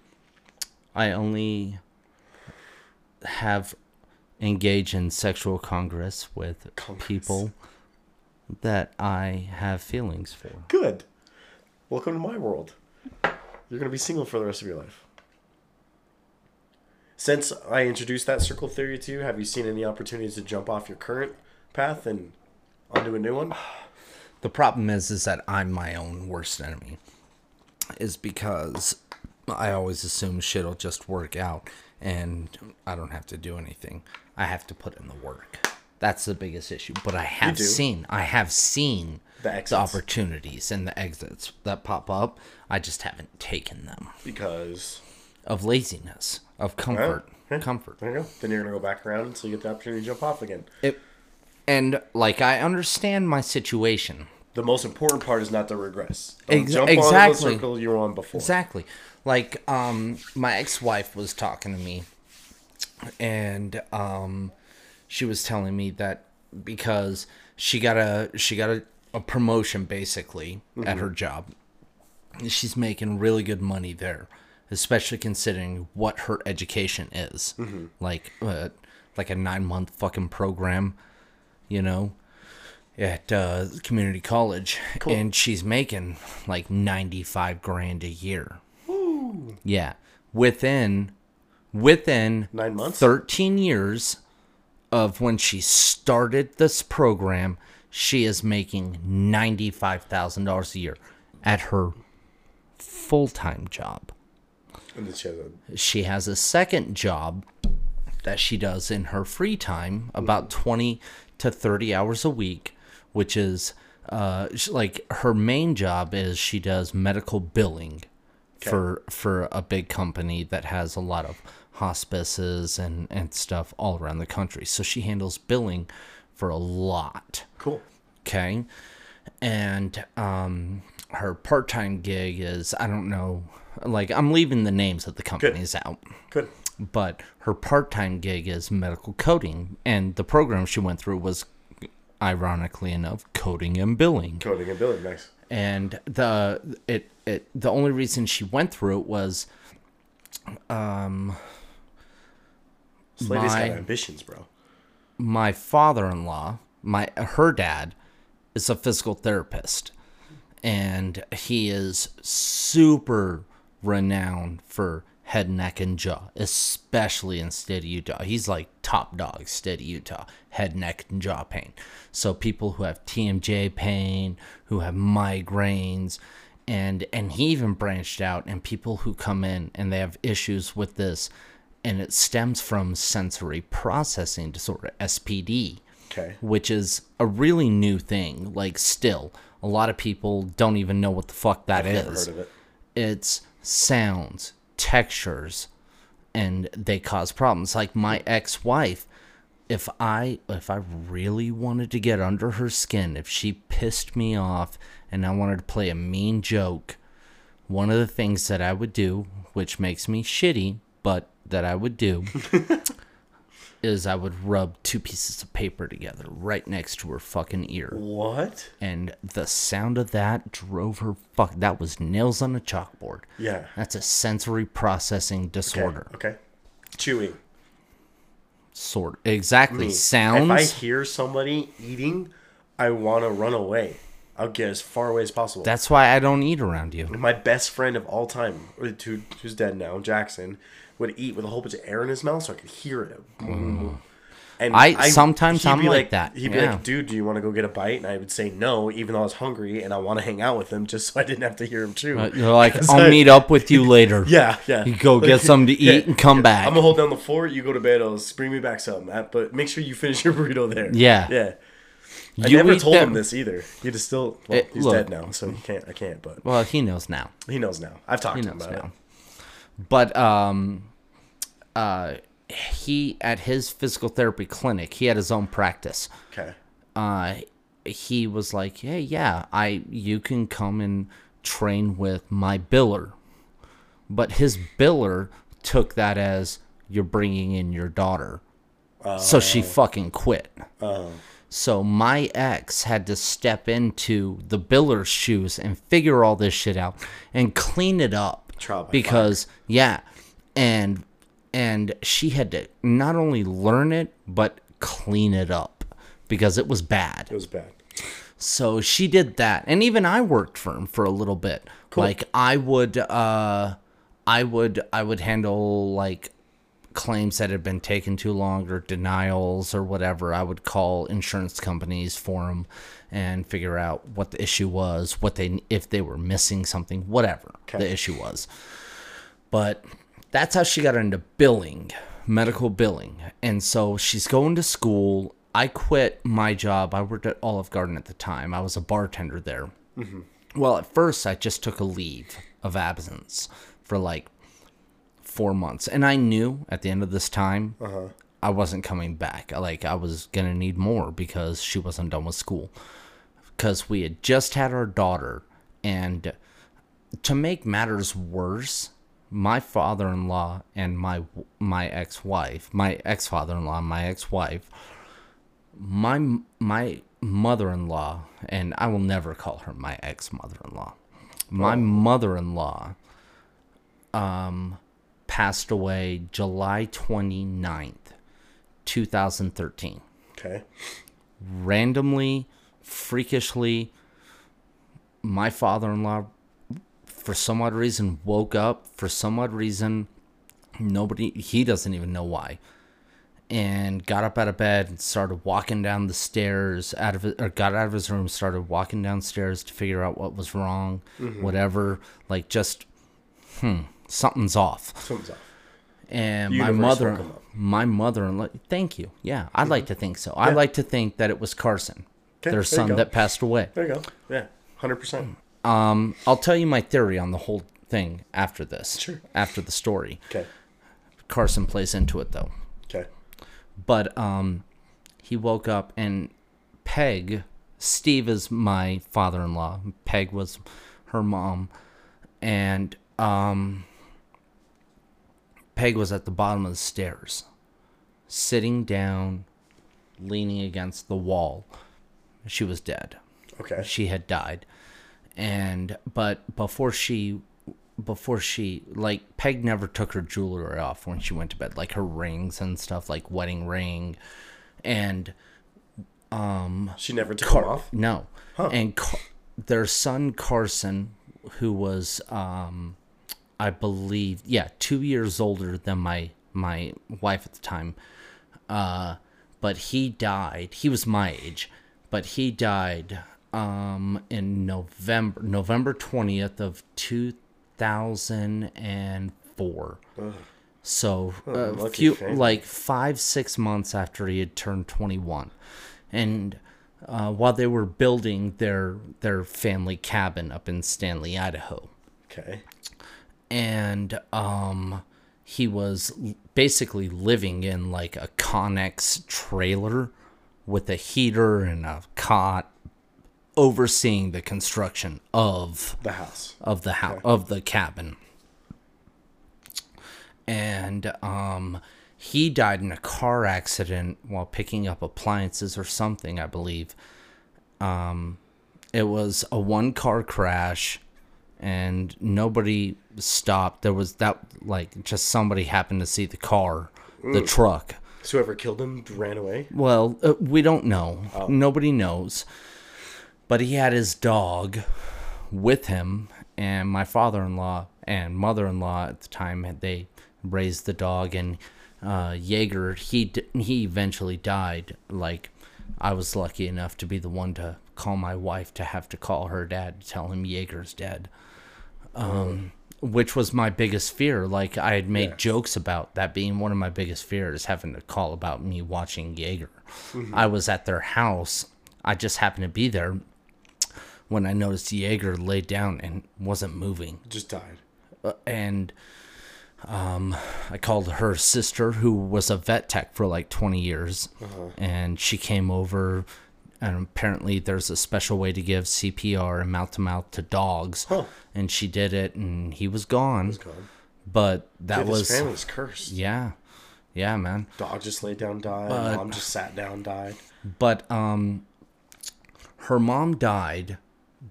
I only have engaged in sexual congress with Congress. people that I have feelings for. Good. Welcome to my world. You're going to be single for the rest of your life. Since I introduced that circle theory to you, have you seen any opportunities to jump off your current path and onto a new one? The problem is, is that I'm my own worst enemy. Is because I always assume shit'll just work out, and I don't have to do anything. I have to put in the work. That's the biggest issue. But I have seen, I have seen The the, opportunities and the exits that pop up. I just haven't taken them. Because Of laziness, of comfort, comfort. there you go. Then you're going to go back around until you get the opportunity to jump off again. It, and like I understand my situation. The most important part is not to regress. Don't Ex- jump onto the exactly. circle you were on before. Exactly. Like um my ex-wife was talking to me and um she was telling me that because she got a she got a, a promotion basically at her job. She's making really good money there, especially considering what her education is. Like uh, like a 9-month fucking program, you know, at uh, community college and she's making like 95 grand a year. Yeah. Within within Nine months? 13 years of when she started this program, she is making $95,000 a year at her full-time job. She has a- She has a second job that she does in her free time, about 20 to 30 hours a week, which is uh, like her main job is she does medical billing for for a big company that has a lot of hospices and and stuff all around the country. So she handles billing for a lot. Cool. Okay. And um her part-time gig is I don't know like I'm leaving the names of the companies out. Good. But her part-time gig is medical coding and the program she went through was ironically enough coding and billing Coding and billing, nice. And the it it the only reason she went through it was um, This lady's got My- ambitions, bro. my father-in-law my her dad is a physical therapist and he is super renowned for head neck and jaw especially in state of utah he's like top dog state of utah head neck and jaw pain so people who have tmj pain who have migraines and and he even branched out and people who come in and they have issues with this and it stems from sensory processing disorder spd Okay. which is a really new thing. Like, still, a lot of people don't even know what the fuck that is. Never heard of it. It's sounds, textures, and they cause problems. Like my ex-wife, if I if I really wanted to get under her skin, if she pissed me off and I wanted to play a mean joke, one of the things that I would do, which makes me shitty, but that I would do, (laughs) is I would rub two pieces of paper together right next to her fucking ear. What? And the sound of that drove her fuck. That was nails on a chalkboard. Yeah. That's a sensory processing Okay. disorder. Okay. Chewing. Sort exactly. Me. Sounds. If I hear somebody eating, I want to run away. I'll get as far away as possible. That's why I don't eat around you. My best friend of all time, uh, who, who's dead now, Jackson, would eat with a whole bunch of air in his mouth so I could hear it. And I- sometimes he'd I'm be like that, He'd be yeah. like, "Dude, do you want to go get a bite?" And I would say no, even though I was hungry and I want to hang out with him, just (laughs) so I didn't have to hear him chew. Uh, You're like, (laughs) I'll I- meet up with you (laughs) later. Yeah, yeah. You go get something to eat and come back. I'm gonna hold down the fort. You go to bed. I'll bring me back something, Matt. But make sure you finish your burrito there. Yeah. yeah. I You never told him this either. He just still. Well, Eh, he's look. dead now, so he can't. I can't. But Well, he knows now. he knows now. I've talked He to him about now. But um, uh, he at his physical therapy clinic, he had his own practice. Okay. uh, he was like, "Hey, yeah, I you can come and train with my biller," but his biller took that as you're bringing in your daughter, so she fucking quit. So my ex had to step into the biller's shoes and figure all this shit out and clean it up Trial by because yeah, and and she had to not only learn it but clean it up because it was bad. It was bad. So she did that, and even I worked for him for a little bit. Like I would, uh, I would, I would handle like claims that had been taken too long or denials or whatever. I would call insurance companies for them and figure out what the issue was, what they if they were missing something, whatever the issue was. But that's how she got into billing, medical billing. And so she's going to school. I quit my job. I worked at Olive Garden at the time. I was a bartender there. Mm-hmm. Well, at first, I just took a leave of absence for like four months. And I knew at the end of this time, uh-huh. I wasn't coming back. Like, I was going to need more because she wasn't done with school. Because we had just had our daughter. And to make matters worse, my father-in-law and my my ex-wife, my ex-father-in-law and my ex-wife my my mother-in-law and I will never call her my ex-mother-in-law. My mother-in-law um passed away July 29th, 2013. Okay. Randomly, freakishly my father-in-law for some odd reason woke up. For some odd reason nobody he doesn't even know why. And got up out of bed and started walking down the stairs out of or got out of his room started walking downstairs to figure out what was wrong whatever. Like just hmm something's off. Swims off. and Universe my mother woke him up. my mother-in-law thank you. Yeah i'd like to think so. I'd like to think that it was carson Okay, their son that passed away There you go. Yeah. Hundred percent. um i'll tell you my theory on the whole thing after this Sure. after the story Okay. carson plays into it though Okay. but um he woke up and peg steve is my father-in-law peg was her mom and um peg was at the bottom of the stairs sitting down leaning against the wall she was dead. Okay. she had died. And but before she before she like peg never took her jewelry off when she went to bed like her rings and stuff like wedding ring. And um She never took Car- off. no. And Car- their son carson who was um i believe yeah two years older than my my wife at the time uh but he died. He was my age but he died um in november november 20th of 2004 so a lucky few like five six months after he had turned 21 and uh, while they were building their their family cabin up in stanley idaho. Okay. and um he was basically living in like a Conex trailer with a heater and a cot overseeing the construction of The house. of the house of the cabin. And um he died in a car accident while picking up appliances or something i believe. Um it was a one car crash and nobody stopped. There was that like just somebody happened to see the car the truck So whoever killed him ran away. well, uh, we don't know. Nobody knows. But he had his dog with him, and my father-in-law and mother-in-law at the time they raised the dog, and uh, Jaeger he d- he eventually died. Like I was lucky enough to be the one to call my wife to have to call her dad to tell him Jaeger's dead. Um, which was my biggest fear. Like I had made Yeah. jokes about that being one of my biggest fears, having to call about me watching Jaeger. Mm-hmm. I was at their house. I just happened to be there when I noticed Jaeger laid down and wasn't moving. Just died. Uh, and um, I called her sister, who was a vet tech for like 20 years, and she came over. And apparently, there's a special way to give CPR and mouth to mouth to dogs, Huh. and she did it, and he was gone. Gone. But that Dude, was his family's cursed. yeah, yeah, man. Dog just laid down, died. But- Mom just sat down, died. But um her mom died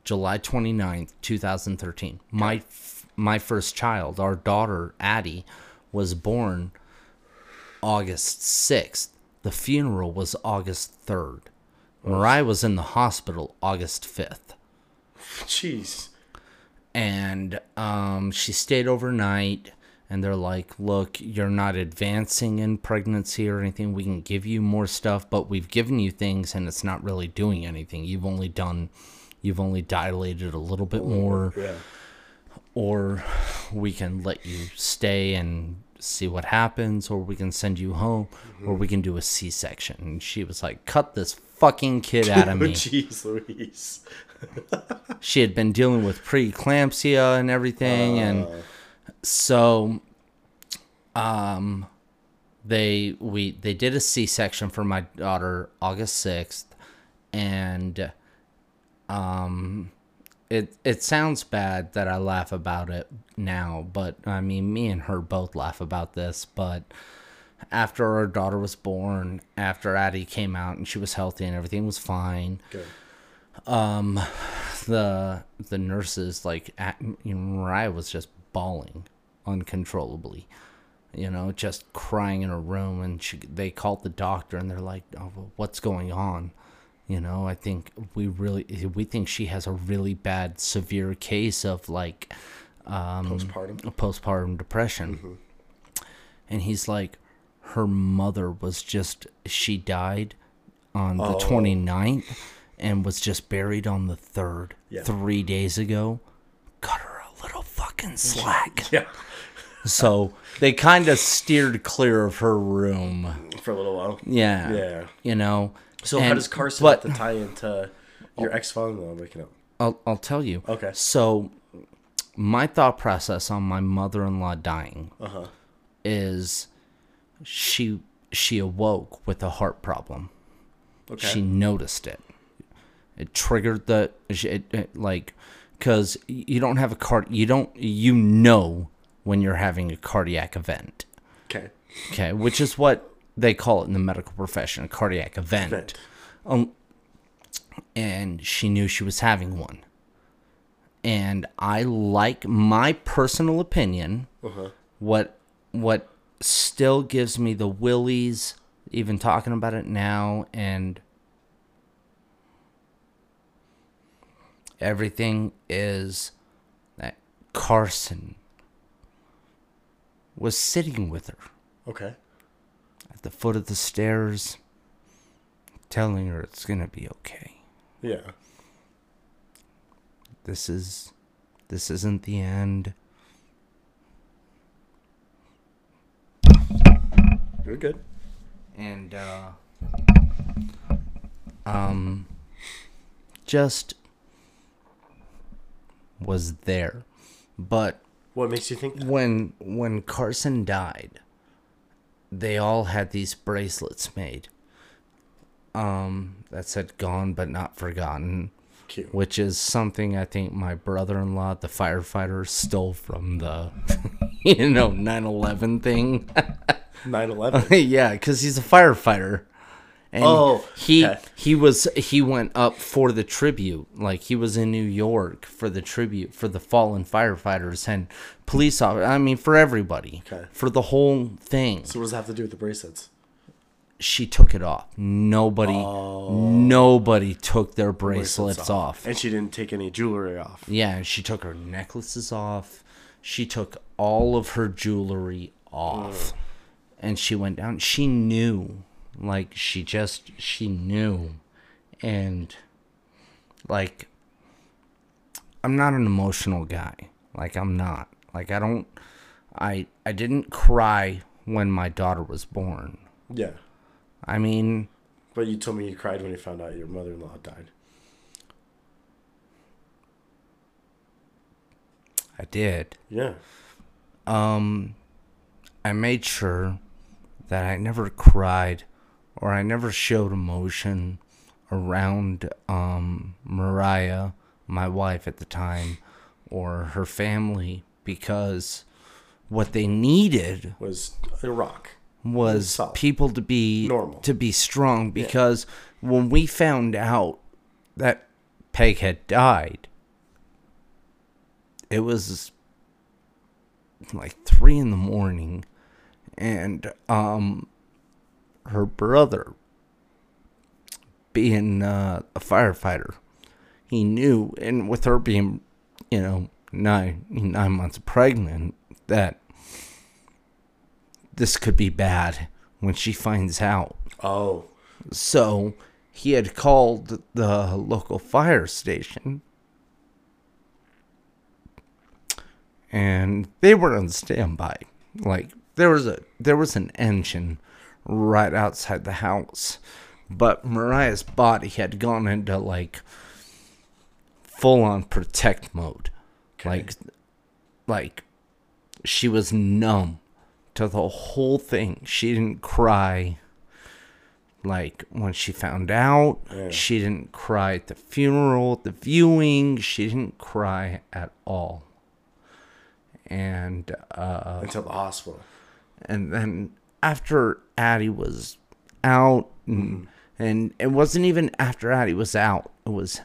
July 29th, 2013. My f- my first child, our daughter Addie, was born August 6th. The funeral was August 3rd. Mariah was in the hospital August 5th. Jeez. and um, she stayed overnight and they're like look you're not advancing in pregnancy or anything we can give you more stuff but we've given you things and it's not really doing anything you've only done you've only dilated a little bit more Yeah. or we can let you stay and see what happens or we can send you home or we can do a c-section and she was like cut this fucking kid out of (laughs) me Jeez, Louise. (laughs) she had been dealing with preeclampsia and everything and so um they we they did a c-section for my daughter august 6th and um it it sounds bad that i laugh about it now but i mean me and her both laugh about this but after our daughter was born, after Addie came out and she was healthy and everything was fine, Good. the the nurses like at, you know, Mariah was just bawling uncontrollably, you know, just crying in her room, and she they called the doctor and they're like, oh, well, "What's going on?" You know, I think we really we think she has a really bad, severe case of like um, Postpartum. postpartum depression. And he's like, her mother was just, she died on the Oh. 29th and was just buried on the 3rd, Yeah. three days ago. Cut her a little fucking (laughs) slack. Yeah. so they kind of steered clear of her room. For a little while. Yeah. Yeah. You know? So how does Carson but- have to tie into your ex father-in-law waking up? I'll, I'll tell you. Okay. So, my thought process on my mother-in-law dying Uh-huh. is she she awoke with a heart problem. Okay. She noticed it. It triggered the it, it, like because you don't have a card. You don't you know when you're having a cardiac event. okay. Okay, which is what they call it in the medical profession, a cardiac event. Event. Um, and she knew she was having one. And I like my personal opinion. Uh-huh. What what still gives me the willies, even talking about it now, and everything is that Carson was sitting with her Okay. at the foot of the stairs, telling her it's gonna be okay. Yeah. This is this isn't the end. You're good. And uh um just was there. But What makes you think that? when when Carson died, they all had these bracelets made. Um, that said "gone but not forgotten," Cute. which is something I think my brother-in-law, the firefighter, stole from the, (laughs) you know, 9/11 thing. (laughs) 9-11. (laughs) yeah, because he's a firefighter. And Oh, he okay. he was he went up for the tribute. Like he was in New York for the tribute for the fallen firefighters and police officers. I mean, for everybody, Okay. for the whole thing. So what does that have to do with the bracelets? She took it off. Nobody, oh. nobody took their bracelets, off. And she didn't take any jewelry off. Yeah, she took her necklaces off. She took all of her jewelry off. Mm. And she went down. She knew. Like, she just, she knew. And, like, I'm not an emotional guy. Like, I'm not. Like, I don't, I, I didn't cry when my daughter was born. Yeah. I mean, But you told me you cried when you found out your mother-in-law died. I did. Yeah. um, I made sure that I never cried or I never showed emotion around um, Mariah, my wife at the time, or her family because what they needed Was a rock. was Solid. people to be Normal. to be strong because when we found out that Peg had died, it was like three in the morning, and um, her brother, being uh, a firefighter, he knew, and with her being, you know, nine nine months pregnant, that this could be bad when she finds out. Oh. So he had called the local fire station. And they were on standby. Like there was a there was an engine right outside the house. But Mariah's body had gone into like full on protect mode. Like like she was numb to the whole thing. She didn't cry like when she found out. Yeah. She didn't cry at the funeral, at the viewing. She didn't cry at all. And uh Until the hospital. And then after Addie was out, and, and it wasn't even after Addie was out. It was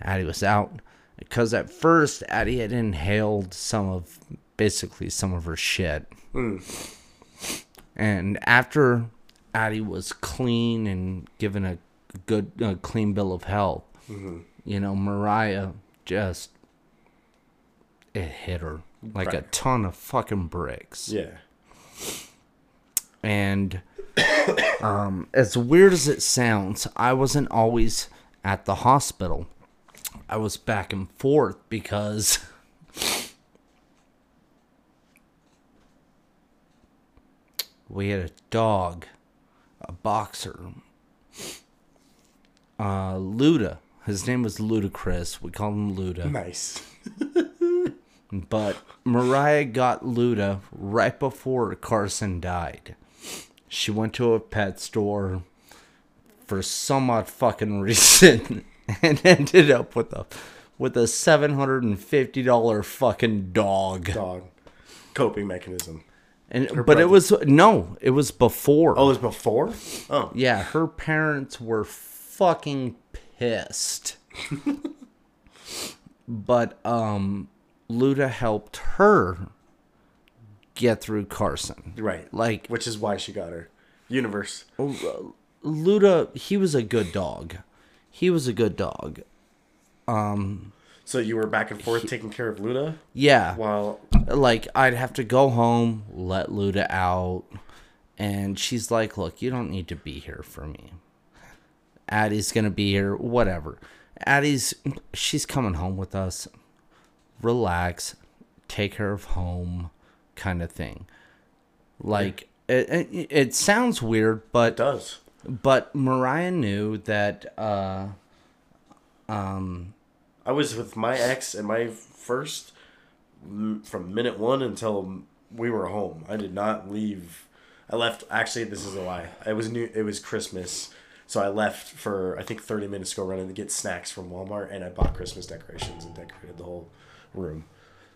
Addie was out. Because at first Addie had inhaled some of basically some of her shit, and after Addie was clean and given a good, uh, clean bill of health, you know, Mariah just it hit her like a ton of fucking bricks. Yeah. And um, as weird as it sounds, I wasn't always at the hospital. I was back and forth because (laughs) we had a dog, a boxer, uh, Luda. His name was Ludacris. We called him Luda. Nice. (laughs) But Mariah got Luda right before Carson died. She went to a pet store for some odd fucking reason (laughs) and ended up with a with a seven hundred and fifty dollar fucking dog. Dog. Coping mechanism. And but brother. it was no, it was before. Oh, it was before? Oh. Yeah, her parents were fucking pissed. (laughs) but um Luda helped her get through Carson. Right. Like Which is why she got her. Universe. Luda, he was a good dog. He was a good dog. Um so you were back and forth taking care of Luda? Yeah. while like I'd have to go home, let Luda out, and she's like, "Look, you don't need to be here for me. Addie's gonna be here, whatever. Addie's she's coming home with us. Relax, take care of home, kind of thing. Like it, it, it sounds weird, but it does. but Mariah knew that uh, um, I was with my ex and my first from minute one until we were home. I did not leave. I left. Actually, this is a lie. It was new. It was Christmas, so I left for I think thirty minutes to go run and get snacks from Walmart, and I bought Christmas decorations and decorated the whole room.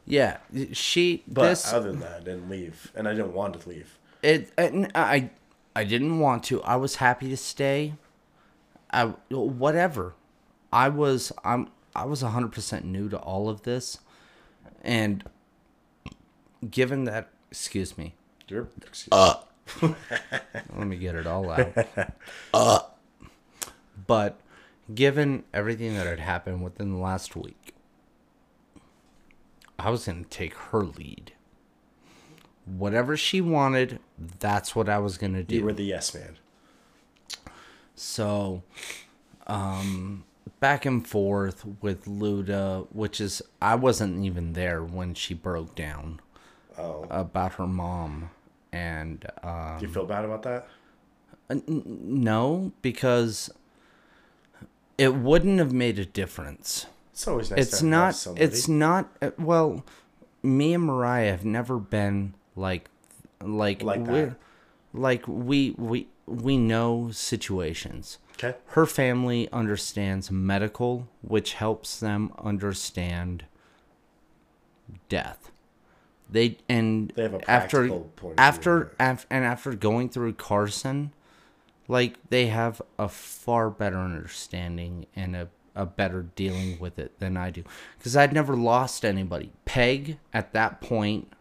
yeah, she But this other than that, I didn't leave, and I didn't want to leave. it and I I didn't want to. I was happy to stay. I whatever. I was I'm I was 100% new to all of this and given that excuse me. Excuse (laughs) Let me get it all out. uh, but given everything that had happened within the last week, I was going to take her lead. Whatever she wanted, that's what I was going to do. you were the yes man. So, um, back and forth with Luda, which is I wasn't even there when she broke down Oh, about her mom, and uh, do you feel bad about that? no, because it wouldn't have made a difference. It's always nice. It's not. It's not. uh, Well, me and Mariah have never been like, like, Like that. like we we we know situations. okay. her family understands medical, which helps them understand death. They and They have a after practical point of view after of it. af, and after going through Carson, like they have a far better understanding and a a better dealing with it than I do because I'd never lost anybody. Peg at that point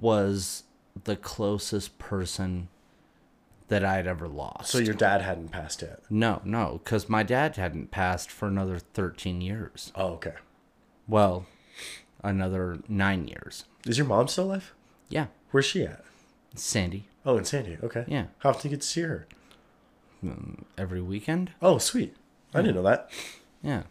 was the closest person that I'd ever lost. So your dad hadn't passed yet. No, no, because my dad hadn't passed for another 13 years. Oh, okay. Well, another nine years. Is your mom still alive? Yeah, Where's she at? Sandy. Oh, in San Diego. Okay. Yeah. How often do you get to see her? Mm, every weekend. Oh, sweet. I didn't know that. Yeah.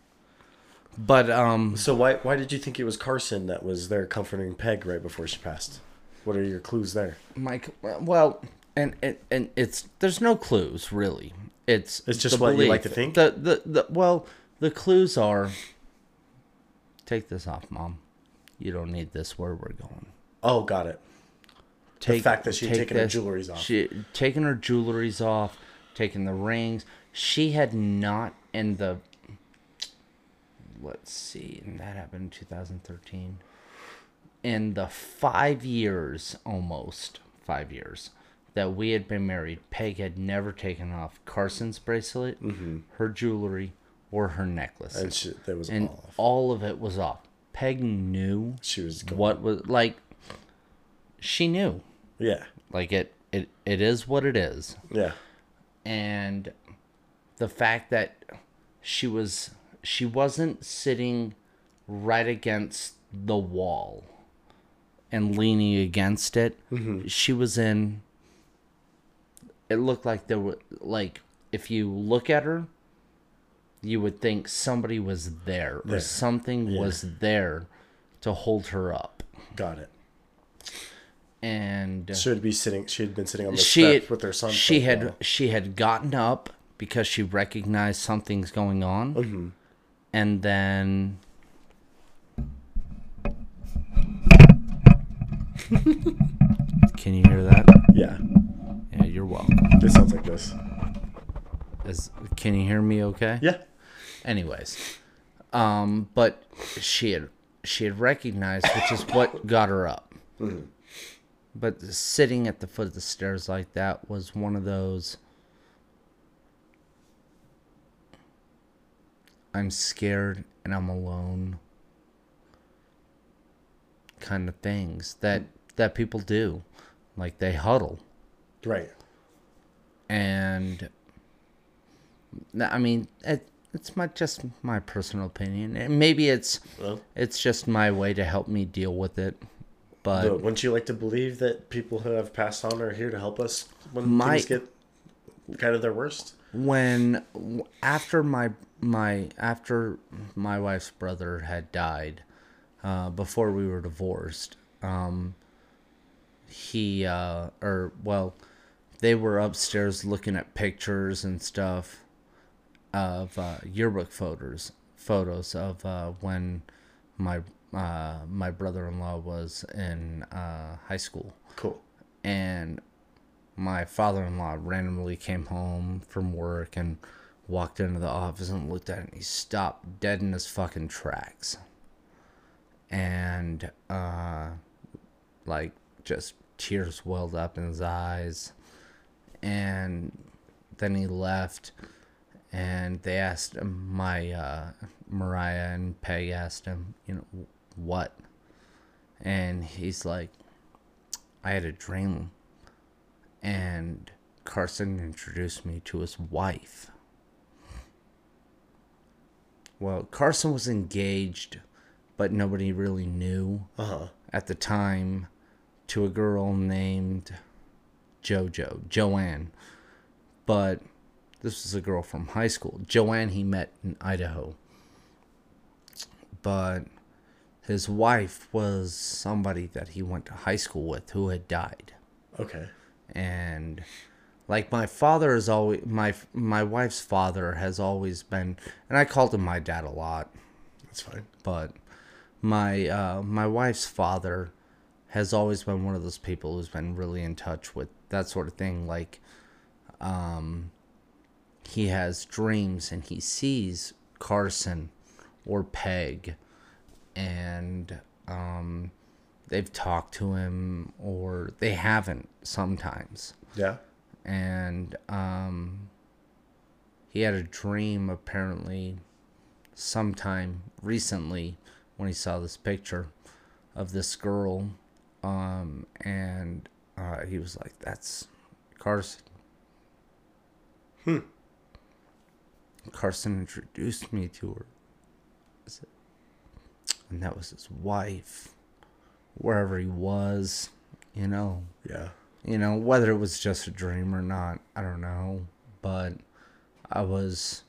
But um, So why why did you think it was Carson that was there comforting Peg right before she passed? What are your clues there? Mike. Well, and and, and it's there's no clues really. It's It's just what you like to think? The, the the well, the clues are. Take this off, mom. You don't need this where we're going. Oh, got it. take the fact that she'd take taken her this- jewelries off. She taken her jewelries off, taken the rings. She had not in the. Let's see, and that happened in 2013. In the five years, almost five years, that we had been married, Peg had never taken off Carson's bracelet, mm-hmm. her jewelry, or her necklace. And she, that was and off. all of it was off. Peg knew She was going, what was like she knew. Yeah. Like it it, it is what it is. Yeah. And the fact that she was she wasn't sitting right against the wall and leaning against it. She was in it looked like there were like if you look at her you would think somebody was there or There. something was there to hold her up. Got it. And She would be sitting. She had been sitting on the she step with her son. she had she had gotten up because she recognized something's going on Mm-hmm. And then (laughs) can you hear that Yeah. yeah you're welcome It sounds like this. Is, can you hear me okay Yeah. anyways um but she had she had recognized which is what got her up but sitting at the foot of the stairs like that was one of those i'm scared and i'm alone kind of things that that people do like they huddle Right. and i mean, it, it's my just my personal opinion, and maybe it's Well, it's just my way to help me deal with it. But but wouldn't you like to believe that people who have passed on are here to help us when My- things get kind of their worst? when after my my after my wife's brother had died, uh, before we were divorced, um, he uh, or well, they were upstairs looking at pictures and stuff of uh, yearbook photos photos of uh, when my uh, my brother-in-law was in uh, high school Cool. and my father-in-law randomly came home from work and walked into the office and looked at it and he stopped dead in his fucking tracks. And uh like just tears welled up in his eyes. And then he left and they asked him my uh mariah and peg asked him you know what? And he's like i had a dream. And Carson introduced me to his wife. Well, Carson was engaged, but nobody really knew Uh huh. at the time to a girl named JoJo, Joanne. But this was a girl from high school. Joanne he met in Idaho. But his wife was somebody that he went to high school with who had died Okay. and like my father is always my my wife's father has always been and I called him my dad a lot That's fine. but my uh my wife's father has always been one of those people who's been really in touch with that sort of thing like um he has dreams and he sees Carson or Peg and um they've talked to him or they haven't sometimes Yeah. And um, he had a dream apparently sometime recently when he saw this picture of this girl um, and uh, he was like that's carson Hmm. carson introduced me to her and that was his wife wherever he was you know Yeah. You know whether it was just a dream or not i don't know but i was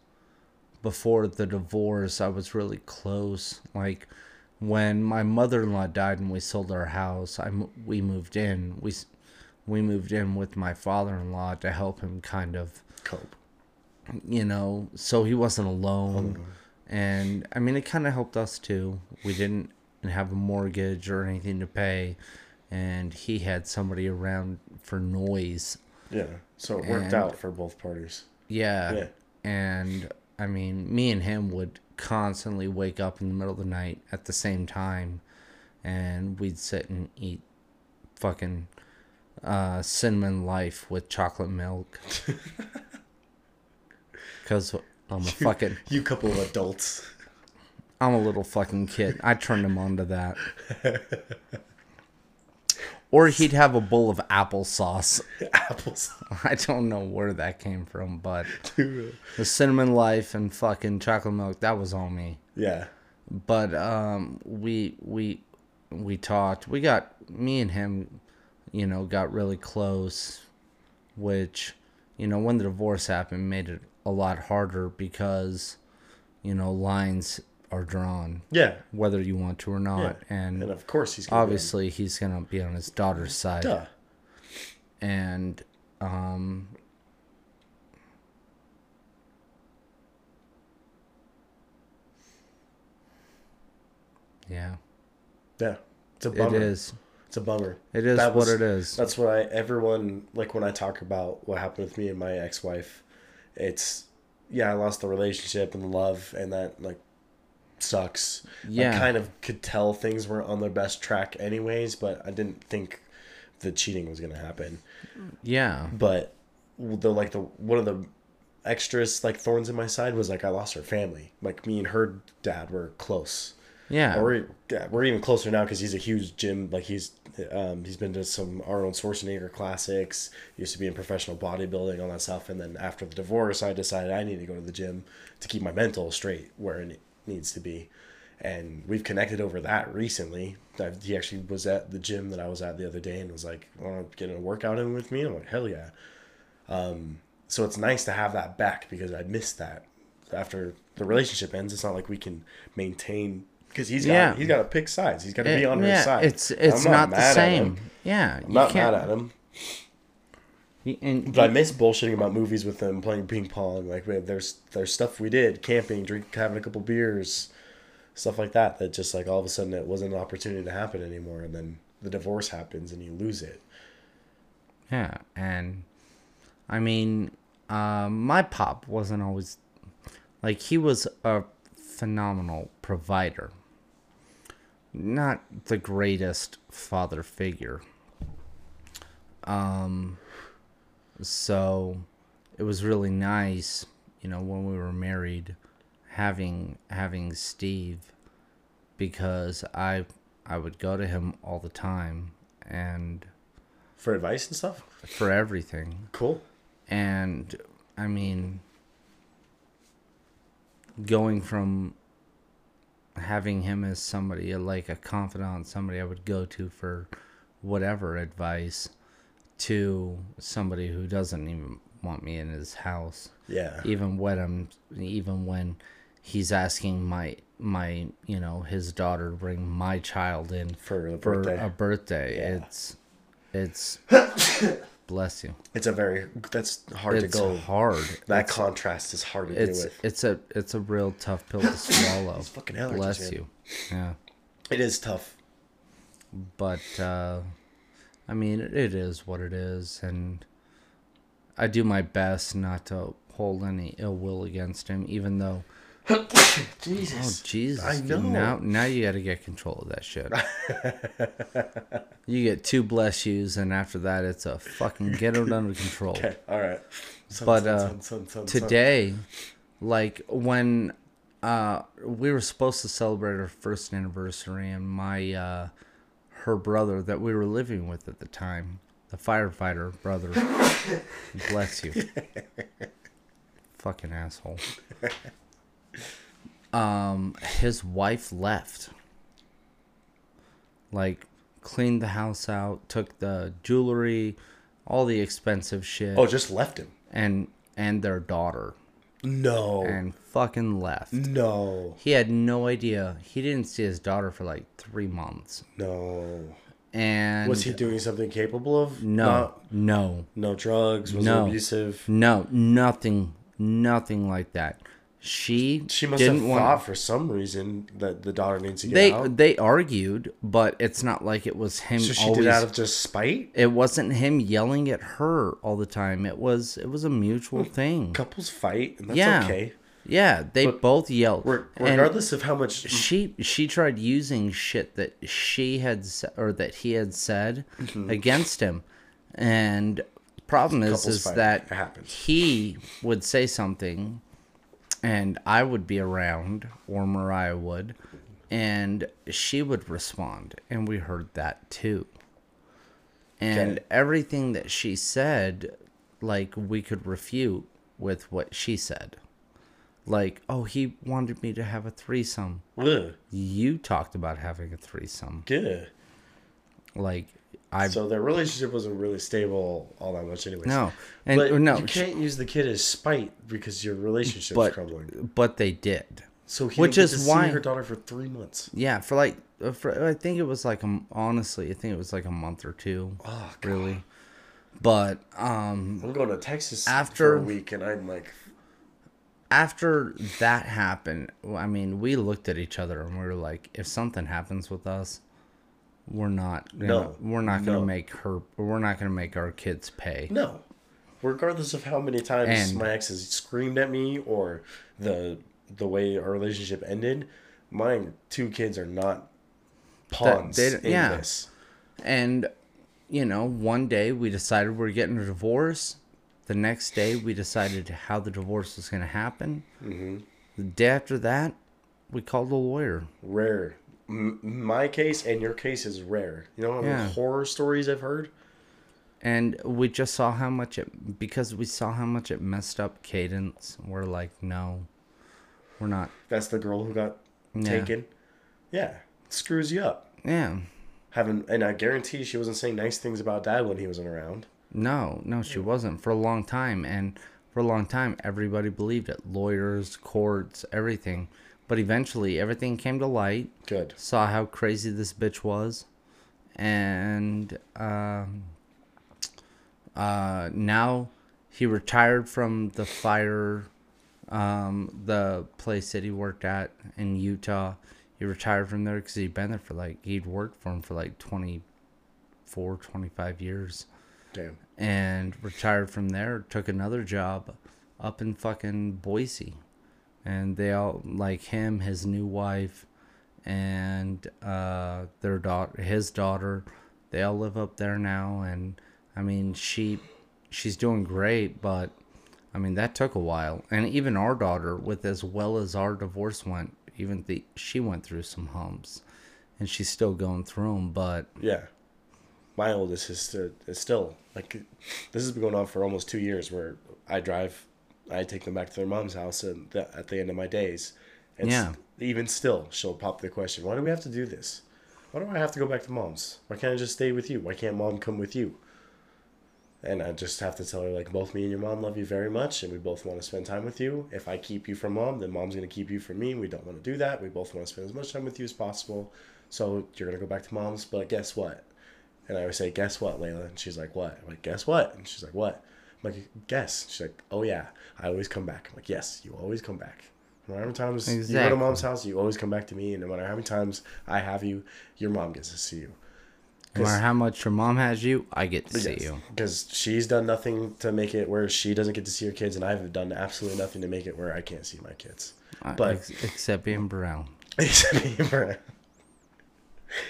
before the divorce i was really close like when my mother-in-law died and we sold our house i we moved in we we moved in with my father-in-law to help him kind of Cope. you know, so he wasn't alone. And I mean, it kind of helped us too. We didn't have a mortgage or anything to pay, and he had somebody around for noise. Yeah. So it worked And- out for both parties. Yeah. Yeah. And I mean, me and him would constantly wake up in the middle of the night at the same time, and we'd sit and eat fucking uh, cinnamon life with chocolate milk. (laughs) Cause I'm a fucking You couple of adults. I'm a little fucking kid. I turned him on to that. (laughs) Or he'd have a bowl of applesauce. (laughs) Apples. (laughs) I don't know where that came from, but (laughs) the cinnamon life and fucking chocolate milk, that was on me. Yeah. But um we we we talked. We got me and him, you know, got really close, which, you know, when the divorce happened made it a lot harder because, you know, lines are drawn Yeah. whether you want to or not. Yeah. And, And of course he's gonna be obviously he's gonna be on his daughter's side. Duh. And um Yeah. Yeah. It's a bummer. is. It's a bummer. It is That what was- it is. That's what I everyone like when I talk about what happened with me and my ex wife. It's yeah, I lost the relationship and the love, and that like sucks. Yeah. I kind of could tell things weren't on their best track, anyways, but I didn't think the cheating was gonna happen. Yeah. But the like the one of the extras like thorns in my side was like I lost her family. Like me and her dad were close. Yeah. Or we're, we're even closer now because he's a huge gym. Like he's um, he's been to some Arnold Schwarzenegger classics. Used to be in professional bodybuilding, all that stuff. And then after the divorce, I decided I need to go to the gym to keep my mental straight where needs to be. And we've connected over that recently. i he actually was at the gym that I was at the other day and was like, "Want to get a workout in with me?" I'm like, "Hell yeah!" Um, so it's nice to have that back because I missed that after the relationship ends. It's not like we can maintain because he's got Yeah. he's got to pick sides. He's got to be on yeah, her side. It's it's I'm not, the mad at same. Yeah. I'm you not can't- mad at him, And but I miss bullshitting about movies with them playing ping pong. Like we there's there's stuff we did, camping, drink, having a couple beers, stuff like that. That just like all of a sudden it wasn't an opportunity to happen anymore, and then the divorce happens and you lose it. Yeah, and I mean, uh, my pop wasn't always like he was a phenomenal provider, not the greatest father figure. Um, so it was really nice, you know, when we were married, having having Steve, because I I would go to him all the time and For advice and stuff. for everything. Cool. And I mean, going from having him as somebody like a confidant, somebody I would go to for whatever advice, to somebody who doesn't even want me in his house. Yeah. Even when I'm, even when he's asking my my you know his daughter to bring my child in For a for birthday. a birthday. Yeah. It's it's (coughs) bless you. It's a very that's hard It's to go. hard. That it's, contrast is hard to deal it's with. it's a it's a real tough pill to (coughs) swallow. fucking allergies, Bless man. you. Yeah, It is tough. but uh, I mean, it, is what it is, and I do my best not to hold any ill will against him, even though. (coughs) Jesus. Oh Jesus. I know. Now, now you got to get control of that shit. (laughs) you get two bless yous, and after that, it's a fucking get it under control. Okay. All right. But uh, today, like when uh, we were supposed to celebrate our first anniversary, and my uh, her brother that we were living with at the time, the firefighter brother, (laughs) bless you, fucking asshole. Um, his wife left. Like, cleaned the house out, took the jewelry, all the expensive shit Oh, just left him. and and their daughter No. and fucking left. no. He had no idea. He didn't see his daughter for like three months. No. And Was he doing something capable of? no, Not- no, no drugs. Was No. he abusive? no, nothing, nothing like that. She She must didn't have want. thought for some reason that the daughter needs to get they out. they argued, but it's not like it was him. So she always, did out of just spite. It wasn't him yelling at her all the time. It was it was a mutual thing. Couples fight, and that's Yeah. okay. Yeah, they But both yelled. Re- And- regardless of how much she she tried using shit that she had or that he had said Mm-hmm. against him And problem is, is that he would say something, and I would be around, or Mariah would, and she would respond, and we heard that too. And Okay. everything that she said, like we could refute with what she said. Like, oh, he wanted me to have a threesome. Ugh. You talked about having a threesome. Good. Like, I So their relationship wasn't really stable all that much, anyways. no, and but no, you can't use the kid as spite because your relationship's but crumbling. but they did. So he which is why- her daughter for three months. Yeah, for like, uh, for, I think it was like a, honestly, I think it was like a month or two. Oh, really. But um, I'm going to Texas After- for a week, and I'm like, after that happened, I mean, we looked at each other and we were like, if something happens with us, we're not, gonna, No, we're not gonna no. make her, we're not gonna make our kids pay. no. Regardless of how many times And- my ex has screamed at me or the the way our relationship ended, my two kids are not pawns they- in yeah. this. And, you know, one day we decided we're getting a divorce. The next day we decided how the divorce was going to happen. Mm-hmm. The day after that, we called a lawyer. Rare. M- my case and your case is rare. You know how many Yeah. horror stories I've heard? And we just saw how much it, because we saw how much it messed up Cadence. We're like, no, we're not. That's the girl who got Yeah. taken. Yeah, it screws you up. Yeah. Having and I guarantee she wasn't saying nice things about dad when he wasn't around. No, no, she wasn't for a long time. And for a long time, everybody believed it lawyers, courts, everything. But eventually, everything came to light. Good. saw how crazy this bitch was, and um, uh, now he retired from the fire, um, the place that he worked at in Utah. He retired from there because he'd been there for like he'd worked for him for like 24, 25 years, Damn. and retired from there. Took another job up in fucking Boise, and they all like him, his new wife and uh, their daughter, his daughter, they all live up there now. And I mean, she, she's doing great, but I mean that took a while. And even our daughter, with as well as our divorce went, even the she went through some humps, and she's still going through them. But Yeah. My oldest is is still like this has been going on for almost two years. Where I drive, I take them back to their mom's house, and the, at the end of my days, and Yeah. even still, she'll pop the question: Why do we have to do this? Why do I have to go back to mom's? Why can't I just stay with you? Why can't mom come with you? And I just have to tell her like both me and your mom love you very much, and we both want to spend time with you. If I keep you from mom, then mom's gonna keep you from me. We don't want to do that. We both want to spend as much time with you as possible. So you're gonna go back to mom's, but guess what? And I always say, guess what, Layla? And she's like, what? I'm like, guess what? And she's like, what? I'm like, guess. She's like, oh yeah, I always come back. I'm like, yes, you always come back. No matter how many times you go to mom's house, you always come back to me. And no matter how many times I have you, your mom gets to see you. no matter how much your mom has you, I get to see you. Because she's done nothing to make it where she doesn't get to see her kids, and I've done absolutely nothing to make it where I can't see my kids. Uh, But ex- except being brown. (laughs)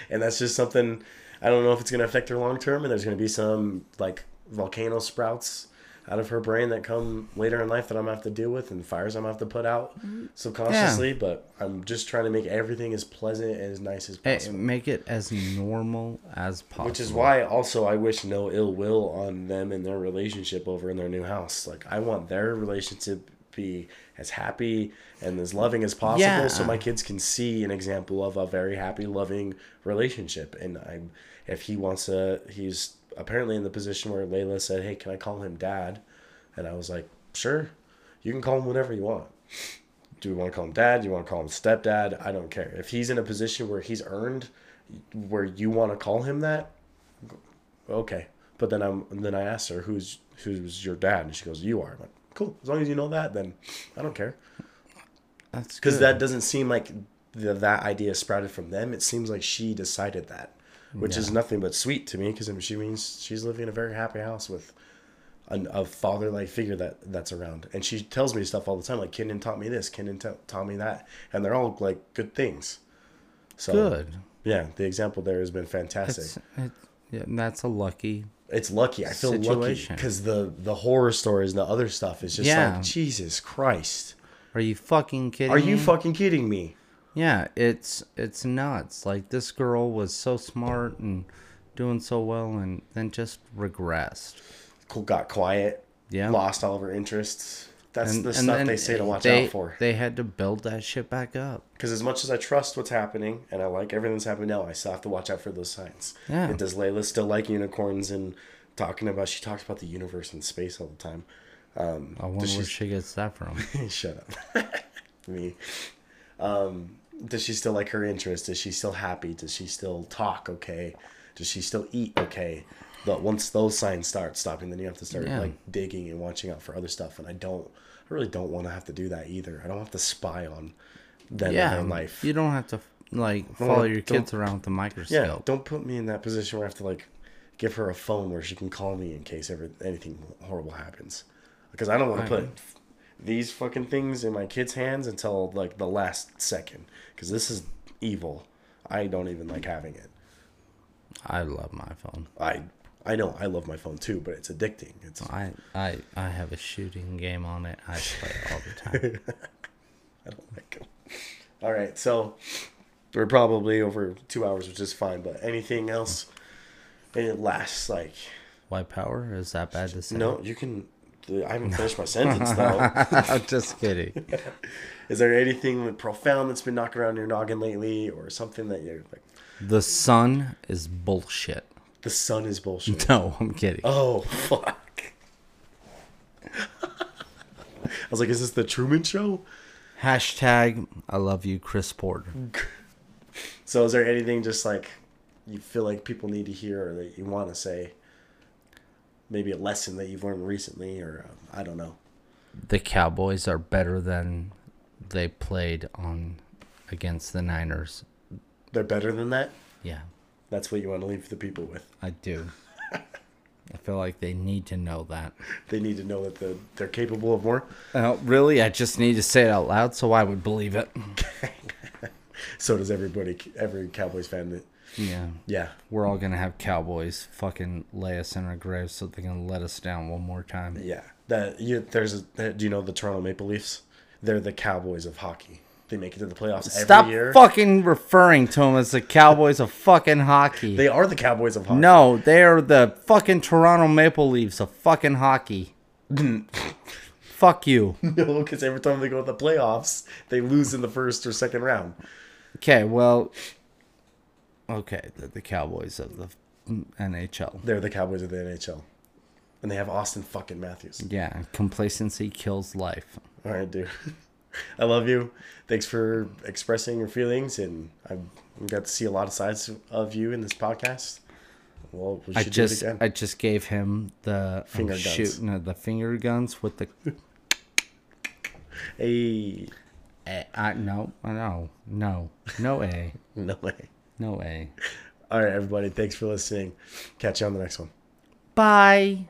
and that's just something I don't know if it's gonna affect her long term, and there's gonna be some like volcano sprouts out of her brain that come later in life that I'm gonna have to deal with, and fires I'm gonna have to put out mm-hmm. subconsciously. But I'm just trying to make everything as pleasant and as nice as Hey, possible. make it as normal as possible. Which is why also I wish no ill will on them and their relationship over in their new house. Like I want their relationship to be as happy and as loving as possible so my kids can see an example of a very happy, loving relationship. And I'm if he wants to he's apparently in the position where Layla said, Hey, can I call him dad? And I was like, Sure. You can call him whatever you want. Do you want to call him dad? Do you want to call him stepdad? I don't care. If he's in a position where he's earned where you want to call him that, okay. But then I'm then I asked her who's who's your dad, and she goes, "You are." I'm like, cool. As long as you know that, then I don't care. That's Because that doesn't seem like the, that idea sprouted from them. It seems like she decided that, which is nothing but sweet to me. Because she means she's living in a very happy house with an, a father like figure that that's around, and she tells me stuff all the time. Like Kenan taught me this, Kenan t- taught me that, and they're all like good things. So good. Yeah, the example there has been fantastic. It's, it, yeah, and that's a lucky it's lucky. I feel lucky because the the horror stories and the other stuff is just Yeah. like Jesus Christ. Are you fucking kidding Are you me? fucking kidding me? Yeah, it's it's nuts. Like this girl was so smart and doing so well and then just regressed. Cool, got quiet. Yeah. lost all of her interests. That's And, the and stuff they say to watch they, out for. They had to build that shit back up. Because as much as I trust what's happening and I like everything that's happening now, I still have to watch out for those signs. Yeah. And does Layla still like unicorns and talking about? She talks about the universe and space all the time. Um, I wonder where she- she gets that from. (laughs) Shut up. (laughs) Me. Um, does she still like her interest? Is she still happy? Does she still talk okay? Does she still eat okay? But once those signs start stopping, then you have to start Yeah. like digging and watching out for other stuff. And I don't, I really don't want to have to do that either. I don't have to spy on them yeah, and their life. you don't have to like follow your kids around with a microscope. yeah, don't put me in that position where I have to like give her a phone where she can call me in case ever anything horrible happens. Because I don't want to put these fucking things in my kids' hands until like the last second. Because this is evil. I don't even like having it. I love my phone. I I know I love my phone too, but it's addicting. It's I, I I have a shooting game on it. I play it all the (laughs) time. I don't like it. All right, so we're probably over two hours, which is fine. But anything else? It lasts like White power is that bad to say? no? You can. I haven't finished my sentence though. (laughs) I'm just kidding. (laughs) Is there anything profound that's been knocking around your noggin lately, or something that you're like, The sun is bullshit. the sun is bullshit? (laughs) No, I'm kidding. oh fuck! I was like, is this the Truman Show? Hashtag I love you, Chris Porter. So, is there anything just like you feel like people need to hear, or that you want to say? Maybe a lesson that you've learned recently, or uh, I don't know. The Cowboys are better than they played on against the Niners. They're better than that. Yeah, That's what you want to leave the people with. I do. (laughs) I feel like they need to know that. They need to know that the, they're capable of more. Uh, really, I just need to say it out loud so I would believe it. (laughs) So does everybody, every Cowboys fan. Yeah. yeah, We're all gonna have Cowboys fucking lay us in our graves so they can let us down one more time. Yeah, that you there's a do you know the Toronto Maple Leafs? They're the Cowboys of hockey. They make it to the playoffs Stop every year. fucking referring to them as the Cowboys of fucking hockey. They are the Cowboys of hockey. no, they are the fucking Toronto Maple Leafs of fucking hockey. (laughs) Fuck you. no, because every time they go to the playoffs, they lose in the first or second round. Okay, well, okay, the, the Cowboys of the NHL. They're the Cowboys of the NHL, and they have Austin fucking Matthews. Yeah, complacency kills life. All right, dude. (laughs) I love you. Thanks for expressing your feelings, and I've got to see a lot of sides of you in this podcast. Well, we I just do it again. I just gave him the oh, Finger oh, guns. shoot, no, the finger guns with the (laughs) hey, I no no no no a (laughs) no way. No way. All right, everybody. Thanks for listening. Catch you on the next one. Bye.